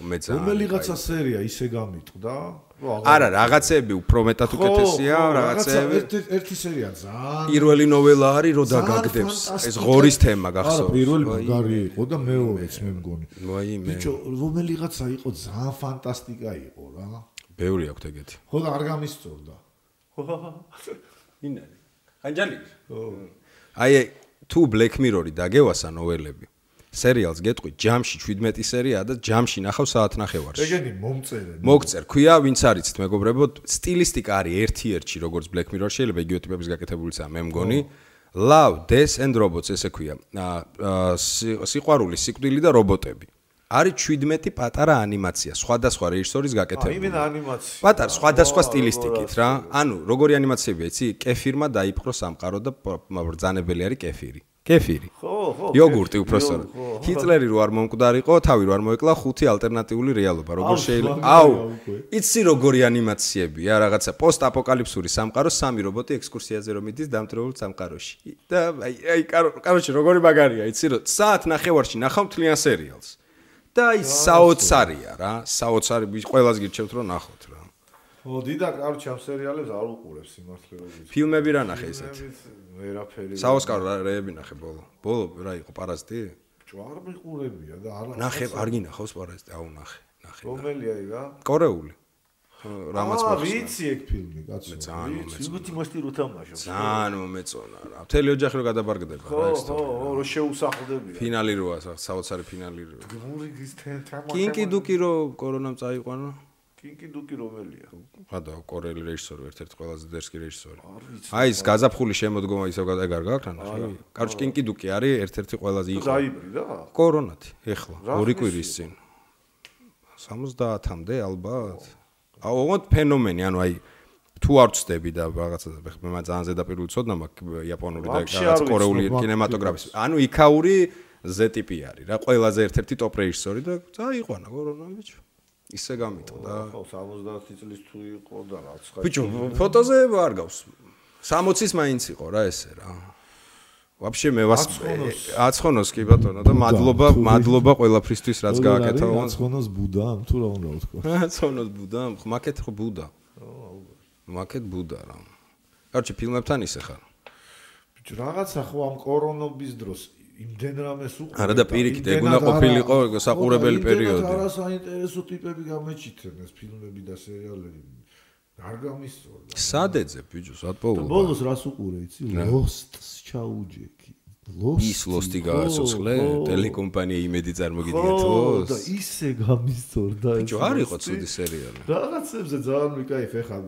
მე ძალიან რომელიღაცა სერია ისე გამიტყდა. არა, რაღაცეები უფრო მეტად უკეთესია, რაღაცეები. ერთი ერთი სერია ძალიან პირველი ნოველა არის, ძალიან დაგაგდებს. ეს ღორის თემა არა, გახსოვს. პირველი ვაი, მაგარი იყო და მეორეც მე მგონი. ვაი მე. ბიჭო, რომელიღაცა იყო ძალიან ფანტასტიკა იყო რა. ბევრი აქვს ეგეთი. ხო და არ გამისწორდა. ინარი. ხანჯალი. აი თუ Black Mirror-ი დაგევასა ნოველები. სერიალს გეტყვი, ჯამში 17 სერიაა და ჯამში ნახავ საათნახევარში. ეგენი მომწერე. მოგწერ, ქვია, ვინც არიცით, მეგობრებო, სტილისტიკა არის ერთი-ერთი, როგორც Black Mirror შეიძლება იგივე ტიპების გაკეთებულიცაა, მე მგონი. Love, Death and Robots ესე ქვია. აა სი- სიყვარული, სიკვდილი და რობოტები. არის 17 პატარა ანიმაცია, სხვადასხვა რეჟისორის აი, გაკეთებული. იმენ ანიმაცია. პატარ სხვადასხვა ვა, სტილისტიკით რა. ანუ როგორი ანიმაციებია, იცი? კეფირმა დაიპყრო სამყარო და ბრძანებელი არის კეფირი. კეფირი. ხო, ხო. იოგურტი უпроსორო. ჰიტლერი რო არ მომკვდარიყო, თავი რო არ მოეკლა ხუთი ალტერნატიული რეალობა, როგორ შეიძლება. აუ, იცი როგორი ანიმაციებია რაღაცა პოსტაპოკალიფსური სამყარო, სამი რობოტი ექსკურსიაზე რომ მიდის დამტრეულ სამყაროში. და აი აი კაროჩი როგორი მაგარია, იცი რომ საათ ნახევარში ნახავ მთლიან სერიალს. და აი საოცარია რა, საოცარი ყველას გირჩევთ რომ ნახოთ რა. ო, დიდა კაროჩი ამ სერიალებს არ უყურებს სიმართლე როგორი. ფილმები რა ნახე ესეთ? ფილმები ვერაფერი. საოსკარო რა- რეები ნახე ბოლო. ბოლო რა იყო პარაზიტი? ჯვარ მიყურებია და არა. ნახე, არ გინახავს პარაზიტი, აუ ნახე, ნახე. რომელია იგა? კორეული. რამაც აა, მოხსნა. ვიცი ეგ ფილმი, კაცო. ძალიან ვიცი, იგუთი მოსტი რო თამაშობს. ძალიან მომეწონა რა. მთელი ოჯახი რო გადაბარგდება რა ეს ხო, ხო, რო შეუსახლდებია. ფინალი როა, სა- საოცარი ფინალი როა. გმურიგის თემა. კინკი დუკი რო კორონამ წაიყვანა. კინკი დუკი რომელია? ხადა კორელი რეჟისორი, ერთ-ერთი ყველაზე დერსკი რეჟისორი. აი ეს გაზაფხული შემოდგომა ისევ გადა ეგარ გაქვს ანუ. კაროჩ კინკი დუკი არის ერთ-ერთი ყველაზე იყო. დაიბრიდა? კორონათი, ეხლა, რა ორი კვირის წინ. 70-მდე ალბათ. აუ, ოღონდ ფენომენი, ანუ აი თუ არ ვწდები და რაღაცა მე მაგ ძალიან ზედაპირული ცოდნა მაქვს იაპონური და რაღაც კორეული კინემატოგრაფის. ანუ იქაური Z-ტიპი არის რა, ყველაზე ერთ-ერთი ტოპ რეჟისორი და წაიყვანა კორონა ბიჭო. ისე გამიტყდა. ხო, 70 წლის თუ იყო და რაც ხარ. ბიჭო, ფოტოზე არ გავს. 60-ის მაინც იყო რა ესე რა. ვაფშე მე ვას აცხონოს კი ბატონო და მადლობა მადლობა ყველაფრისთვის რაც გააკეთა ოღონდ აცხონოს ბუდა თუ რა უნდა ვთქვა აცხონოს ბუდა მაკეთ ხო ბუდა მაკეთ ბუდა რა კარჩი ფილმებთან ისე ხარ ბიჭო რაღაცა ხო ამ კორონობის დროს იმდენ რამეს უყურე არა და პირიქით ეგ უნდა ყოფილიყო საყურებელი პერიოდი. არა საინტერესო ტიპები გამეჩითენ ეს ფილმები და სერიალები. არ გამისწორდა სადეძე ბიჭო სად პოულობა ბოლოს რას უყურე იცი? ლოსტს ჩაუჯექი. ლოსტ ის ლოსტი გააცოცხლე ტელეკომპანია იმედი წარმოგიდგეთ ლოს და ისე გამისწორდა ბიჭო არ იყო ცუდი სერიალი. რაღაცებზე ძალიან მიკაიფ ეხა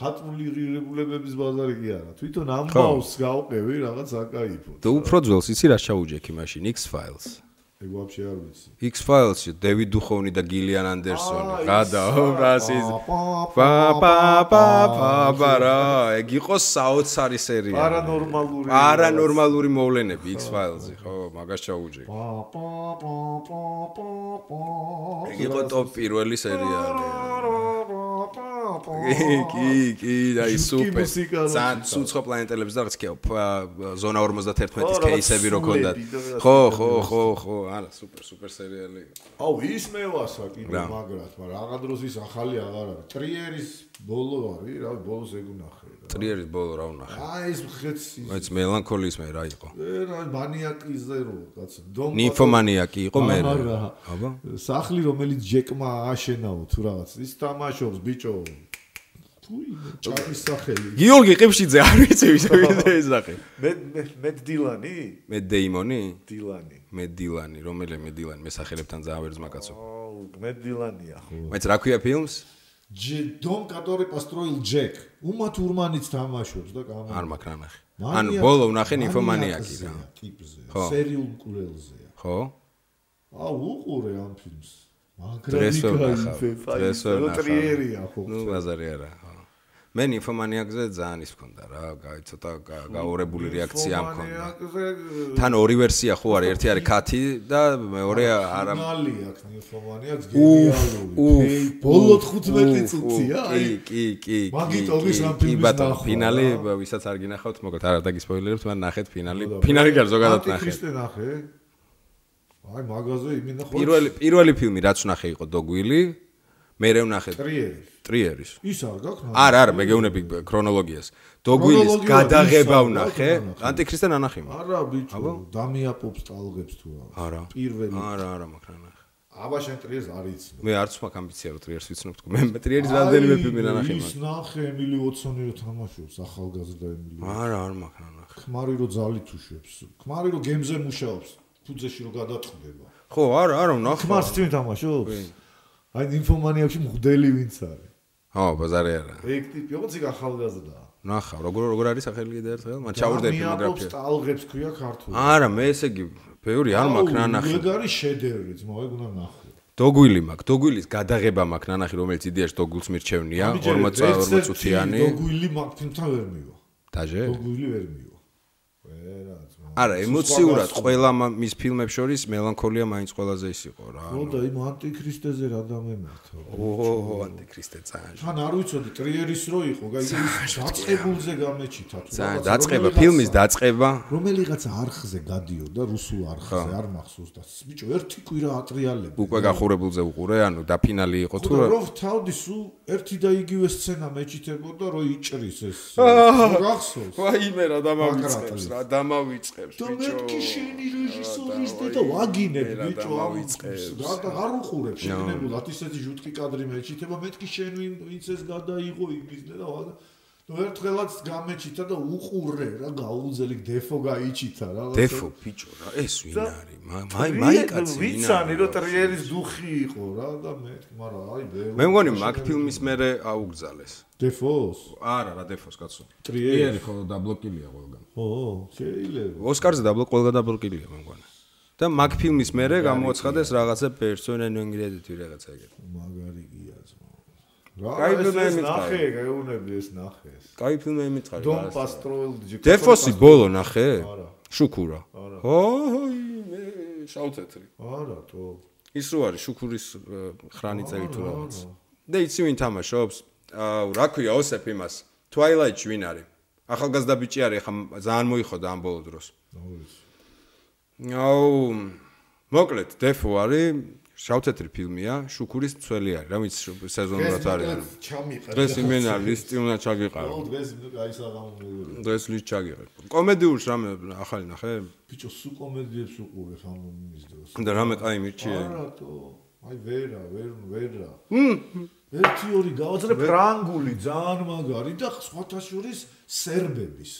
ხატული ღირებულებების ბაზარი კი არა. თვითონ ამბავს გავყევი რაღაც აკაიფო და უფრო ძველს იცი რა ჩაუჯექი მაშინ X Files ეგ ვაფშე არ ვიცი. X-Files-ში დევიდ დუხოვნი და გილიან ანდერსონი. გადაო, რასის. პა პა პა პა ბარა. ეგ იყო საოცარი სერია. პარანორმალური. პარანორმალური მოვლენები X-Files-ი, ხო, მაგას ჩაუჯე. პა პა პა პა პა პა. ეგ იყო ტოპ პირველი სერიალი. კი, კი, კი, აი სუპერ. ძალიან სუცხო პლანეტელებს და რცხეო. ზონა 51-ის кейსები რო ქონდათ. ხო, ხო, ხო, ხო, არა, სუპერ, სუპერ სერიალი. აუ, ის მე ვასა კიდე მაგრად, მაგრამ რაღა დროს ის ახალი აღარ არის. ტრიერის ბოლო არის, რა, ბოლოს ეგ უნახე. ტრიერის ბოლო რა უნახე? აი, ეს ხეცი. მეც მელანქოლიის მე რა იყო? ე, რა, მანიაკიზე რო, კაცო. დომ ნიფომანიაკი იყო მე. აბა. სახლი რომელიც ჯეკმა აშენაო თუ რაღაც. ის თამაშობს, ბიჭო. ჩაის სახელი. გიორგი ყიფშიძე არ ვიცი ვის ეს სახე. მე მე დილანი? მე დეიმონი? დილანი. მე დილანი, რომელი მე დილანი, მე სახელებთან ძალიან ვერც მაკაცო. აუ, მე დილანია ხო. მეც რა ქვია ფილმს? ჯე დონ კატორი პასტროილ ჯეკ. უმა თურმანიც თამაშობს და კამა. არ მაქვს რა ნახე. ანუ ბოლო ვნახე ნიფომანიაკი რა. ტიპზე. სერიულ კურელზეა. ხო? აუ, უყურე ამ ფილმს. მაგრამ დრესო ნახა. დრესო ნახა. ტრიერია ხო. ნუ ბაზარი არა. მე ინფომანიაკზე ძალიან ის მქონდა რა, გაი ცოტა გაორებული რეაქცია მქონდა. თან ორი ვერსია ხო არის, ერთი არის კათი და მეორე არა. ფინალი აქვს ინფომანიაკს გენიალური. ბოლო 15 წუთია, აი. კი, კი, კი. მაგიტოვის ამ ფილმის ნახვა. ფინალი, ვისაც არ გინახავთ, მოგეთ არ დაგისპოილერებთ, მაგრამ ნახეთ ფინალი. ფინალი გარ ზოგადად ნახე. კრისტე ნახე. აი, მაგაზე იმენა ხო. პირველი პირველი ფილმი რაც ნახე იყო დოგვილი. მე რე ვნახე ტრიერის. ტრიერის. ის არ გაქვს? არა, არა, მე გეუნები ქრონოლოგიას. დოგვილის გადაღება ვნახე. ანტიქრისტე ნანახი მაგ. არა, ბიჭო, დამიაპობს ტალღებს თუ რა. არა. პირველი. არა, არა, მაგრამ ნახე. აბა შენ ტრიერს არ იცნო. მე არც მაქვს ამბიცია რომ ტრიერს ვიცნობ თქო. მე ტრიერის რამდენიმე ფილმი ნანახი მაგ. ის ნახე ემილი ოცონი რო თამაშობს ახალგაზრდა ემილი. არა, არ მაქვს ნანახი. ქმარი რო ძალით უშვებს. ქმარი რო გემზე მუშაობს. ფუძეში რო გადაწყდება. ხო, არა, არა, ნახე. ქმარს წინ თამაშობს? აი ინფომანიებში მღდელი ვინც არის? ხო, ბაზარი არა. ეგ ტიპი, ოღონდ ზიგ ახალგაზრდა. ნახა, როგორ როგორ არის სახელი კიდე ერთხელ? მან ჩაურდები მოგრაფია. სტალღებს ქვია ქართული. არა, მე ესე იგი, ბევრი არ მაქვს ნანახი. ეგ არის შედევრი, ძმა, ეგ უნდა ნახო. დოგვილი მაქვს, დოგვილის გადაღება მაქვს ნანახი, რომელიც იდეაში დოგვილს მირჩევნია, 40 40 წუთიანი. დოგვილი მაქვს, თუმცა ვერ მივა. დაჟე? დოგვილი ვერ მივა. ვერა, არა, ემოციურად ყველა მის ფილმებს შორის მელანქოლია მაინც ყველაზე ის იყო რა. ხო და იმ ანტიქრისტეზე რა დამემართო. ოჰო, ანტიქრისტე წაჟ. თან არ ვიცოდი ტრიერის რო იყო, გაიგე დაწყებულზე გამეჩითა თუ რა. დაწყება, ფილმის დაწყება. რომელიღაც არხზე გადიოდა, რუსულ არხზე, არ მახსოვს და ბიჭო, ერთი კვირა ატრიალები. უკვე გახურებულზე უყურე, ანუ და ფინალი იყო თუ რა. ხო, თავდი სულ ერთი და იგივე სცენა მეჩითებოდა, რომ იჭრის ეს. გახსოვს? ვაიმე რა დამავიწყებს, რა დამავიწყებს. ვიწყებს ბიჭო. და მეთქი შენი რეჟისორის და ვაგინებ ბიჭო. და და არ უყურებ შეგნებულად ისეთი ჟუტკი კადრი მეჩითება მეთქი შენ ვინც ეს გადაიღო იმისნე და ნუ ერთხელაც გამეჩითა და უყურე რა გაუძელი დეფო გაიჩითა რა დეფო ბიჭო რა ეს ვინ არის მაი მაი კაცი ვიცანი რომ ტრიერის დუხი იყო რა და მე მაგრამ აი მე მგონი მაგ ფილმის მერე აუგზალეს დეფოს არა რა დეფოს კაცო ტრიერი ხო დაბლოკილია ყველგან ო შეიძლება ოსკარზე დაბლოკ ყველგან დაბლოკილია მე მგონი და მაგ ფილმის მერე გამოაცხადეს რაღაცა პერსონა ნონ კრედიტი რაღაცა ეგეთი მაგარი გია ძმა კაი ფილმები ნახე, გაიუნები ეს ნახე ეს. კაი ფილმები მითხარი. დონ პასტროილ ჯიკო. დეფოსი ბოლო ნახე? არა. შუქურა. ო, მე შავთეთრი. არა, თო. ის რო არის შუქურის ხრანიწევი თუ რაღაც. და იცი ვინ თამაშობს? აუ, რა ქვია ოსეფ იმას? Twilight-ში ვინ არის? ახალგაზრდა ბიჭი არის, ხა ძალიან მოიხოდა ამ ბოლო დროს. ნუ აუ მოკლედ დეფო არის შავთეთრი ფილმია, შუქურის მცველი არის, რა ვიცი სეზონურად არის. დღეს იმენა ლისტი უნდა ჩაგიყარო. ო დღეს ნუ აი საღამო დღეს ლისტ ჩაგიყარო. კომედიურს რამე ახალი ნახე? ბიჭო სულ კომედიებს უყურებ ამ იმის დროს. და რამე კაი მირჩია? არათო. აი ვერა, ვერ ვერა. ერთი ორი გავაძლე ფრანგული ძალიან მაგარი და სხვათა შორის სერბების.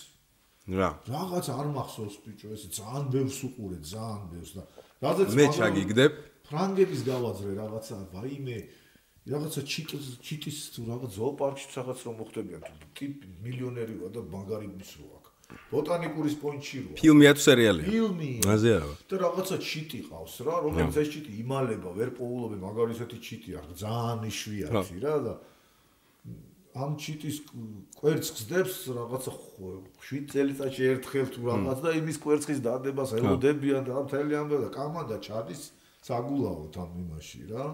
რა. რაღაც არ მახსოვს ბიჭო, ეს ძალიან ბევრს უყურე, ძალიან ბევრს და რადგან მე ჩაგიგდებ ფრანგების გავაძლე რაღაცა, ვაიმე რაღაცა ჩიტის ჩიტის თუ რაღაც ზოოპარკში რაღაც რომ მოხდებიან თუ ტიპი მილიონერი ვარ და მაგარი მისრო აქვს. ბოტანიკური პონჩი როა. ფილმია თუ სერიალია? ფილმია. მაზე არა. და რაღაცა ჩიტი ყავს რა, რომელიც ეს ჩიტი იმალება, ვერ პოულობე, მაგარი ესეთი ჩიტი აქვს, ძალიან იშვიათი რა და ამ ჩიტის კვერცხს ხსდებს რაღაცა 7 წელიწადში ერთხელ თუ რაღაც და იმის კვერცხის დადებას ელოდებიან და მთელი ამბავი და კამანდა ჩადის საგულავოთ ამ იმაში რა.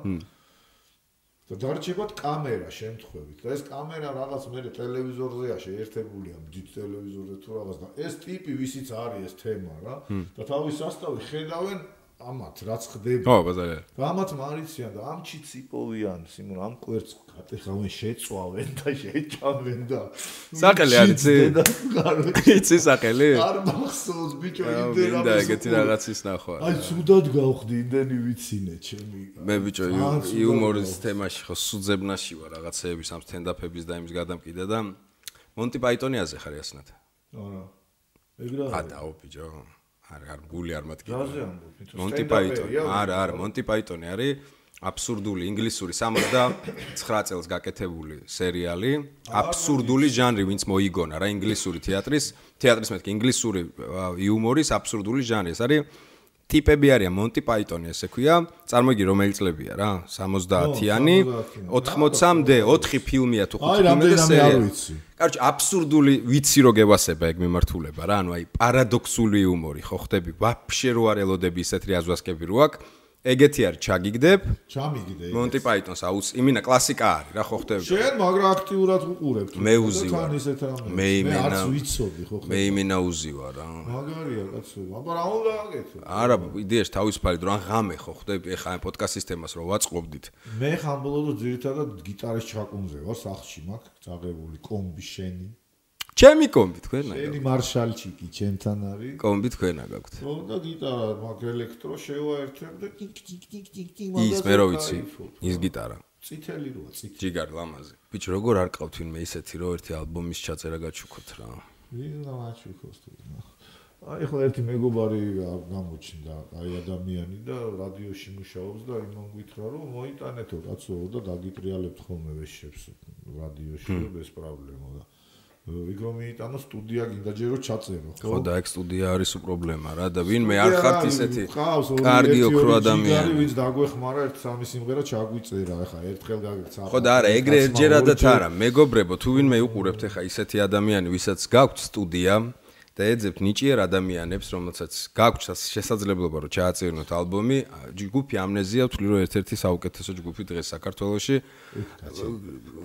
და დარჩებათ კამერა შემთხვევით და ეს კამერა რაღაც მე ტელევიზორზეა შეერთებულია დიდ ტელევიზორზე თუ რაღაც და ეს ტიპი ვისიც არის ეს თემა რა და თავის სასტავი ხედავენ ამათ რაც ხდება ო ბაზარია. და ამათ მარიციან და ამ ჩიც იპოვიან სიმონ ამ კვერცხს კატეხავენ შეწვავენ და შეჭამენ და საყელი არის იცი? და გარო იცი საყელი? არ მახსოვს ბიჭო იმდენ მინდა ეგეთი რაღაცის ნახვა. აი ცუდად გავხდი იმდენი ვიცინე ჩემი მე ბიჭო იუმორის თემაში ხო სუძებნაში ვარ რაღაცეების ამ სტენდაფების და იმის გადამკიდე და მონტი პაიტონიაზე ხარ იასნათ. არა ეგრა ა დაო ბიჭო. არ არ გული არ მათქი. რაზე ამბობ მონტი პაიტონი. არა, არა, მონტი პაიტონი არის აბსურდული ინგლისური 69 წელს გაკეთებული სერიალი, აბსურდული ჟანრი, ვინც მოიგონა რა ინგლისური თეატრის, თეატრის მეთქი ინგლისური იუმორის აბსურდული ჟანრი. ეს არის ტიპები არიან მონტი პაიტონი ესე ქვია. წარმოიგი რომელი წლებია რა? 70-იანი, 80-მდე 4 ფილმია თუ 5 აი, ფილმია და რამდენი რამე სერია. არ ვიცი. კაროჩე აბსურდული ვიცი რო გევასება ეგ მიმართულება რა, ანუ აი პარადოქსული იუმორი ხო ხდები? ვაფშე რო არ ელოდები ისეთი აზვასკები რო აქვს. ეგეთი არის ჩაგიგდებ. ჩამიგიდე მონტი პაიტონს აუც იმინა კლასიკა არის რა ხო ხდები? შენ მაგრა აქტიურად უყურებ თუ მე უზივარ. რამე მე იმენა- არც ვიცოდი ხო მე იმინა უზივა რა. მაგარია კაცო აბა რა უნდა აკეთო არა, იდეაში თავისუფალი დრო ან ღამე ხო ხდები? ეხა ამ პოდკასტის თემას რო ვაწყობდით. მე ხამბოლოდო ძირითადად გიტარის ჩაკუნზე ვარ სახლში მაქვს წაღებული კომბი შენი ჩემი კომბი თქვენა შენი მარშალჩიკი ჩემთან არის. კომბი თქვენა გაქვთ რომ და გიტარა მაგ ელექტრო შევაერთებ და ტიკ ტიკ ტიკ ტიკ ტიკ ის მე რო ვიცი ის გიტარა. წითელი როა წითელი. ჯიგარ ლამაზი. ბიჭო როგორ არ ყავთ ვინმე ისეთი რომ ერთი ალბომის ჩაწერა გაჩუქოთ რა? ვიზნა მაჩუქოს თუ აი ხო ერთი მეგობარი გამოჩნდა აი ადამიანი და რადიოში მუშაობს და იმან გითხრა რომ მოიტანეთო კაცო და დაგიტრიალებთ ხოლმე ვეშებს რადიოში ეს პრობლემა და რომ მიიტანო სტუდია გინდა ჯერო ჩაწერო ხო და ეგ სტუდია არის უპრობლემა რა და ვინმე არ ხართ ისეთი კარგი ოქრო ადამიანი. ვინც დაგვეხმარა ერთ სამი სიმღერა ჩაგვიწერა ახლა ერთხელ გაგეცა ხო და არა ეგრე ერთჯერადად არა მეგობრებო თუ ვინმე უყურებთ ეხა ისეთი ადამიანი ვისაც გაქვთ სტუდია და ეძებთ ნიჭიერ ადამიანებს რომელსაც გაქვთ შესაძლებლობა რომ ჩააწერინოთ ალბომი. ჯგუფი ამნეზია ვთვლი რომ ერთ-ერთი საუკეთესო ჯგუფი დღეს საქართველოში.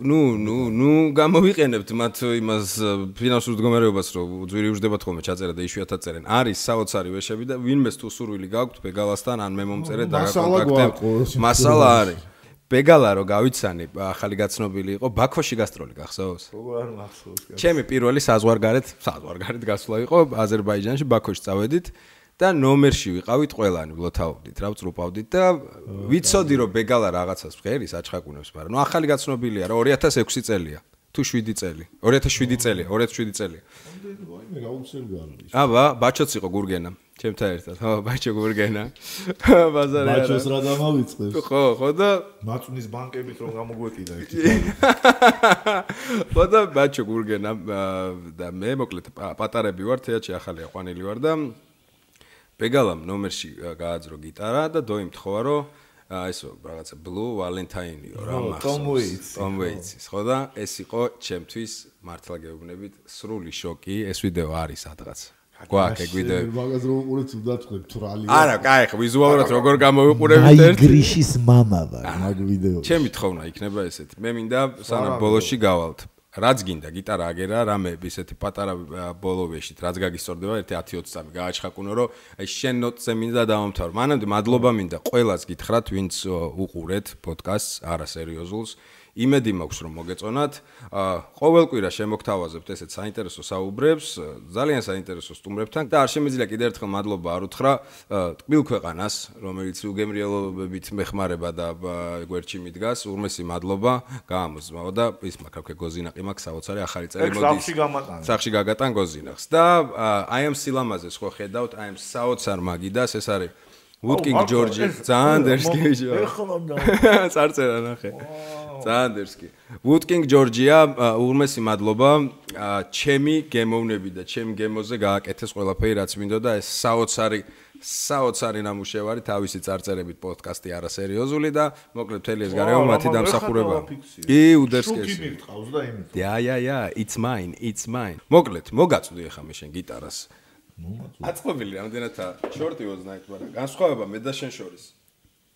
ნუ ნუ ნუ გამოვიყენებთ მათ იმას ფინანსურ მდგომარეობას რომ ძვირი უждდებათ ხოლმე ჩაწერა და იშვიათად წერენ. არის საოცარი ვეშები და ვინმეს თუ სურვილი გაქვთ ბეგალასთან ან მე მომწერე მასალა დაგაკონტაქტებ გვაქვს, მასალა არის ბეგალა რო გავიცანი ახალი გაცნობილი იყო ბაქოში გასტროლი გახსოვს. როგორ არ მახსოვს ჩემი პირველი საზღვარგარეთ საზღვარგარეთ გასვლა იყო აზერბაიჯანში ბაქოში წავედით და ნომერში ვიყავით ყველანი ვლოთაობდით რა ვწრუპავდით და ვიცოდი რომ ბეგალა რაღაცას ფხერის აჩხაკუნებს მაგრამ ნუ ახალი გაცნობილია რა 2006 წელია თუ 7 წელი 2007 წელია 2007 წელია. ვაიმე რა უცელგარი აბა ბაჩოც იყო გურგენა ჩემთან ერთად. ხო ბაჩო გურგენა ბაზარი არა. ბაჩოს რა დამავიწყებს? ხო ხო და მაწუნის ბანკებით რომ გამოგვეტიდა ერთი ხო და ბაჩო გურგენა და მე მოკლედ პა- პატარები ვარ თეატრში ახალი აყვანილი ვარ და ბეგალამ ნომერში გააძრო გიტარა და დოიმთხოვა რომ ა, ეს რაღაცა blue valentine-იო რა მახსოვს Tom Waits-ი, Tom ხო. Waits-ის ხო და ეს იყო ჩემთვის მართლა გეუბნებით სრული შოკი. ეს ვიდეო არის სადღაც გვაქვს ეგ ვიდეო მაგას რო უყურეთ უდათქვებ თვრალი არა კაი ხო ვიზუალურად როგორ გამოვიყურებით ერთი გრიშის мама ვარ მაგ ვიდეოში ჩემი თხოვნა იქნება ესეთი. მე მინდა სანამ ბოლოში გავალთ. რაც გინდა გიტარა აგერა, რამე ისეთი პატარა ბოლოვეში, რაც გაგისწორდება 1-10-20 წამი გააჩხაკუნო, რომ აი შენ ნოტზე მინდა დავამთავრო. მანამდე მადლობა მინდა ყველას გითხრათ, ვინც უყურეთ პოდკასტს, არა სერიოზულს. იმედი მაქვს რომ მოგეწონათ. ყოველ კვირა შემოგთავაზებთ ესეთ საინტერესო საუბრებს, ძალიან საინტერესო სტუმრებთან და არ შემიძლია კიდევ ერთხელ მადლობა არ უთხრა ტკბილ ქვეყანას, რომელიც უგემრიელობებით მეხმარება და გვერდში მიდგას. ურმესი მადლობა, გაამოძმაო და ის მაქრაქე გოზინაყი მაქვს საოცარი ახალი წელი მოდის. სახში გამატან. სახში გაგატან გოზინახს და აი ამ სილამაზეს ხო ხედავთ, აი ამ საოცარ მაგიდას ეს არის ვუტკინგ ჯორჯი ძალიან დერსკიჟო. ეხლა და წარწერა ნახე. ძალიან დერსკი. ვუტკინგ ჯორჯია, ურმესი მადლობა. ჩემი გემოვნები და ჩემ გემოზე გააკეთეს ყველაფერი რაც მინდო და ეს საოცარი საოცარი ნამუშევარი თავისი წარწერებით პოდკასტი არა სერიოზული და მოკლედ მთელი ეს გარეო მათი დამსახურება. კი, უდერსკეს. შუქი მიყავს და იმით. Ja, ja, ja, it's mine, it's mine. მოკლედ, მოგაწვდი ახლა მე შენ გიტარას. აწყვობილი რამდენადა შორტი ოზნაით, მაგრამ განსხვავება მე და შენ შორის.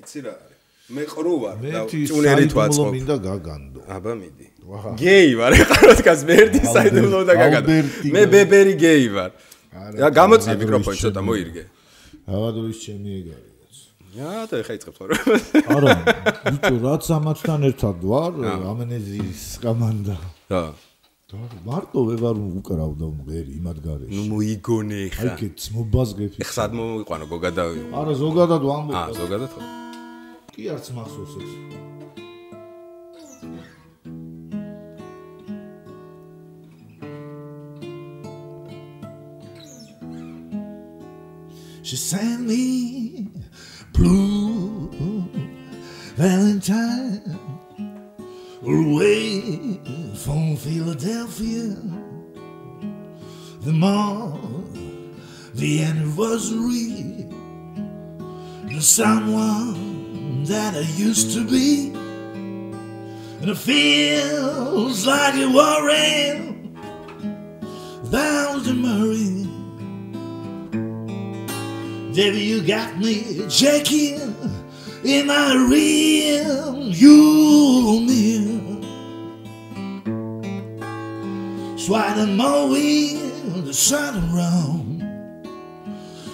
იცი რა არის? მე ყრუ ვარ და წუნერით ვაწყობ. მე მინდა გაგანდო. აბა მიდი. გეი ვარ, როდესაც მე ერთი საიდუმლო და გაგანდო. მე ბებერი გეი ვარ. რა გამოწია მიკროფონი ცოტა მოირგე. ავადურის ჩემი ეგარი. რა და ეხა იწყებ ხო? არა, ბიჭო, რაც ამათთან ერთად ვარ, ამენეზის გამანდა. და და მარტო ვეღარ უკრავდა მღერი იმად გარეშე. ნუ მოიგონე ხა. აი კეთს მობაზგებ. ეხა სად მომიყვანო გოგადა? არა, ზოგადად ვამბობ. აა, ზოგადად ხო? კი არც მახსოვს ეს. She sent me blue Valentine away from Philadelphia. The more the anniversary, the someone that I used to be, and it feels like a warring thousand Murray. Baby, you got me checking in my real union. Swine and mowing the sun around.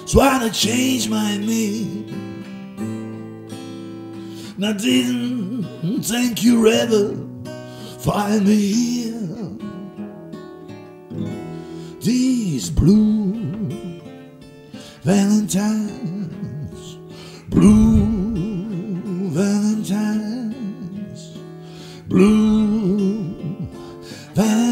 Swine to change my name. And I didn't think you'd ever find me here. These blue Valentines, blue Valentines, blue Valentine.